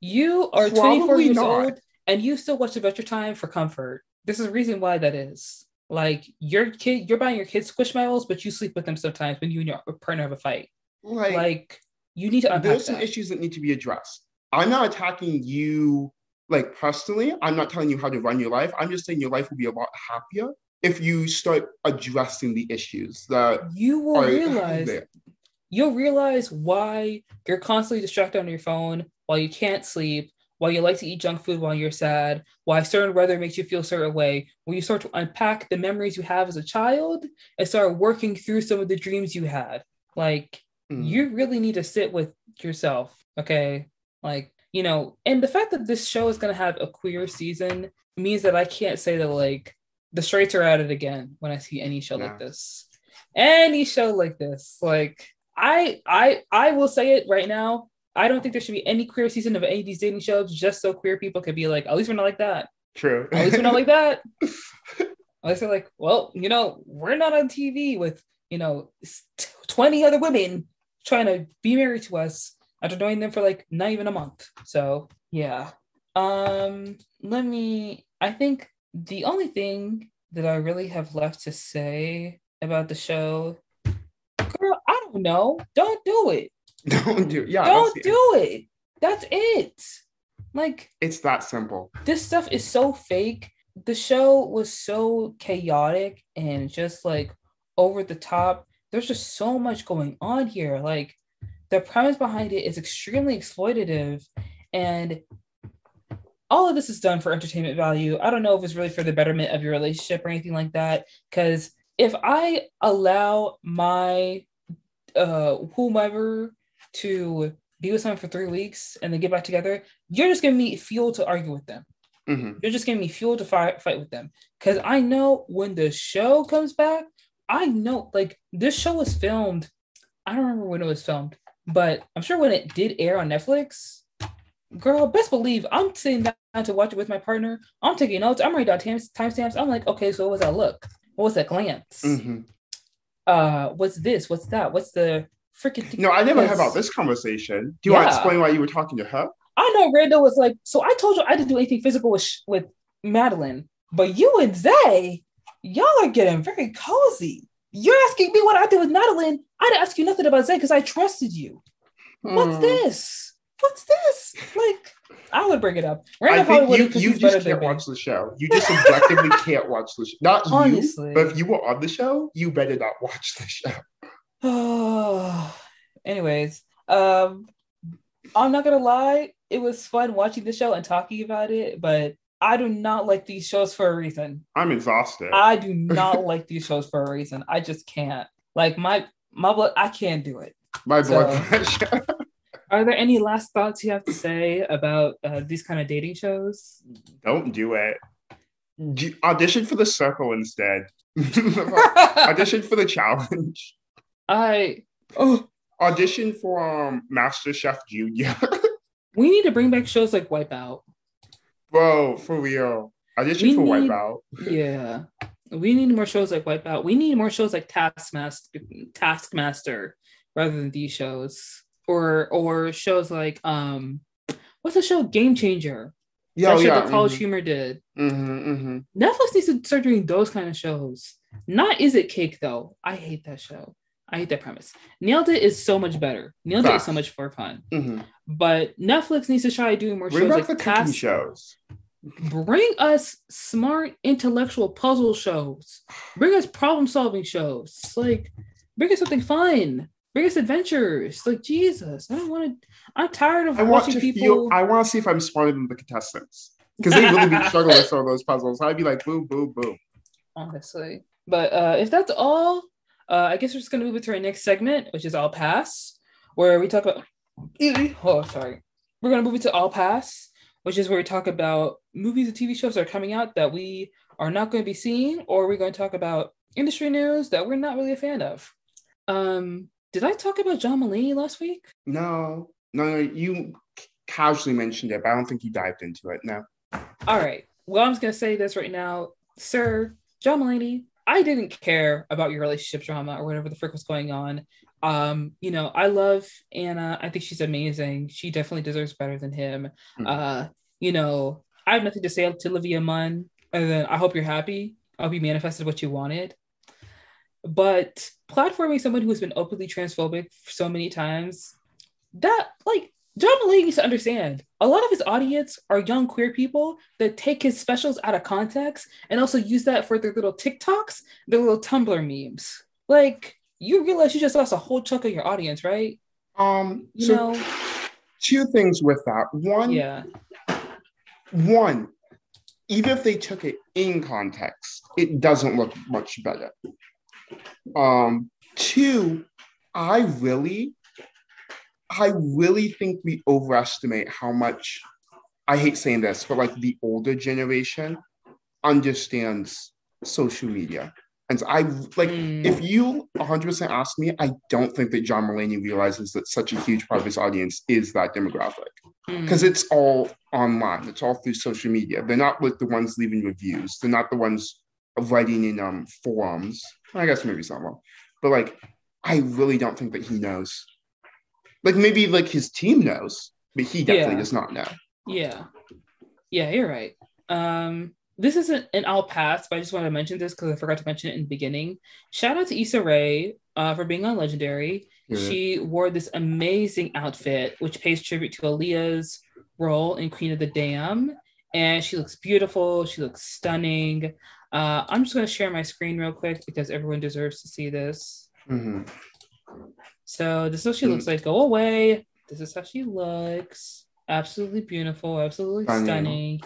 You are 24 years not. old and you still watch Adventure Time for comfort. This is the reason why that is. Like your kid, you're buying your kids squishmallows, but you sleep with them sometimes when you and your partner have a fight. Like, like you need to unpack There's some issues that need to be addressed. I'm not attacking you like personally. I'm not telling you how to run your life. I'm just saying your life will be a lot happier if you start addressing the issues that you will realize there. you'll realize why you're constantly distracted on your phone while you can't sleep why you like to eat junk food while you're sad, why certain weather makes you feel a certain way, when you start to unpack the memories you have as a child and start working through some of the dreams you had. Like, mm. you really need to sit with yourself, okay? Like, you know, and the fact that this show is going to have a queer season means that I can't say that, like, the straights are at it again when I see any show like this. Any show like this. Like, I I I will say it right now. I don't think there should be any queer season of any of these dating shows just so queer people could be like, at least we're not like that. True. At least we're not like that. at least they're like, well, you know, we're not on TV with, you know, 20 other women trying to be married to us after knowing them for like not even a month. So yeah. Um, let me I think the only thing that I really have left to say about the show, girl, I don't know. Don't do it. Don't do yeah. Don't do it. That's it. Like it's that simple. This stuff is so fake. The show was so chaotic and just like over the top. There's just so much going on here. Like the premise behind it is extremely exploitative and all of this is done for entertainment value. I don't know if it's really for the betterment of your relationship or anything like that. Because if I allow my uh whomever to be with someone for three weeks and then get back together, you're just giving me fuel to argue with them. Mm-hmm. You're just giving me fuel to fight fight with them. Because I know when the show comes back, I know like this show was filmed. I don't remember when it was filmed, but I'm sure when it did air on Netflix, girl, best believe I'm sitting down to watch it with my partner. I'm taking notes. I'm writing down time timestamps. I'm like, okay, so what was that look? What was that glance? Mm-hmm. Uh, what's this? What's that? What's the freaking No, I never heard about this conversation. Do you yeah. want to explain why you were talking to her? I know Randall was like, so I told you I didn't do anything physical with with Madeline, but you and Zay, y'all are getting very cozy. You're asking me what I did with Madeline. I didn't ask you nothing about Zay because I trusted you. Hmm. What's this? What's this? Like, I would bring it up. Randall I think you, you just can't watch the show. You just objectively can't watch the show. Not Honestly. you, but if you were on the show, you better not watch the show. Oh, anyways, um, I'm not gonna lie, it was fun watching the show and talking about it, but I do not like these shows for a reason. I'm exhausted. I do not like these shows for a reason. I just can't. Like my my blood, I can't do it. My blood so, pressure. are there any last thoughts you have to say about uh, these kind of dating shows? Don't do it. audition for the circle instead. audition for the challenge. I oh audition for um Master Chef Junior. we need to bring back shows like Wipeout. Bro, for real. Audition we for need, Wipeout. yeah. We need more shows like Wipeout. We need more shows like Taskmaster Taskmaster rather than these shows. Or or shows like um what's the show? Game Changer. Yeah, that oh, yeah. the College mm-hmm. Humor did. Mm-hmm, mm-hmm. Netflix needs to start doing those kind of shows. Not Is It Cake though. I hate that show. I hate that premise. Nailed It is so much better. Nailed It is so much more fun. Mm-hmm. But Netflix needs to try doing more Bring shows like cast shows. Bring us smart intellectual puzzle shows. Bring us problem solving shows. Like bring us something fun. Us adventures. Like Jesus, I don't want to. I'm tired of I watching want people. Feel, I want to see if I'm smarter than the contestants because they really be struggling with some of those puzzles. I'd be like, boom, boom, boom. Honestly, but uh, if that's all, uh, I guess we're just going to move into our next segment, which is All Pass, where we talk about. Oh, sorry. We're going to move into All Pass, which is where we talk about movies and TV shows that are coming out that we are not going to be seeing, or we're going to talk about industry news that we're not really a fan of. Um, did I talk about John Mulaney last week? No, no, no. You casually mentioned it, but I don't think you dived into it. No. All right. Well, I'm just going to say this right now, sir. John Mulaney I didn't care about your relationship drama or whatever the frick was going on. Um, you know, I love Anna. I think she's amazing. She definitely deserves better than him. Mm-hmm. Uh, you know, I have nothing to say to Olivia Munn And then I hope you're happy. I hope you manifested what you wanted. But platforming someone who's been openly transphobic so many times, that like John Mulaney needs to understand a lot of his audience are young queer people that take his specials out of context and also use that for their little TikToks, their little Tumblr memes. Like, you realize you just lost a whole chunk of your audience, right? Um, you so know, two things with that. One, yeah. One, even if they took it in context, it doesn't look much better. Um, two, I really I really think we overestimate how much I hate saying this, but like the older generation understands social media. And I like mm. if you 100% ask me, I don't think that John Mulaney realizes that such a huge part of his audience is that demographic because mm. it's all online, it's all through social media. They're not like the ones leaving reviews, they're not the ones writing in um forums. I guess maybe someone, but like I really don't think that he knows like maybe like his team knows, but he definitely yeah. does not know. Yeah. Yeah, you're right. Um, this isn't an I'll pass, but I just want to mention this because I forgot to mention it in the beginning. Shout out to Issa Rae uh, for being on Legendary. Yeah. She wore this amazing outfit, which pays tribute to Aaliyah's role in Queen of the Damned. And she looks beautiful. She looks stunning. Uh, I'm just going to share my screen real quick because everyone deserves to see this. Mm-hmm. So this is what she looks like. Go away. This is how she looks. Absolutely beautiful. Absolutely stunning.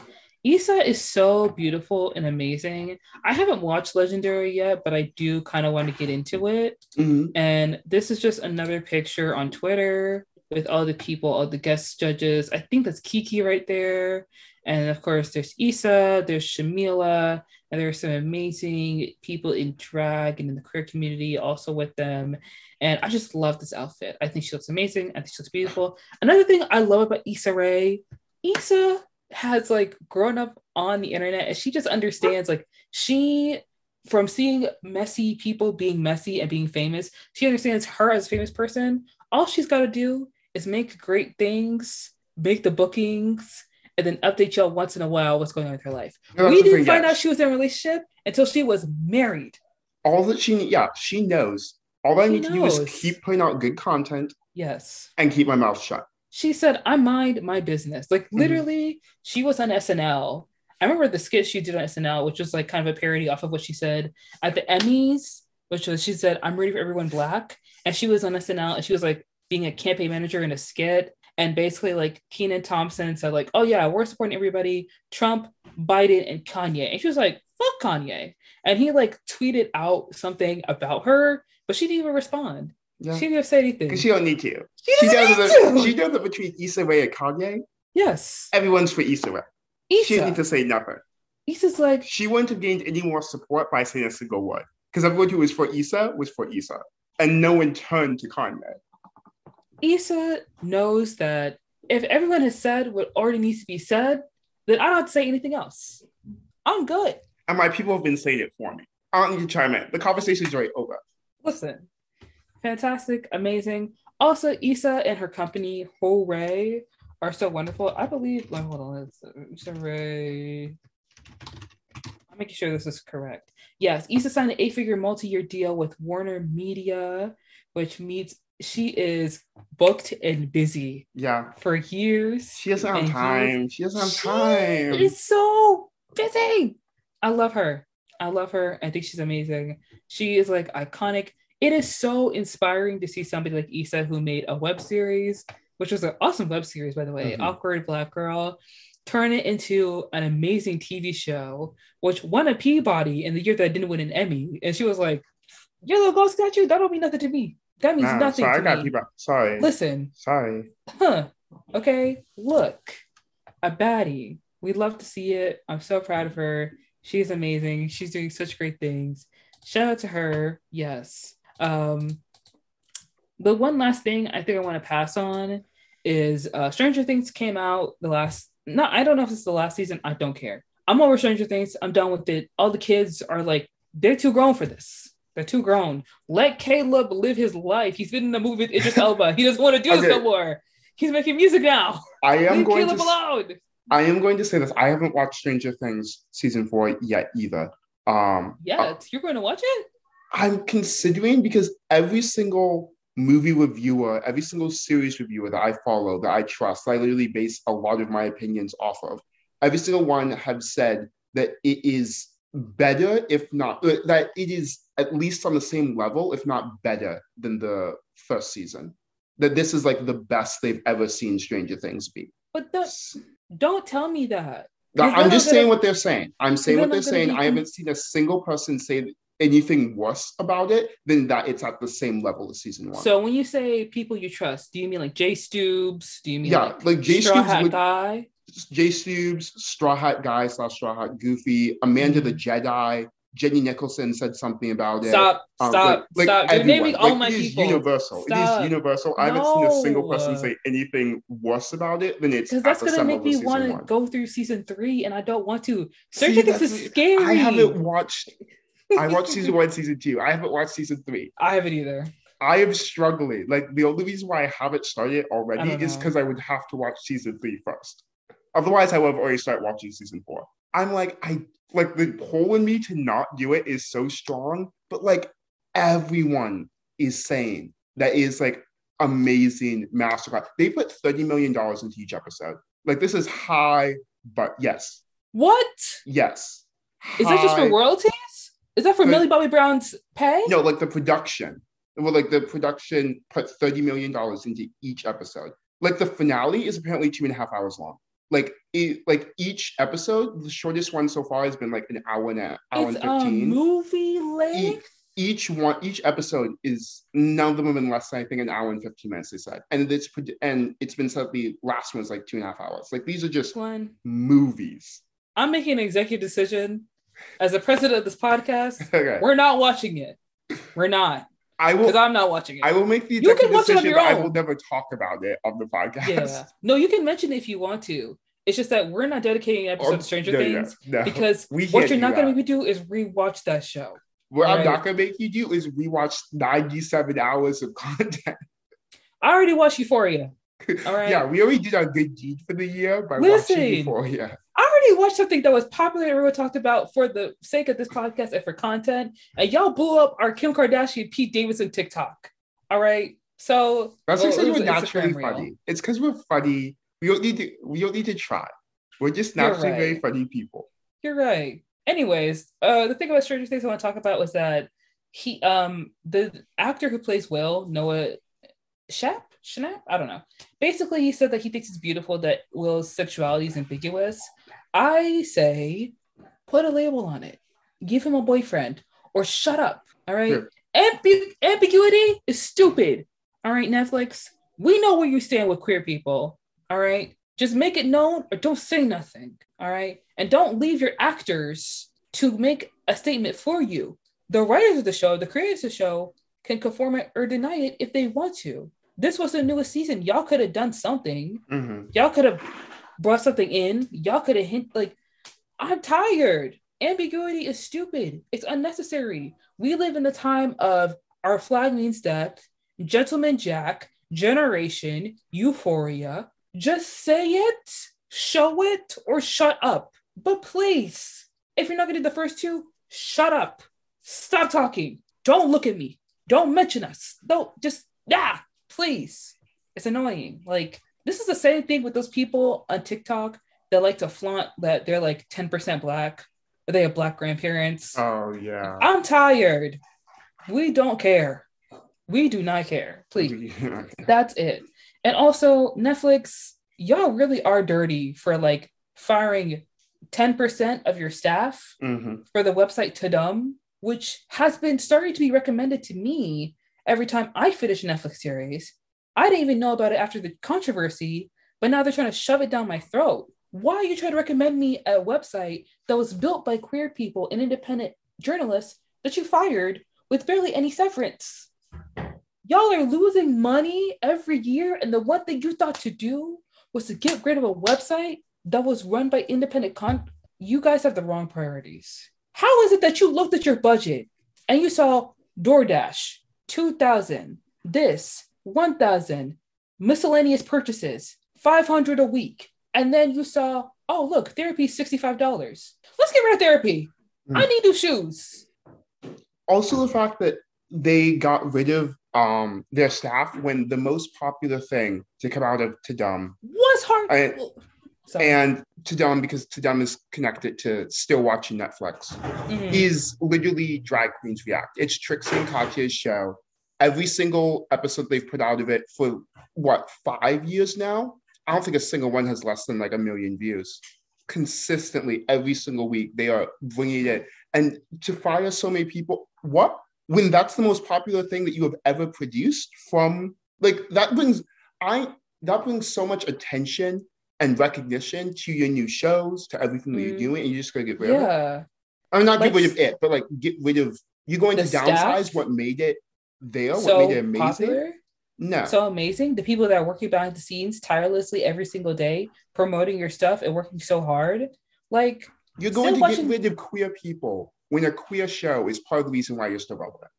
Issa is so beautiful and amazing. I haven't watched Legendary yet, but I do kind of want to get into it. Mm-hmm. And this is just another picture on Twitter with all the people, all the guest judges. I think that's Kiki right there. And of course, there's Issa, there's Shamila, and there's some amazing people in drag and in the queer community also with them. And I just love this outfit. I think she looks amazing. I think she looks beautiful. Another thing I love about Issa Rae, Issa has like grown up on the internet and she just understands like she from seeing messy people being messy and being famous, she understands her as a famous person. All she's got to do is make great things, make the bookings, and then update y'all once in a while what's going on with her life. No, we didn't find out she was in a relationship until she was married. All that she, yeah, she knows. All I she need knows. to do is keep putting out good content. Yes. And keep my mouth shut. She said, I mind my business. Like mm-hmm. literally, mm-hmm. she was on SNL. I remember the skit she did on SNL, which was like kind of a parody off of what she said at the Emmys, which was she said, I'm ready for everyone black. And she was on SNL and she was like being a campaign manager in a skit. And basically, like Kenan Thompson said, like, oh yeah, we're supporting everybody, Trump, Biden, and Kanye. And she was like, fuck Kanye. And he like tweeted out something about her, but she didn't even respond. Yeah. She didn't even say anything. Because she don't need to. She, she does it. She does it between Issa Rae and Kanye. Yes. Everyone's for Issa Rae. Issa. She didn't need to say nothing. Issa's like she wouldn't have gained any more support by saying a single word. Because everyone who was for Issa was for Issa. And no one turned to Kanye. Issa knows that if everyone has said what already needs to be said, then I don't have to say anything else. I'm good. And my people have been saying it for me. I don't need to chime in. The conversation is already over. Listen, fantastic, amazing. Also, Issa and her company, Hoorae, are so wonderful. I believe, like, hold on, it's Issa Rae. I'm making sure this is correct. Yes, Issa signed an eight figure multi year deal with Warner Media, which means she is booked and busy. Yeah. For years. She doesn't have time. Years. She doesn't have time. She is so busy. I love her. I love her. I think she's amazing. She is like iconic. It is so inspiring to see somebody like Issa who made a web series, which was an awesome web series, by the way, mm-hmm. Awkward Black Girl, turn it into an amazing TV show, which won a Peabody in the year that I didn't win an Emmy. And she was like, Yellow Ghost statue, that don't mean nothing to me. That means nah, nothing. Sorry, I got me. people. Sorry. Listen. Sorry. Huh. Okay. Look, a baddie. We love to see it. I'm so proud of her. She's amazing. She's doing such great things. Shout out to her. Yes. Um, the one last thing I think I want to pass on is uh, Stranger Things came out the last. No, I don't know if it's the last season. I don't care. I'm over Stranger Things. I'm done with it. All the kids are like, they're too grown for this. They're too grown. Let Caleb live his life. He's been in the movie with Idris Elba. He doesn't want to do okay. this no more. He's making music now. I am Leave going Caleb to alone. I am going to say this. I haven't watched Stranger Things season four yet either. Um Yeah, uh, you're going to watch it? I'm considering because every single movie reviewer, every single series reviewer that I follow, that I trust, that I literally base a lot of my opinions off of, every single one have said that it is better, if not uh, that it is at least on the same level, if not better than the first season. That this is like the best they've ever seen Stranger Things be. But the, don't tell me that. I'm just saying what they're saying. I'm saying what they're saying. I haven't seen a single person say anything worse about it than that it's at the same level as season one. So when you say people you trust, do you mean like Jay Stubes? Do you mean yeah, like, like Jay Straw Stubes Hat would, guy? Jay Stubes, Straw Hat Guy slash Straw Hat Goofy, Amanda the. Jedi, Jenny Nicholson said something about it. Stop! Um, stop! like- like stop! You're everyone. naming all Like, my it is people. universal. It Stop. is universal. I haven't seen a single person say anything worse about it than it's Because that's gonna make me want to go through season three, and I don't want to. Stranger Things is scary. I haven't watched. I watched season one, season two. I haven't watched season three. I haven't either. I am struggling. Like the only reason why I haven't started already is because I would have to watch season three first. Otherwise, I would have already started watching season four. I'm like, I like the pull in me to not do it is so strong, but like everyone is saying that is like amazing masterclass. They put $30 million into each episode. Like this is high, but yes, What yes. is that? Just for royalties? Is that for But- Millie Bobby Brown's pay? No, like the production. Well, like the production put $30 million into each episode. Like the finale is apparently two and a half hours long. Like it, like each episode, the shortest one so far has been like an hour and a hour it's and a movie length. each one, each episode is none of them have been less than I think an hour and fifteen minutes. They said, and it's and it's been said the last one's like two and a half hours. Like these are just Glenn, movies. I'm making an executive decision as the president of this podcast. Okay, We're not watching it. We're not I will. because. I'm not watching it. I will make the You can watch it on your but I will never talk about it on the podcast. yeah. No, you can mention it if you want to. It's just that we're not dedicating an episode Oh, to Stranger no, Things no, no. because what you're not going to make me do is rewatch that show. What I'm not gonna make you do is rewatch 97 hours of content. I already watched Euphoria. All right. Yeah, we already did our good deed for the year by Listen. watching Euphoria. Already watched something that was popular and everyone talked about for the sake of this podcast and for content. And y'all blew up our Kim Kardashian, Pete Davidson TikTok. All right. So That's well, because we're naturally funny. It's because we're funny. We don't need to. We don't need to try. We're just naturally very funny people. You're right. Anyways, uh, the thing about Stranger Things I want to talk about was that he, um, the actor who plays Will, Noah Shap, Schnapp, I don't know. Basically, he said that he thinks it's beautiful that Will's sexuality is ambiguous. I say, put a label on it, give him a boyfriend, or shut up. All right. Sure. Ambi- ambiguity is stupid. All right, Netflix. We know where you stand with queer people. All right. Just make it known or don't say nothing. All right. And don't leave your actors to make a statement for you. The writers of the show, the creators of the show, can conform it or deny it if they want to. This was the newest season. Y'all could have done something. Mhm. Y'all could have brought something in. Y'all could have hint like, I'm tired. Ambiguity is stupid. It's unnecessary. We live in the time of our flag means death, Gentleman Jack, Generation, Euphoria. Just say it, show it, or shut up. But please, if you're not gonna do the first two, shut up. Stop talking. Don't look at me. Don't mention us. Don't just yeah, please. It's annoying. Like this is the same thing with those people on TikTok that like to flaunt that they're like 10% black or they have black grandparents. Oh yeah. I'm tired. We don't care. We do not care. Please. That's it. And also, Netflix, y'all really are dirty for like firing 10% of your staff Mhm. for the website Tudum, which has been starting to be recommended to me every time I finish a Netflix series. I didn't even know about it after the controversy, but now they're trying to shove it down my throat. Why are you trying to recommend me a website that was built by queer people and independent journalists that you fired with barely any severance? Y'all are losing money every year, and the one thing you thought to do was to get rid of a website that was run by independent con. You guys have the wrong priorities. How is it that you looked at your budget and you saw DoorDash, 2000, this, 1000, miscellaneous purchases, 500 a week, and then you saw, oh, look, therapy is $65. Let's get rid of therapy. I Hmm. need new shoes. also the fact that they got rid of um their staff when the most popular thing to come out of Tudum was hard. And, and Tudum, because Tudum is connected to still watching Netflix, mm-hmm. is literally Drag Queens React. It's Trixie and Katya's show. Every single episode they've put out of it for what five years now. I don't think a single one has less than like a million views. Consistently, every single week, they are bringing it. And to fire so many people, what when that's the most popular thing that you have ever produced from like that brings I that brings so much attention and recognition to your new shows, to everything that you're mm. doing, and you're just gonna get rid yeah. of it. I'm not like, get rid of it, but like get rid of you're going to downsize staff? what made it there, so what made it amazing. Popular? No. So amazing. The people that are working behind the scenes tirelessly every single day, promoting your stuff and working so hard. Like you're going to watching... get rid of queer people when a queer show is part of the reason why you're still relevant.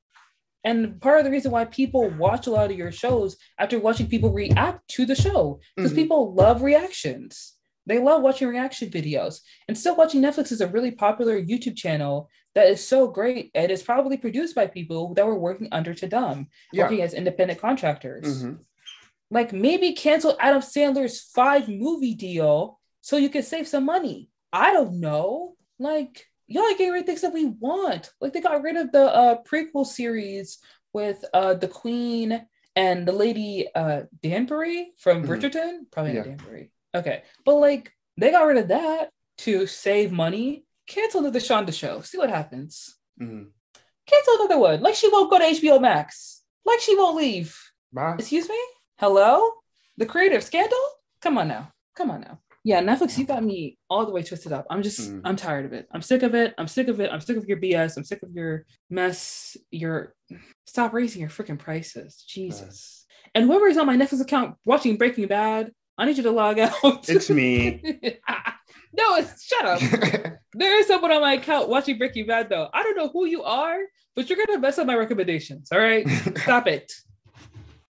And part of the reason why people watch a lot of your shows after watching people react to the show, because mm-hmm. people love reactions. They love watching reaction videos. And still watching Netflix is a really popular YouTube channel that is so great. And it's probably produced by people that were working under Tudum, yeah. working as independent contractors. Mm-hmm. Like maybe cancel Adam Sandler's five movie deal so you can save some money. I don't know. Like y'all are getting rid of things that we want. Like they got rid of the uh, prequel series with uh, the Queen and the lady uh, Danbury from mm-hmm. Bridgerton. Probably yeah. not Danbury. Okay, but like they got rid of that to save money. Cancel the Shonda show. See what happens. Mm-hmm. Cancel another one. Like she won't go to HBO Max. Like she won't leave. Bye. Excuse me. Hello, the creative Scandal. Come on now. Come on now yeah, Netflix, you got me all the way twisted up. I'm just, mm. I'm tired of it. I'm sick of it. I'm sick of it. I'm sick of your BS. I'm sick of your mess. Your stop raising your freaking prices. Jesus. And whoever is on my Netflix account watching Breaking Bad, I need you to log out. It's me. no, it's shut up. there is someone on my account watching Breaking Bad though. I don't know who you are, but you're gonna mess up my recommendations. All right, stop it.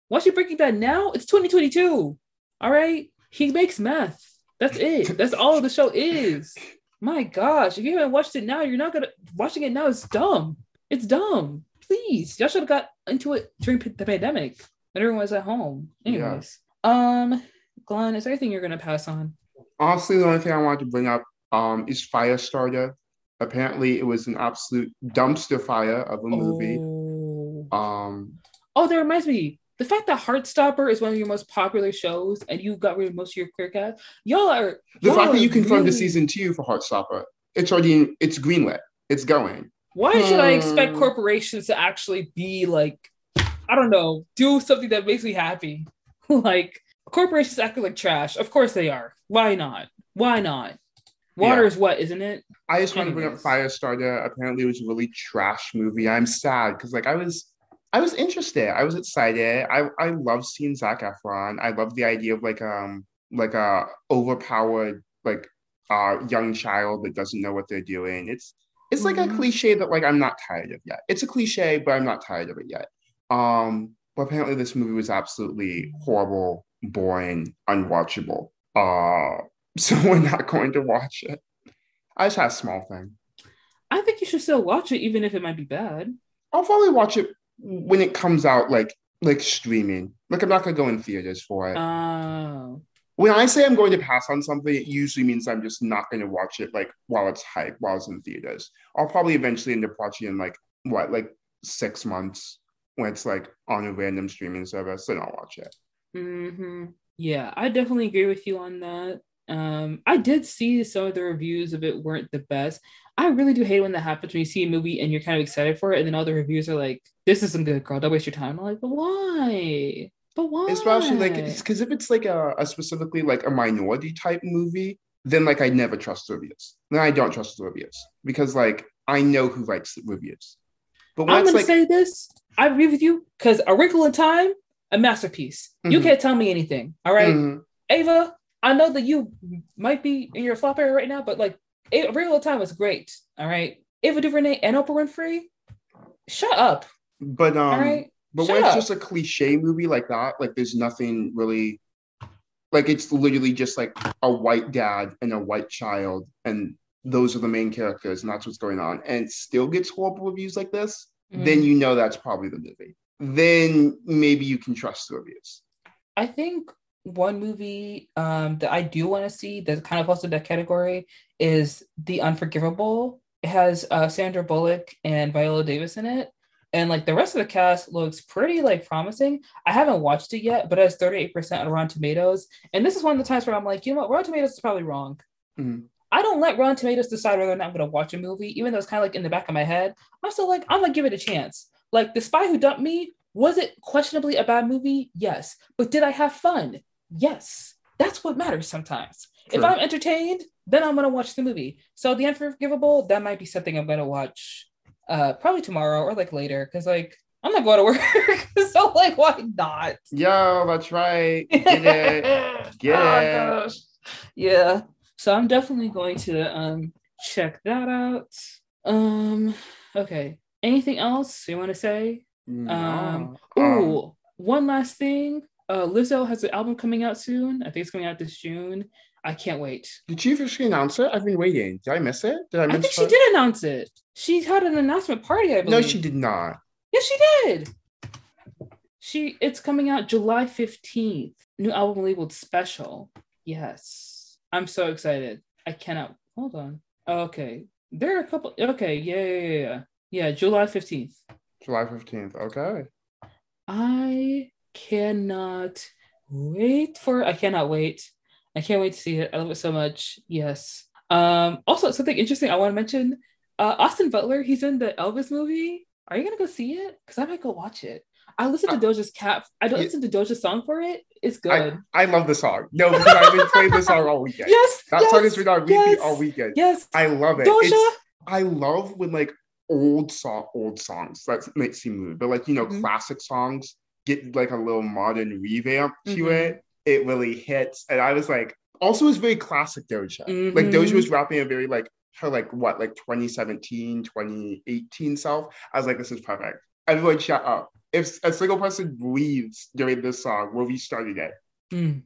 Watching Breaking Bad now, it's 2022. All right, he makes meth. That's it. That's all the show is. My gosh, if you haven't watched it now, you're not gonna watching it now is dumb. It's dumb. Please, y'all should have got into it during the pandemic when everyone was at home. Anyways, yeah. um, Glenn, is there anything you're gonna pass on? Honestly, the only thing I wanted to bring up um is Firestarter. Apparently, it was an absolute dumpster fire of a movie. Oh. Um. Oh, that reminds me the fact that Heartstopper is one of your most popular shows and you got rid of most of your queer cast, y'all are the y'all fact that you confirmed really... the season two for Heartstopper, it's already it's greenlit, it's going. Why should I expect hmm. corporations to actually be like, I don't know, do something that makes me happy? like corporations acting like trash. Of course they are. Why not? Why not? Water yeah. is what, isn't it? I just want to bring up Firestarter. Apparently, it was a really trash movie. I'm sad because like I was I was interested. I was excited. I I love seeing Zac Efron. I love the idea of like um like a overpowered like uh young child that doesn't know what they're doing. It's it's like mm-hmm. a cliche that like I'm not tired of yet. It's a cliche, but I'm not tired of it yet. Um, but apparently this movie was absolutely horrible, boring, unwatchable. Uh, so we're not going to watch it. I just had a small thing. I think you should still watch it, even if it might be bad. I'll probably watch it when it comes out like like streaming. Like I'm not gonna go in theaters for it. Oh. When I say I'm going to pass on something, it usually means I'm just not going to watch it like while it's hype, while it's in theaters. I'll probably eventually end up watching in like what, like six months when it's like on a random streaming service, then I'll watch it. Mm-hmm. Yeah, I definitely agree with you on that. Um, I did see some of the reviews of it weren't the best. I really do hate when that happens when you see a movie and you're kind of excited for it, and then all the reviews are like, "This isn't good, girl. Don't waste your time." I'm like, "But why? But why?" Especially like because if it's like a, a, specifically like a minority type movie, then like I never trust the reviews. Then I don't trust the reviews because like I know who writes the reviews. But I'm gonna like, say this. I agree with you because A Wrinkle in Time, a masterpiece. Mm-hmm. You can't tell me anything. All right? mm-hmm. Ava. I know that you might be in your flop area right now, but like a in Time was great. All right. Ava DuVernay and Oprah Winfrey, shut up. But um, all right? but shut when it's just a cliche movie like that, like there's nothing really, like it's literally just like a white dad and a white child, and those are the main characters, and that's what's going on, and still gets horrible reviews like this. mm-hmm. then you know that's probably the movie. Then maybe you can trust the reviews. I think one movie um, that I do want to see that kind of falls in that category is The Unforgivable. It has uh, Sandra Bullock and Viola Davis in it. And like the rest of the cast looks pretty like promising. I haven't watched it yet, but it has 38% on Rotten Tomatoes. And this is one of the times where I'm like, you know what, Rotten Tomatoes is probably wrong. Mm. I don't let Rotten Tomatoes decide whether or not I'm gonna watch a movie, even though it's kind of like in the back of my head. I'm still like, I'm gonna give it a chance. Like The Spy Who Dumped Me, was it questionably a bad movie? Yes. But did I have fun? Yes. That's what matters sometimes. If I'm entertained, then I'm gonna watch the movie. So The Unforgivable, that might be something I'm gonna watch uh probably tomorrow or like later because like I'm not going to work. so like why not? Yo, that's right. Get it. Get oh, it. Yeah. So I'm definitely going to um check that out. Um okay. Anything else you want to say? No. Um, ooh, um, one last thing. Uh, Lizzo has an album coming out soon. I think it's coming out this June. I can't wait. Did she officially announce it? I've been waiting. Did I miss it? Did I miss I think she did announce it. She had an announcement party, I believe. No, she did not. Yes, she did. She it's coming out July 15th. New album labeled special. Yes. I'm so excited. I cannot hold on. Okay. There are a couple okay, yeah, yeah, yeah. Yeah, July 15th. July 15th. Okay. I cannot wait for I cannot wait. I can't wait to see it. I love it so much. Yes. Um also something interesting I want to mention. Uh Austin Butler, he's in the Elvis movie. Are you gonna go see it? Because I might go watch it. I listened to Doja's cat. I don't listen to Doja's song for it. It's good. I, I love the song. No, because I've been playing this song all weekend. Yes, that yes, song has been on repeat yes, all weekend. Yes, I love it. Doja. It's, I love when like old song, old songs that makes you move, but like you know, mm-hmm. classic songs get like a little modern revamp to mm-hmm. it. It really hits, and I was like, also it's very classic Doja. Mm-hmm. Like Doja was rapping a very like her like what like 2017 2018 self i was like this is perfect everyone shut up if a single person leaves during this song we'll be starting it mm.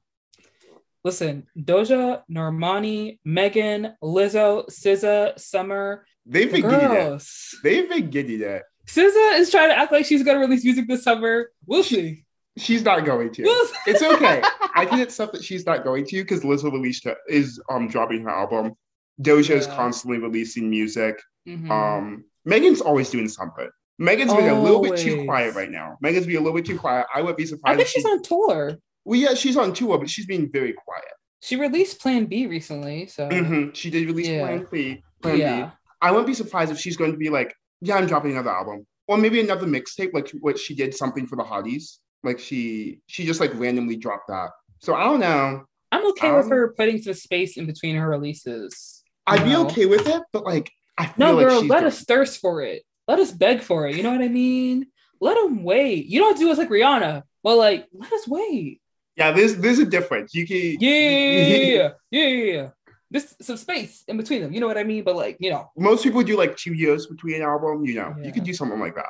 Listen doja normani megan lizzo SZA summer they've been getting it they've been getting it SZA is trying to act like she's gonna release music this summer we'll see She's not going to. it's okay. I can accept that she's not going to because Lizzo released her, is um dropping her album Doja is constantly releasing music. Mm-hmm. Um, Megan's always doing something. Megan's been a little bit too quiet right now. Megan's being a little bit too quiet. I would be surprised. I think she's on tour. Well, yeah, she's on tour, but she's being very quiet. She released Plan B recently, so mm-hmm. she did release yeah. Plan B. Plan yeah. B. I wouldn't be surprised if she's going to be like, "Yeah, I'm dropping another album," or maybe another mixtape, like what she did something for the Hotties. Like she, she just like randomly dropped that. So I don't know. I'm okay um, with her putting some space in between her releases. I'd be okay with it, but like, I no, like girl, let us thirst for it. Let us beg for it. You know what I mean? Let them wait. You don't do us like Rihanna, but like, let us wait. Yeah, there's there's a difference. You can yeah yeah yeah yeah. There's some space in between them. You know what I mean? But like, you know, most people do like two years between an album. You know, yeah. you can do something like that.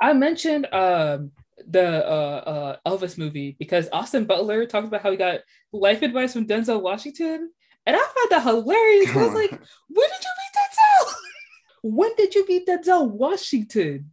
I mentioned um the uh, uh, Elvis movie because Austin Butler talked about how he got life advice from Denzel Washington, and I found that hilarious. I was like, when did you meet Denzel? when did you meet Denzel Washington?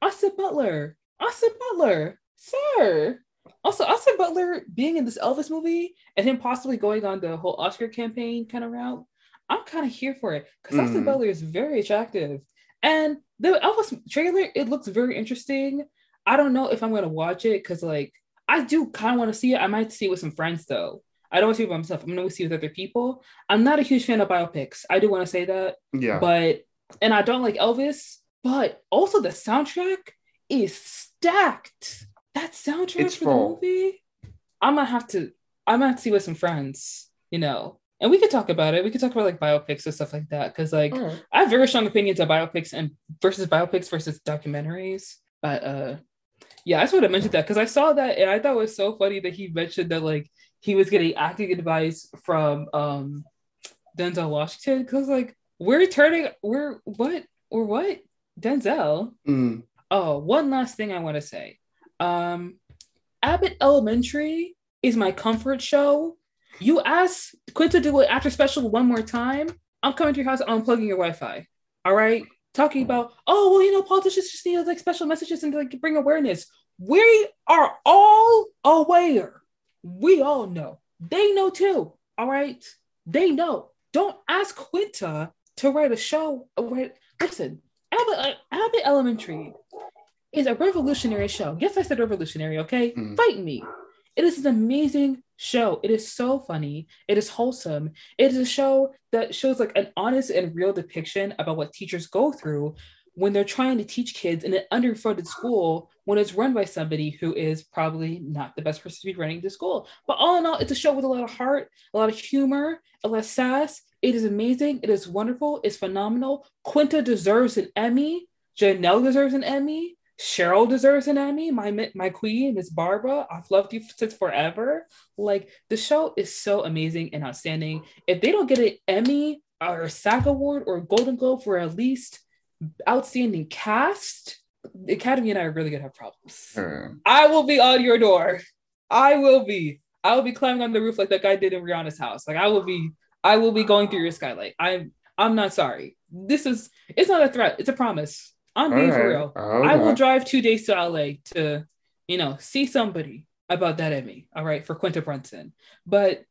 Austin Butler. Austin Butler. Sir. Also, Austin Butler being in this Elvis movie and him possibly going on the whole Oscar campaign kind of route, I'm kind of here for it because mm. Austin Butler is very attractive. And the Elvis trailer, it looks very interesting. I don't know if I'm going to watch it because, like, I do kind of want to see it. I might see it with some friends though. I don't want to see it by myself. I'm going to see it with other people. I'm not a huge fan of biopics. I do want to say that. Yeah. But and I don't like Elvis, but also the soundtrack is stacked. That soundtrack it's for full. the movie, I'm gonna have to. I'm gonna have to see with some friends, you know, and we could talk about it. We could talk about like biopics and stuff like that because like right. I have very strong opinions of biopics and versus biopics versus documentaries. But uh, yeah, I just want to mention that because I saw that and I thought it was so funny that he mentioned that like he was getting acting advice from um Denzel Washington because like we're turning we're what or what Denzel. Mm. Oh, one last thing I want to say. Um, Abbott Elementary is my comfort show. You ask Quinn to do it after special one more time. I'm coming to your house. I'm unplugging your Wi-Fi. All right. talking about, oh, well, you know, politicians just need like special messages and like bring awareness. We are all aware. We all know. They know too. All right. They know. Don't ask Quinta to write a show. Write, listen, Abbott, Abbott Elementary is a revolutionary show. Yes, I said revolutionary. Okay, mm. fight me. It is an amazing show. It is so funny. It is wholesome. It is a show that shows like an honest and real depiction about what teachers go through when they're trying to teach kids in an underfunded school when it's run by somebody who is probably not the best person to be running the school. But all in all, it's a show with a lot of heart, a lot of humor, a lot of sass. It is amazing. It is wonderful. It's phenomenal. Quinta deserves an Emmy. Janelle deserves an Emmy. Cheryl deserves an Emmy. My my queen, Miss Barbara. I've loved you since forever. Like the show is so amazing and outstanding. If they don't get an Emmy or a SAG award or a Golden Globe for at least outstanding cast, the Academy and I are really gonna have problems. Hmm. I will be on your door. I will be. I will be climbing on the roof like that guy did in Rihanna's house. Like I will be. I will be going through your skylight. I'm. I'm not sorry. This is. It's not a threat. It's a promise. I'm being right. for real. Okay. I will drive two days to LA to, you know, see somebody about that Emmy. All right, for Quinta Brunson. But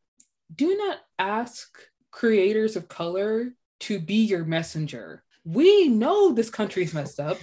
do not ask creators of color to be your messenger we know this country's messed up.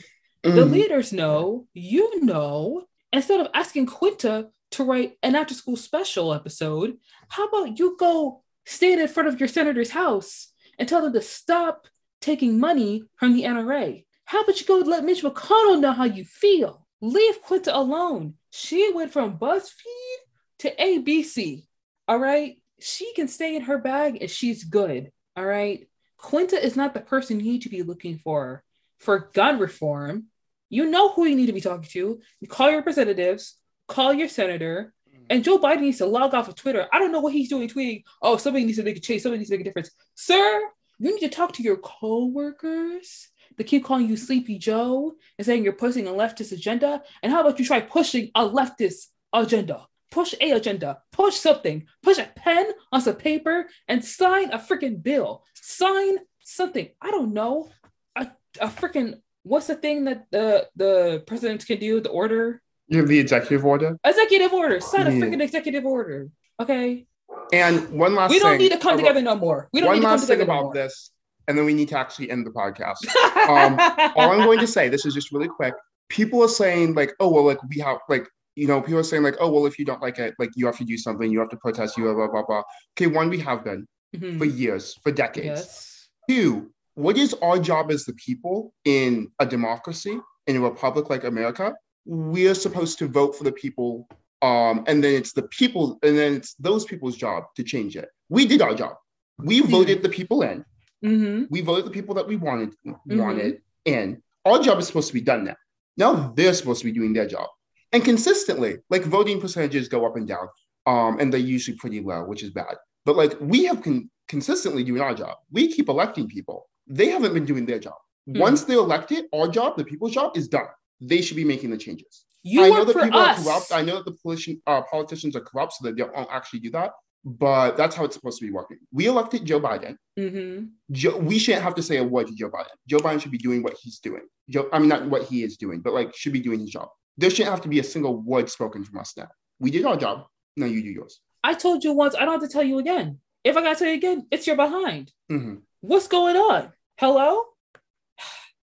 Mm. The leaders know, you know. Instead of asking Quinta to write an after school special episode, how about you go stand in front of your senator's house and tell them to stop taking money from the NRA? How about you go let Mitch McConnell know how you feel? Leave Quinta alone. She went from BuzzFeed to ABC. All right. She can stay in her bag and she's good. All right. Quinta is not the person you need to be looking for for gun reform. You know who you need to be talking to. You call your representatives, call your senator, mm. and Joe Biden needs to log off of Twitter. I don't know what he's doing tweeting. Oh, somebody needs to make a change. Somebody needs to make a difference. Sir, you need to talk to your co-workers They keep calling you Sleepy Joe and saying you're pushing a leftist agenda. And how about you try pushing a leftist agenda? push a agenda, push something, push a pen on some paper and sign a freaking bill. Sign something. I don't know. A, a freaking what's the thing that the the president can do? The order. You have the executive order. Executive order. Sign a freaking executive order. Okay. And one last. We don't thing, need to come together no more. We don't one need to last thing about no this, and then we need to actually end the podcast. um, all I'm going to say, this is just really quick. People are saying like, oh well, like we have like you know, people are saying like, oh, well, if you don't like it, like you have to do something, you have to protest, you have blah, blah, blah. Okay, one, we have been mm-hmm. for years, for decades. Yes. Two, what is our job as the people in a democracy, in a republic like America? We're supposed to vote for the people. Um, and then it's the people, and then it's those people's job to change it. We did our job. We voted the people in. Mm-hmm. We voted the people that we wanted mm-hmm. wanted in. Our job is supposed to be done now. Now they're supposed to be doing their job and consistently, like voting percentages go up and down, um, and they're usually pretty low, which is bad. But like we have con- consistently doing our job. We keep electing people. They haven't been doing their job. Mm. Once they're elected, our job, the people's job, is done. They should be making the changes. You I know that people us. are corrupt. I know that the politician, uh, politicians are corrupt, so that they don't actually do that. But that's how it's supposed to be working. We elected Joe Biden. Mm-hmm. Joe, we shouldn't have to say a word to Joe Biden. Joe Biden should be doing what he's doing. Joe, I mean, not what he is doing, but like should be doing his job there shouldn't have to be a single word spoken from us now. We did our job. Now you do yours. I told you once. I don't have to tell you again. If I got to tell you again, it's your behind. Mm-hmm. What's going on? Hello?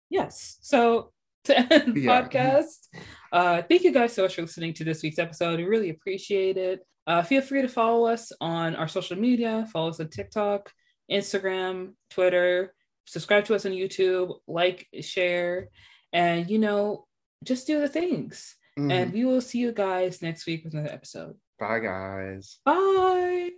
yes. So to end the yeah. podcast, uh, thank you guys so much for listening to this week's episode. We really appreciate it. Uh, feel free to follow us on our social media. Follow us on TikTok, Instagram, Twitter. Subscribe to us on YouTube. Like, share, and you know, just do the things. Mm. And we will see you guys next week with another episode. Bye, guys. Bye.